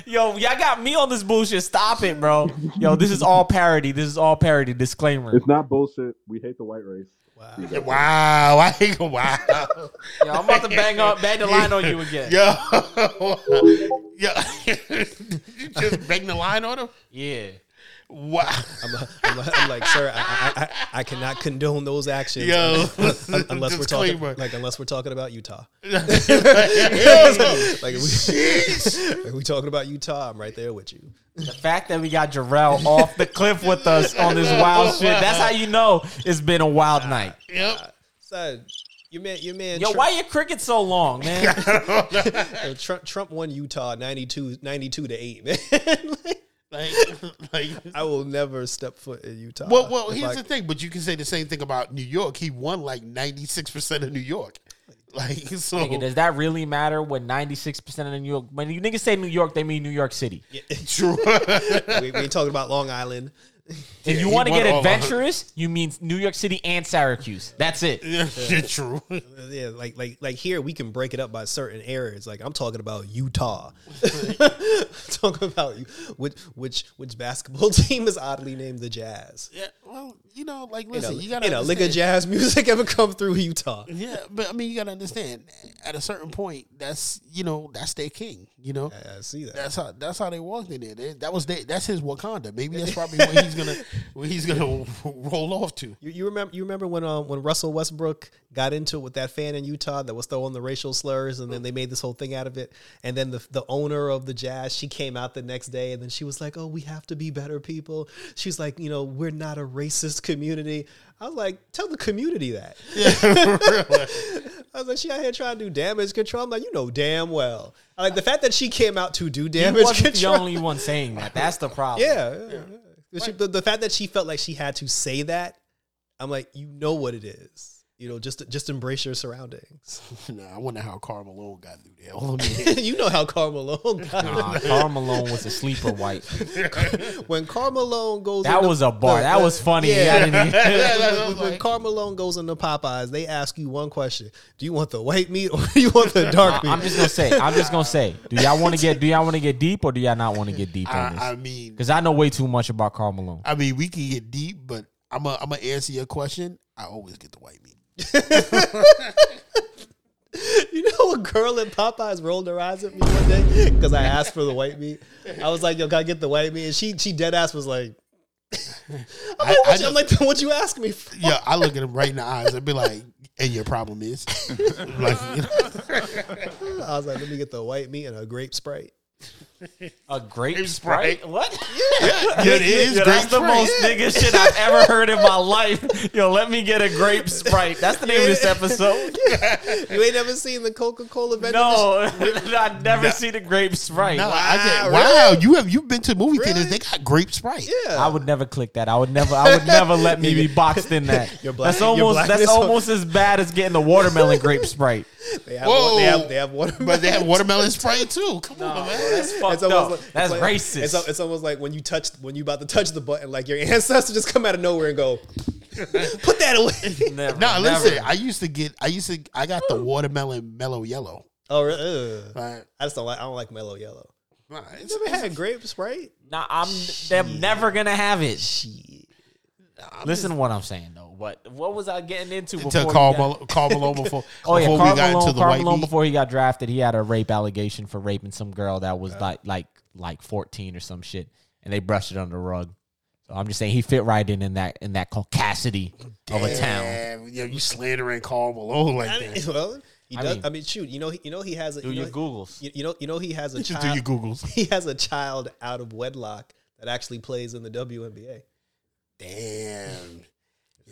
Yo, y'all got me on this bullshit. Stop it, bro. Yo, this is all parody. This is all parody. Disclaimer. It's not bullshit. We hate the white race. Wow. Wow, I think wow. Yo, I'm about to bang up, bang the line on you again. Yo, yo, you just bang the line on him. Yeah. Wow. I'm, a, I'm, a, I'm like, sir, I, I, I, I cannot condone those actions. Yo, unless we're talking disclaimer. like unless we're talking about Utah. Yo. like, we, like we talking about Utah, I'm right there with you. The fact that we got Jarrell off the cliff with us on this wild shit, that's how you know it's been a wild night. Yep. Son, your man, your man. Yo, Trump, why your cricket so long, man? Trump, Trump won Utah 92, 92 to eight, man. Like, like, I will never step foot in Utah. well, well, here's I- the thing, but you can say the same thing about New York. He won like 96% of New York. Like, so. Nigga, does that really matter when 96% of the New York, when you niggas say New York, they mean New York City. True. we, we ain't talking about Long Island. If Yeah, you want to get all of adventurous, you mean New York City and Syracuse. That's it. Yeah, true. Yeah, like like like here we can break it up by certain areas. Like I'm talking about Utah. talking about you- which which which basketball team is oddly named the Jazz. Yeah, well, you know, like, You listen, know, you gotta you know, lick of jazz music ever come through Utah? Yeah, but I mean, you gotta understand. At a certain point, that's you know, that's their king. You know, I see that. that's how that's how they walked in there. They- that was their, that's his Wakanda. Maybe that's probably where he's gonna where he's gonna roll off to. You, you remember you remember when um when Russell Westbrook got into it with that fan in Utah that was throwing the racial slurs and then they made this whole thing out of it and then the the owner of the Jazz she came out the next day and then she was like oh we have to be better people she's like you know we're not a racist community I was like tell the community that I was like she out here trying to do damage control I'm like you know damn well like the fact that she came out to do He damage wasn't the only one saying that. That's the problem. yeah, yeah, yeah. She- the, the fact that she felt like she had to say that, I'm like, you know what it is. You know, just just embrace your surroundings. nah, I wonder how Karl Malone got through there. Hold you know how Karl Malone got Nah, Karl Malone was a sleeper white. when Karl Malone goes. That into- was a bar. That was funny. Yeah, I didn't when, when, when Karl Malone goes into Popeyes, they ask you one question: Do you want the white meat or do you want the dark meat? I'm just gonna say. I'm just gonna say. Do y'all want to get? Do y'all want to get deep or do y'all not want to get deep on this? I, I mean, Because I know way too much about Karl Malone. I mean, we can get deep, but I'm gonna I'm gonna answer your question. I always get the white meat. You know, a girl at Popeyes rolled her eyes at me one day because I asked for the white meat. I was like, "Yo, can I get the white meat?" And she, she dead ass was like, I'm, I- like, I what you, I'm like, what you ask me for? Yeah, I look at him right in the eyes and be like, "And your problem is?" like, you know, I was like, "Let me get the white meat and a grape sprite." A grape Sprite. sprite? What? yeah, it is Yo, great. that's the most nigga shit I've ever heard in my life. Yo, let me get a grape sprite. That's the name of this episode. You ain't never seen the Coca Cola vending No, I've never seen a grape sprite. No, Wow. I get, Wow, wow, you have you've been to movie theaters? They got grape Sprite. Yeah, I would never click that. I would never. I would never let me be boxed in that. Your black- that's your almost. That's blackness- almost as bad as getting the watermelon grape sprite. they have, Whoa. They have, they have water, But they have watermelon Sprite too. Come on, man. That's fucked It's almost up. like- that's it's like- racist. It's, it's almost like when you touch when you about to touch the button, like your ancestor just come out of nowhere and go, "Put that away." never, No, never. listen. I used to get. I used to. I got the watermelon mellow yellow. oh, really? Right. I just don't like. I don't like mellow yellow. Nah, You it's- ever had grape sprite? Nah, I'm. They're never gonna have it. Shit. Listen to what I'm saying though. But what was I getting into before? to we Karl, got- Mal- Karl Malone before, Oh yeah, before Karl we got Malone. into the Malone before he got drafted, he had a rape allegation for raping some girl that was like like like 14 or some shit, and they brushed it under the rug. So I'm just saying he fit right in in that in that caucasity of a town. Damn, yo, you slandering Karl Malone like I that? mean, well, he I does. mean- I mean, shoot. You know, he, you know, he has a. Do you your know, googles. You, you know, you know, he has a Just do child. your googles. He has a child out of wedlock that actually plays in the WNBA. Damn.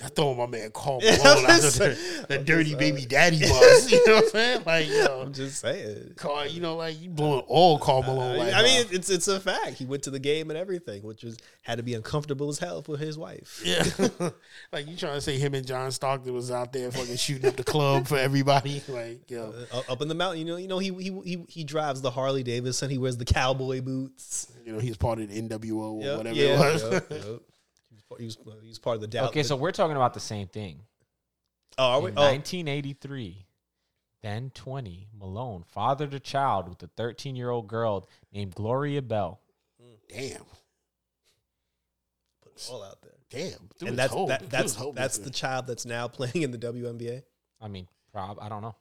I thought my man Karl Malone out the, the dirty baby daddy was. You know what I'm saying? Like, you yo, I'm just saying. Karl, you know, like you blowing all Karl Malone. Like, I mean, it's it's a fact. He went to the game and everything, which was had to be uncomfortable as hell for his wife. yeah, like you trying to say him and John Stockton was out there fucking shooting up the club for everybody? Like, yo, Uh, up in the mountain, you know, you know, he he he, he drives the Harley Davidson. He wears the cowboy boots. you know, he's part of the NWO or Yep, whatever yeah, it was. yep, yep. He was, he was part of the Dallas. Okay, so we're talking about the same thing. oh, are In we? Oh, 1983, then 20, Malone fathered a child with a 13 year old girl named Gloria Bell. Damn, put it all out there. damn. Dude and that's home. that, Dude that's that's the child that's now playing in the WNBA. I mean, prob I don't know.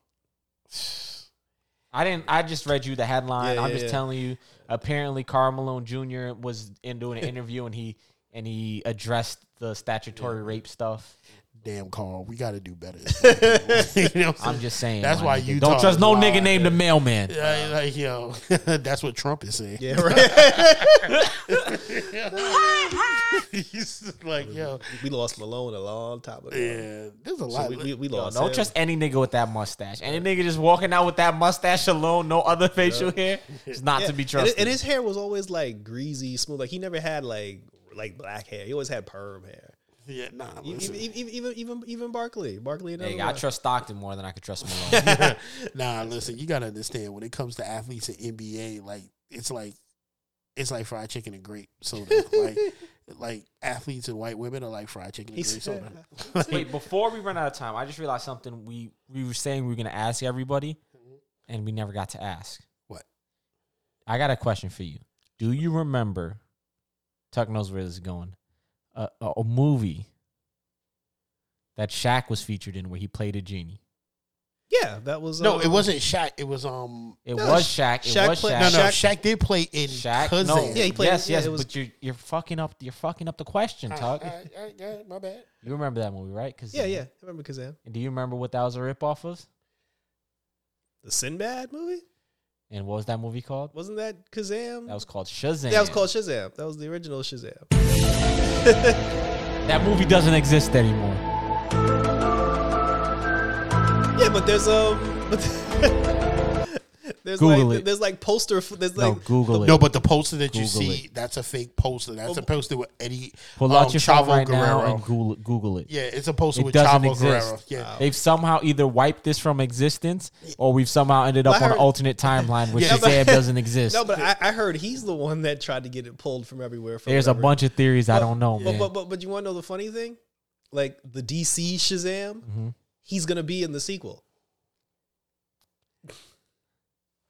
I didn't. I just read you the headline. Yeah, I'm yeah, just yeah. telling you. Apparently, Karl Malone Jr. was in doing an interview, and he and he addressed the statutory rape stuff. Damn, Karl, we got to do better. as black people. You know what I'm just saying. That's my why you don't trust no nigga named the mailman. Yeah, like yo, that's what Trump is saying. Yeah, right. He's like, yo, we lost Malone a long time ago. yeah, there's a So lot. we, we, we Yo, lost. don't him. trust any nigga with that mustache. Any nigga just walking out with that mustache alone, no other facial hair, is not Yeah. to be And, trusted. and his hair was always like greasy, smooth. Like he never had like like black hair. He always had perm hair. yeah, nah, Even even even even, even Barkley, Barkley. Hey, I trust Stockton more than I could trust Malone. nah, listen, you gotta understand when it comes to athletes in NBA, like it's like it's like fried chicken and grape soda. like like athletes and white women are like fried chicken and grape soda. Wait, before we run out of time, I just realized something we we were saying we were gonna ask everybody, mm-hmm. and we never got to ask. What? I got a question for you. Do you remember? Tuck knows where this is going. A, a, a movie that Shaq was featured in, where he played a genie. Yeah, that was No, um, it wasn't Shaq. It was um. It No, was Sha- Shaq. It Shaq was played- Shaq. No, no, Shaq- Shaq, did play in Shaq. Kazam. No. Yeah, he played- yes, yeah, yes, it was- but you're you're fucking up. You're fucking up the question, Tuck. All right, all right, all right, my bad. You remember that movie, right? Cause Yeah, yeah. I remember Kazam. And do you remember what that was a rip off of? The Sinbad movie And what was that movie called? wasn't that Kazam? That was called Shazam. That was called Shazam. That was the original Shazam. That movie doesn't exist anymore. Yeah, but there's um, but there's Google like it. there's like poster. f- There's No, like Google it. No, but the poster that you Google see, that's a fake poster. That's a poster with Eddie. Pull um, out your phone Chavo right now Guerrero. and Google it. Google it. Yeah, it's a poster It with doesn't Chavo exist. Guerrero. Yeah. They've somehow either wiped this from existence or we've somehow ended up I on an alternate timeline where Yeah, Shazam doesn't exist. no, but I, I heard he's the one that tried to get it pulled from everywhere. From There's a bunch of theories I don't know, But, man. but, but but you want to know the funny thing? Like the DC Shazam, Mm-hmm. he's gonna be in the sequel.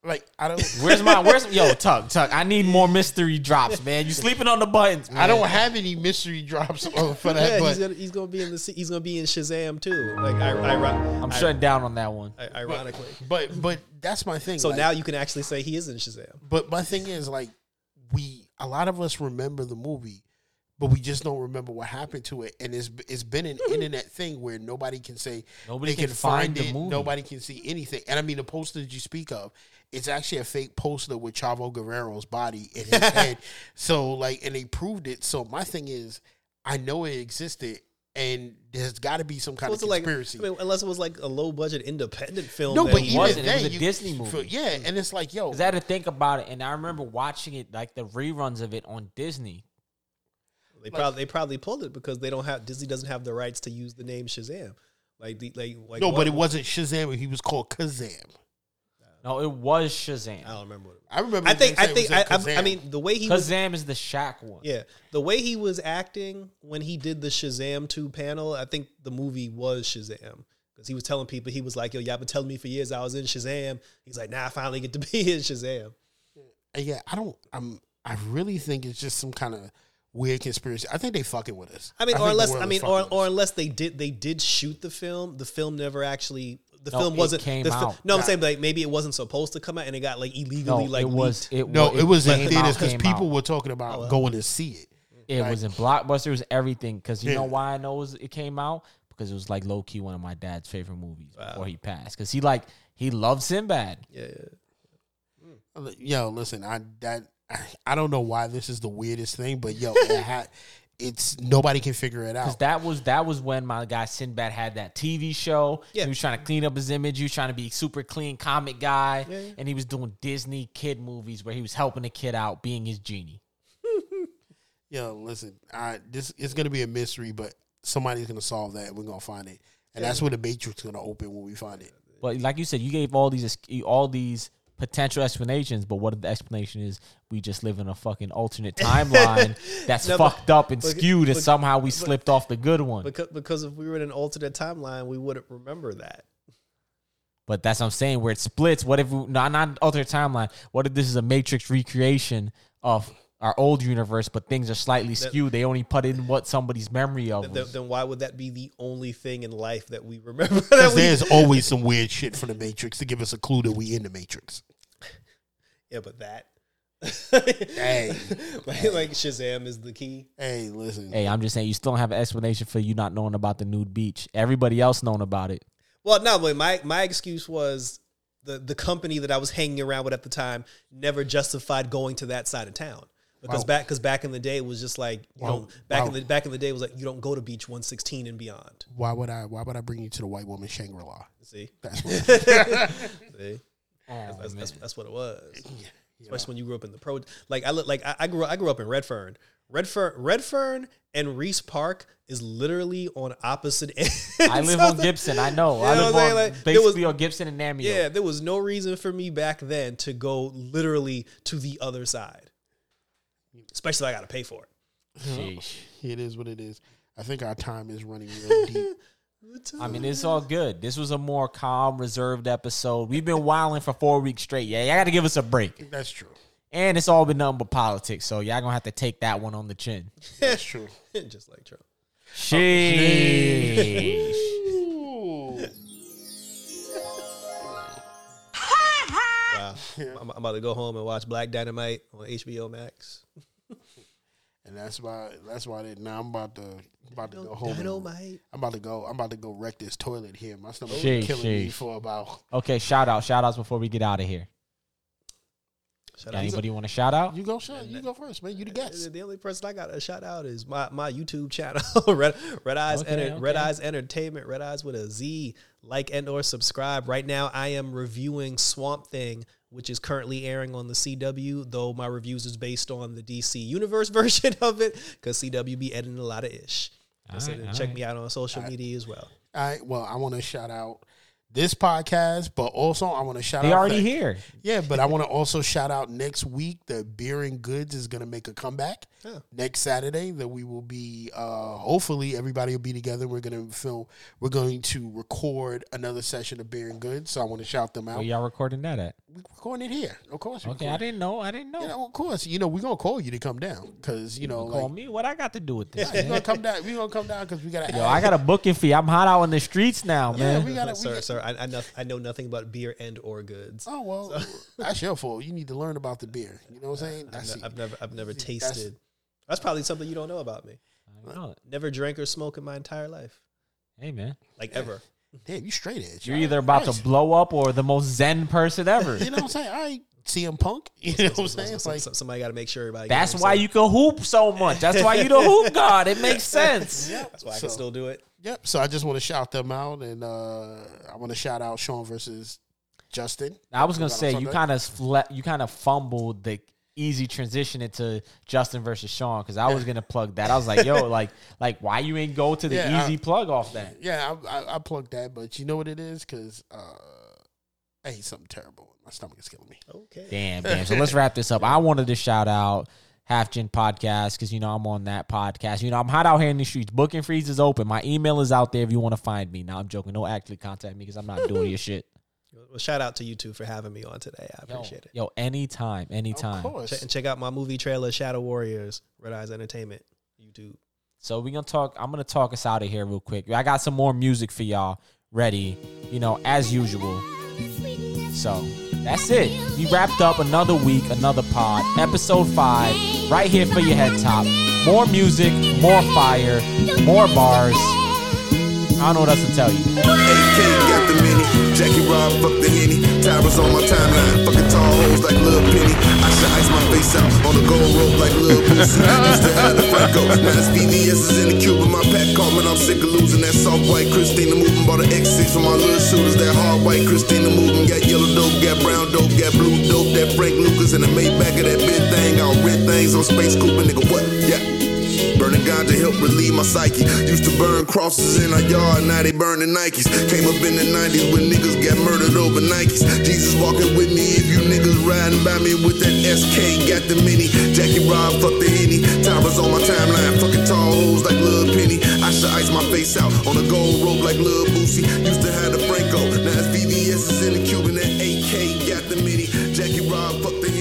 Like I don't. Where's my where's yo Tuck Tuck? I need more mystery drops, man. You sleeping on the buttons. I don't have any mystery drops uh, for that. Yeah, but he's gonna he's gonna be in the he's gonna be in Shazam too. Like I, I, I'm shutting down on that one. I, ironically. but but that's my thing. So like- now you can actually say he is in Shazam. But my thing is like we a lot of us remember the movie, but we just don't remember what happened to it. And it's it's been an internet thing where nobody can say Nobody they can find the it. movie. Nobody can see anything. And I mean the poster that you speak of, it's actually a fake poster with Chavo Guerrero's body in his head. So like and they proved it. So my thing is I know it existed and there's got to be some kind What's of it like? conspiracy. I mean, unless it was like a low budget independent film. no, but it wasn't. It was a you- Disney movie. Yeah, and it's like, yo, Cause I had to think about it, and I remember watching it like the reruns of it on Disney. They probably they probably pulled it because they don't have Disney doesn't have the rights to use the name Shazam. Like the like, like no, what- but it wasn't Shazam. He was called Kazam. No, it was Shazam. I don't remember. What it I remember. I think I think I, I, I mean the way he was Kazam is the Shaq one. yeah the way he was acting when he did the Shazam two panel. I think the movie was Shazam because he was telling people he was like yo y'all been telling me for years I was in Shazam. He's like nah I finally get to be in Shazam. And yeah, I don't. I'm. I really think it's just some kind of weird conspiracy. I think they fucking with us. I mean, think or unless I mean, or or unless they did they did shoot the film. The film never actually. The No, film wasn't came the fi- out. no, I'm Nah. saying like maybe it wasn't supposed to come out and it got like illegally No, like it was. leaked. It no, wa- it was in came theaters because people out. were talking about Oh, well. going to see it. It was in Blockbuster. It was everything. Because you know why I know it, was, it came out? Because it was like low key one of my dad's favorite movies before he passed. Because he like he loved Sinbad. Yeah, yeah. Yo, listen, I that I, I don't know why this is the weirdest thing, but yo, it had, it's nobody can figure it Because out. that was that was when my guy Sinbad had that TV show. Yeah. He was trying to clean up his image. He was trying to be super clean comic guy. Yeah, yeah. And he was doing Disney kid movies where he was helping a kid out, being his genie. Yo, listen, I this it's gonna be a mystery, but somebody's gonna solve that. We're gonna find it, and that's where the Matrix is gonna open when we find it. But like you said, you gave all these all these potential explanations, but what if the explanation is we just live in a fucking alternate timeline that's No, but- fucked up and but- skewed, and somehow we but- slipped off the good one. Because because if we were in an alternate timeline, we wouldn't remember that. But that's what I'm saying. Where it splits. What if we, not not alternate timeline? What if this is a Matrix recreation of our old universe, but things are slightly skewed? They only put in what somebody's memory of. Then, then why would that be the only thing in life that we remember? Because there's always some weird shit from the Matrix to give us a clue that we in the Matrix. Yeah, but that Hey, like, like Shazam is the key. hey, listen. Hey, I'm just saying you still don't have an explanation for you not knowing about the nude beach. Everybody else known about it. Well, no, but my my excuse was the the company that I was hanging around with at the time never justified going to that side of town. Because Wow. back because back in the day it was just like you Wow. know back in the back in the day it was like you don't go to beach 116 and beyond. Why would I? Why would I bring you to the white woman Shangri La? See, That's what. See? Oh, That's, that's, that's, that's what it was. Especially when you grew up in the pro. Like I look like I, I grew I grew up in Redfern. Redfern Redfern and Riis Park is literally on opposite ends. I live on Gibson. I know. You I live what I'm on saying? Like, there was- basically on Gibson and Nameoke. Yeah, there was no reason for me back then to go literally to the other side. Especially if I got to pay for it. Sheesh. it is what it is. I think our time is running real deep. I mean, it's all good. This was a more calm, reserved episode. We've been wilding for four weeks straight. Yeah, y'all got to give us a break. That's true. And it's all been nothing but politics, so y'all gonna have to take that one on the chin. That's true. Just like Trump. Sheesh. Wow. I'm, I'm about to go home and watch Black Dynamite on HBO Max. And that's why. That's why. They, now I'm about to about to go home. Dynamite. I'm about to go. I'm about to go wreck this toilet here. My stomach Sheesh, is killing me for about. Okay, shout out, shout outs before we get out of here. Shout Got out. anybody want to shout out? You go, shut. You go first, man. You the guest. The only person I got to shout out is my, my YouTube channel, Red, Red Eyes Okay, Enter- okay. Red Eyes Entertainment, Red Eyes with a Z. Like and or subscribe. Right now, I am reviewing Swamp Thing, which is currently airing on the CW. Though my reviews is based on the DC Universe version of it, because CW be editing a lot of ish. Alright, check alright. me out on social media as well. All right. Well, I want to shout out this podcast, but also I want to shout They out. already that- here. Yeah, but I want to also shout out next week. that Beer and Goods is going to make a comeback Yeah. next Saturday. That we will be. Uh, hopefully, everybody will be together. We're going to film. We're going to record another session of Beer and Goods. So I want to shout them out. Where y'all recording that at? We're recording it here, of course. we're Okay, I didn't know. I didn't know. Yeah, of course. You know, we're gonna call you to come down because you know, Call like, me. What I got to do with this? we're gonna come down. We're gonna come down because we gotta. Yo, add- I got a booking fee. I'm hot out in the streets now, Yeah, man. we gotta. We sir, got- sir, I, I know I know nothing about beer and or goods. Oh well, that's your fault. You need to learn about the beer. You know what I'm saying? I've, That's I've never I've never See, that's- tasted. That's probably something you don't know about me. I know it. Never drank or smoked in my entire life, Hey, man. like ever. Damn, you straight edge. You're either about to blow up or the most zen person ever. You know what I'm saying? I ain't CM Punk. You know what I'm saying? It's like somebody got to make sure everybody. That's why you can hoop so much. That's why you the hoop god. It makes sense. saying. That's why I So- can still do it. Yep. So I just want to shout them out, and uh I want to shout out Sean versus Justin. I was gonna say you kind of fle- you kind of fumbled the easy transition into Justin versus Sean because I was gonna plug that. I was like, yo, like like why you ain't go to the Yeah, I- easy plug off that? Yeah, I, I, I plugged that, but you know what it is? Because uh, I ate something terrible. My stomach is killing me. Okay. Damn, damn. So let's wrap this up. I wanted to shout out Half Gen Podcast because you know I'm on that podcast. You know I'm hot out here in the streets. Booking freeze is open. My email is out there if you want to find me. Now I'm joking. Don't actually contact me because I'm not doing your shit. Well, shout out to you two for having me on today. I Yo, appreciate it. yo, anytime, Of anytime. course. Check, and check out my movie trailer, Shadow Warriors, Red Eyes Entertainment, YouTube. So we're gonna talk. I'm gonna talk us out of here real quick. I got some more music for y'all ready, you know, as usual. So that's it. We wrapped up another week, another pod, episode five, right here for your head top. More music, more fire, more bars. I don't know what else to tell you. AK got the mini. Jackie Rob, fuck the henny. Towers on my timeline. Fucking tall hoes like Lil Penny. I should ice my face out on the gold rope like Lil Boosie. Used to have the Franco. Now it's VVS is in the cube of my pack. Coleman. I'm sick of losing that soft white Christina moving. Bought an X6 for my little shooters. That hard white Christina moving. Got yellow dope, got brown dope, got blue dope. That Frank Lucas and the Maybach of that big thing. All red things on Space Cooper, nigga. What? Yeah. Burning ganja helped relieve my psyche. Used to burn crosses in our yard, now they burning Nikes. Came up in the 90s when niggas got murdered over Nikes. Jesus walking with me if you niggas riding by me with that SK. Got the mini, Jackie Rob, fuck the Henny. Towers on my timeline, fucking tall hoes like Lil Penny. I should ice my face out on a gold rope like Lil Boosie. Used to have the Franco, now it's VVS is in the Cuban That AK. Got the mini, Jackie Rob, fuck the Henny.